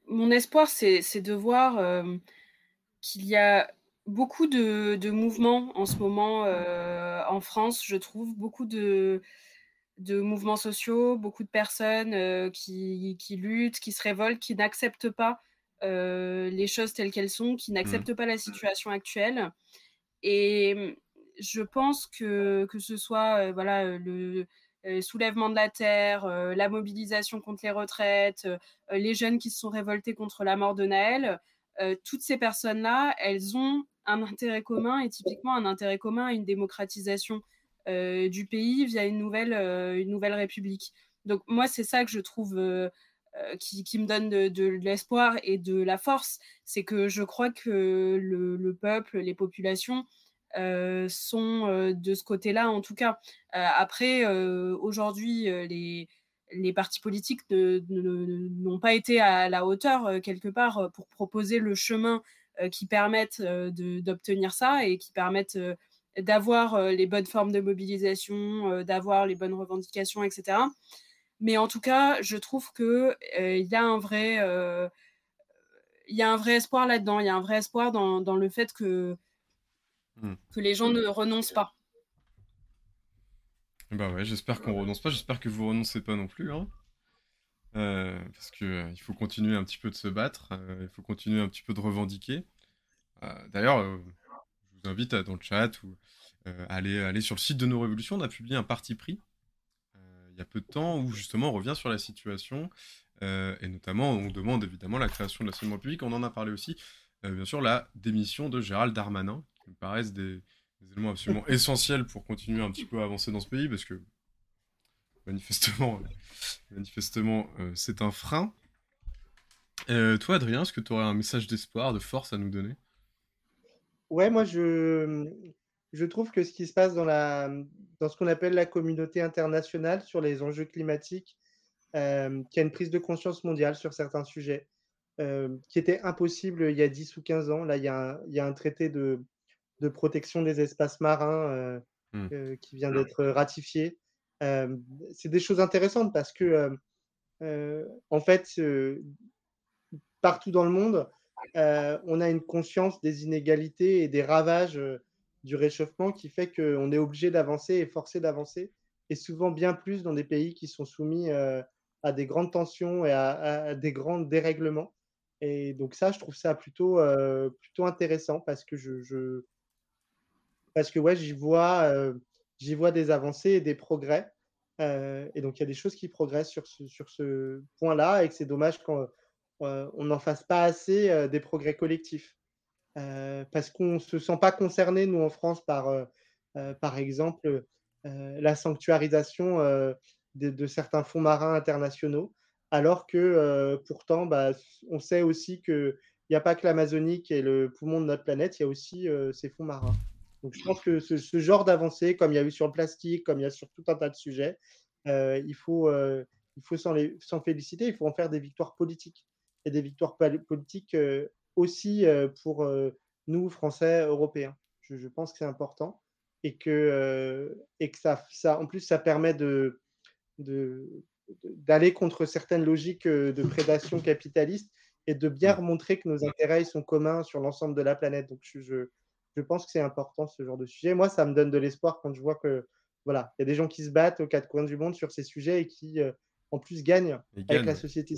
mon espoir c'est de voir euh, qu'il y a beaucoup de, mouvements en ce moment euh, en France, je trouve, beaucoup de, mouvements sociaux, beaucoup de personnes euh, qui, qui, luttent, qui se révoltent, qui n'acceptent pas euh, les choses telles qu'elles sont, qui n'acceptent mmh. pas la situation actuelle. Et je pense que, que ce soit voilà, le, soulèvement de la terre, la mobilisation contre les retraites, les jeunes qui se sont révoltés contre la mort de Naël, toutes ces personnes-là, elles ont un intérêt commun et typiquement un intérêt commun à une démocratisation euh, du pays via une nouvelle, euh, une nouvelle république. Donc moi, c'est ça que je trouve euh, qui, qui, me donne de, l'espoir et de la force, c'est que je crois que le, peuple, les populations sont de ce côté-là en tout cas. après, aujourd'hui, les, partis politiques n'ont pas été à la hauteur quelque part pour proposer le chemin euh, qui permettent euh, d'obtenir ça et qui permettent euh, d'avoir les bonnes formes de mobilisation, d'avoir les bonnes revendications, etc. Mais en tout cas, je trouve qu'il il y a un vrai il y a un vrai espoir là-dedans. Il y a un vrai espoir dans, dans le fait que, hmm. que les gens ne renoncent pas. Bah ouais, j'espère qu'on renonce pas. J'espère que vous renoncez pas non plus. Hein. Euh, parce que euh, il faut continuer un petit peu de se battre, euh, il faut continuer un petit peu de revendiquer. D'ailleurs, je vous invite à, dans le chat ou aller, aller sur le site de nos révolutions. On a publié un parti pris y a peu de temps où justement on revient sur la situation et notamment on demande évidemment la création de la Seconde République. On en a parlé aussi, bien sûr, la démission de Gérald Darmanin, qui me paraissent des, des éléments absolument [LAUGHS] essentiels pour continuer un petit peu à avancer dans ce pays parce que manifestement, manifestement euh, c'est un frein. Euh, toi, Adrien, est-ce que tu aurais un message d'espoir, de force à nous donner? Ouais, moi, je, je trouve que ce qui se passe dans, la, dans ce qu'on appelle la communauté internationale sur les enjeux climatiques, euh, qui a une prise de conscience mondiale sur certains sujets, qui était impossible il y a 10 ou 15 ans. Là, il y a un, il y a un traité de, de, protection des espaces marins mmh. qui vient d'être ratifié c'est des choses intéressantes parce que, en fait, partout dans le monde, on a une conscience des inégalités et des ravages du réchauffement qui fait qu'on est obligé d'avancer et forcé d'avancer, et souvent bien plus dans des pays qui sont soumis à des grandes tensions et à, des grands dérèglements. Et donc ça, je trouve ça plutôt, plutôt intéressant parce que je, parce que ouais, j'y vois des avancées et des progrès. Euh, et donc, il y a des choses qui progressent sur ce, point-là et que c'est dommage qu'on euh, n'en fasse pas assez euh, des progrès collectifs. Parce qu'on ne se sent pas concerné, nous, en France, par, par exemple, la sanctuarisation de, certains fonds marins internationaux, alors que pourtant, bah, on sait aussi qu'il n'y a pas que l'Amazonie qui est le poumon de notre planète, il y a aussi ces fonds marins. Donc, je pense que ce, genre d'avancée, comme il y a eu sur le plastique, comme il y a sur tout un tas de sujets, euh, il faut, euh, faut s'en féliciter, il faut en faire des victoires politiques. Et des victoires politiques euh, aussi pour nous, Français, Européens. Je, pense que c'est important. Et que, et que ça, ça, en plus, ça permet de, d'aller contre certaines logiques de prédation capitaliste et de bien mmh. montrer que nos intérêts sont communs sur l'ensemble de la planète. Donc, je, je pense que c'est important ce genre de sujet. Moi, ça me donne de l'espoir quand je vois que voilà, il y a des gens qui se battent aux quatre coins du monde sur ces sujets et qui, euh, en plus, gagnent avec la société.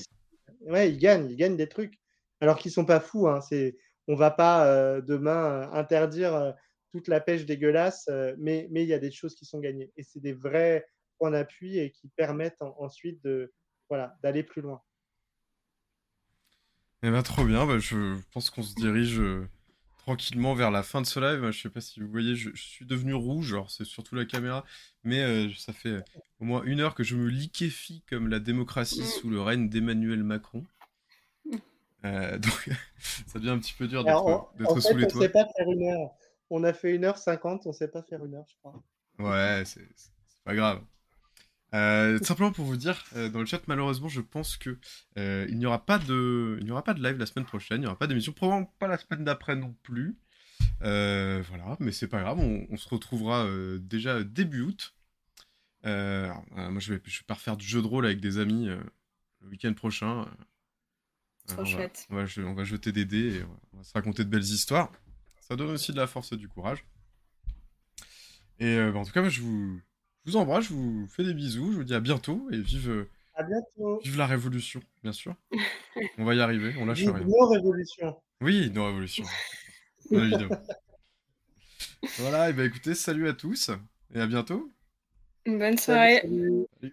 Ouais, ils gagnent, ils gagnent des trucs. Alors qu'ils sont pas fous. Hein. C'est, on va pas euh, demain euh, interdire toute la pêche dégueulasse, mais mais il y a des choses qui sont gagnées et c'est des vrais points d'appui et qui permettent ensuite de voilà d'aller plus loin. Eh ben, trop bien. Bah, je pense qu'on se dirige tranquillement vers la fin de ce live. Je sais pas si vous voyez, je, suis devenu rouge, alors c'est surtout la caméra, mais euh, ça fait euh, au moins une heure que je me liquéfie comme la démocratie sous le règne d'Emmanuel Macron. Euh, donc [LAUGHS] ça devient un petit peu dur d'être sous les toits. On sait pas faire une heure. On a fait une heure cinquante, on sait pas faire une heure, je crois. Ouais, c'est pas grave. Euh, simplement pour vous dire, euh, dans le chat, malheureusement, je pense que euh, il n'y aura pas de, il n'y aura pas de live la semaine prochaine, il n'y aura pas d'émission, probablement pas la semaine d'après non plus. Voilà, mais c'est pas grave, on, on se retrouvera déjà début août. Alors, moi, je vais, je vais pas refaire du jeu de rôle avec des amis le week-end prochain. Trop on va- chouette. On va, je- on va jeter des dés et on va- se raconter de belles histoires. Ça donne aussi de la force et du courage. Et euh, bah, en tout cas, moi, je vous, je vous embrasse, je vous fais des bisous, je vous dis à bientôt et vive, euh, À bientôt. vive la révolution, bien sûr. On va y arriver, on lâche Vive rien. nos révolutions. Oui, nos révolutions. [LAUGHS] Bien évidemment. voilà, et bah écoutez, salut à tous et à bientôt. Bonne soirée. Salut.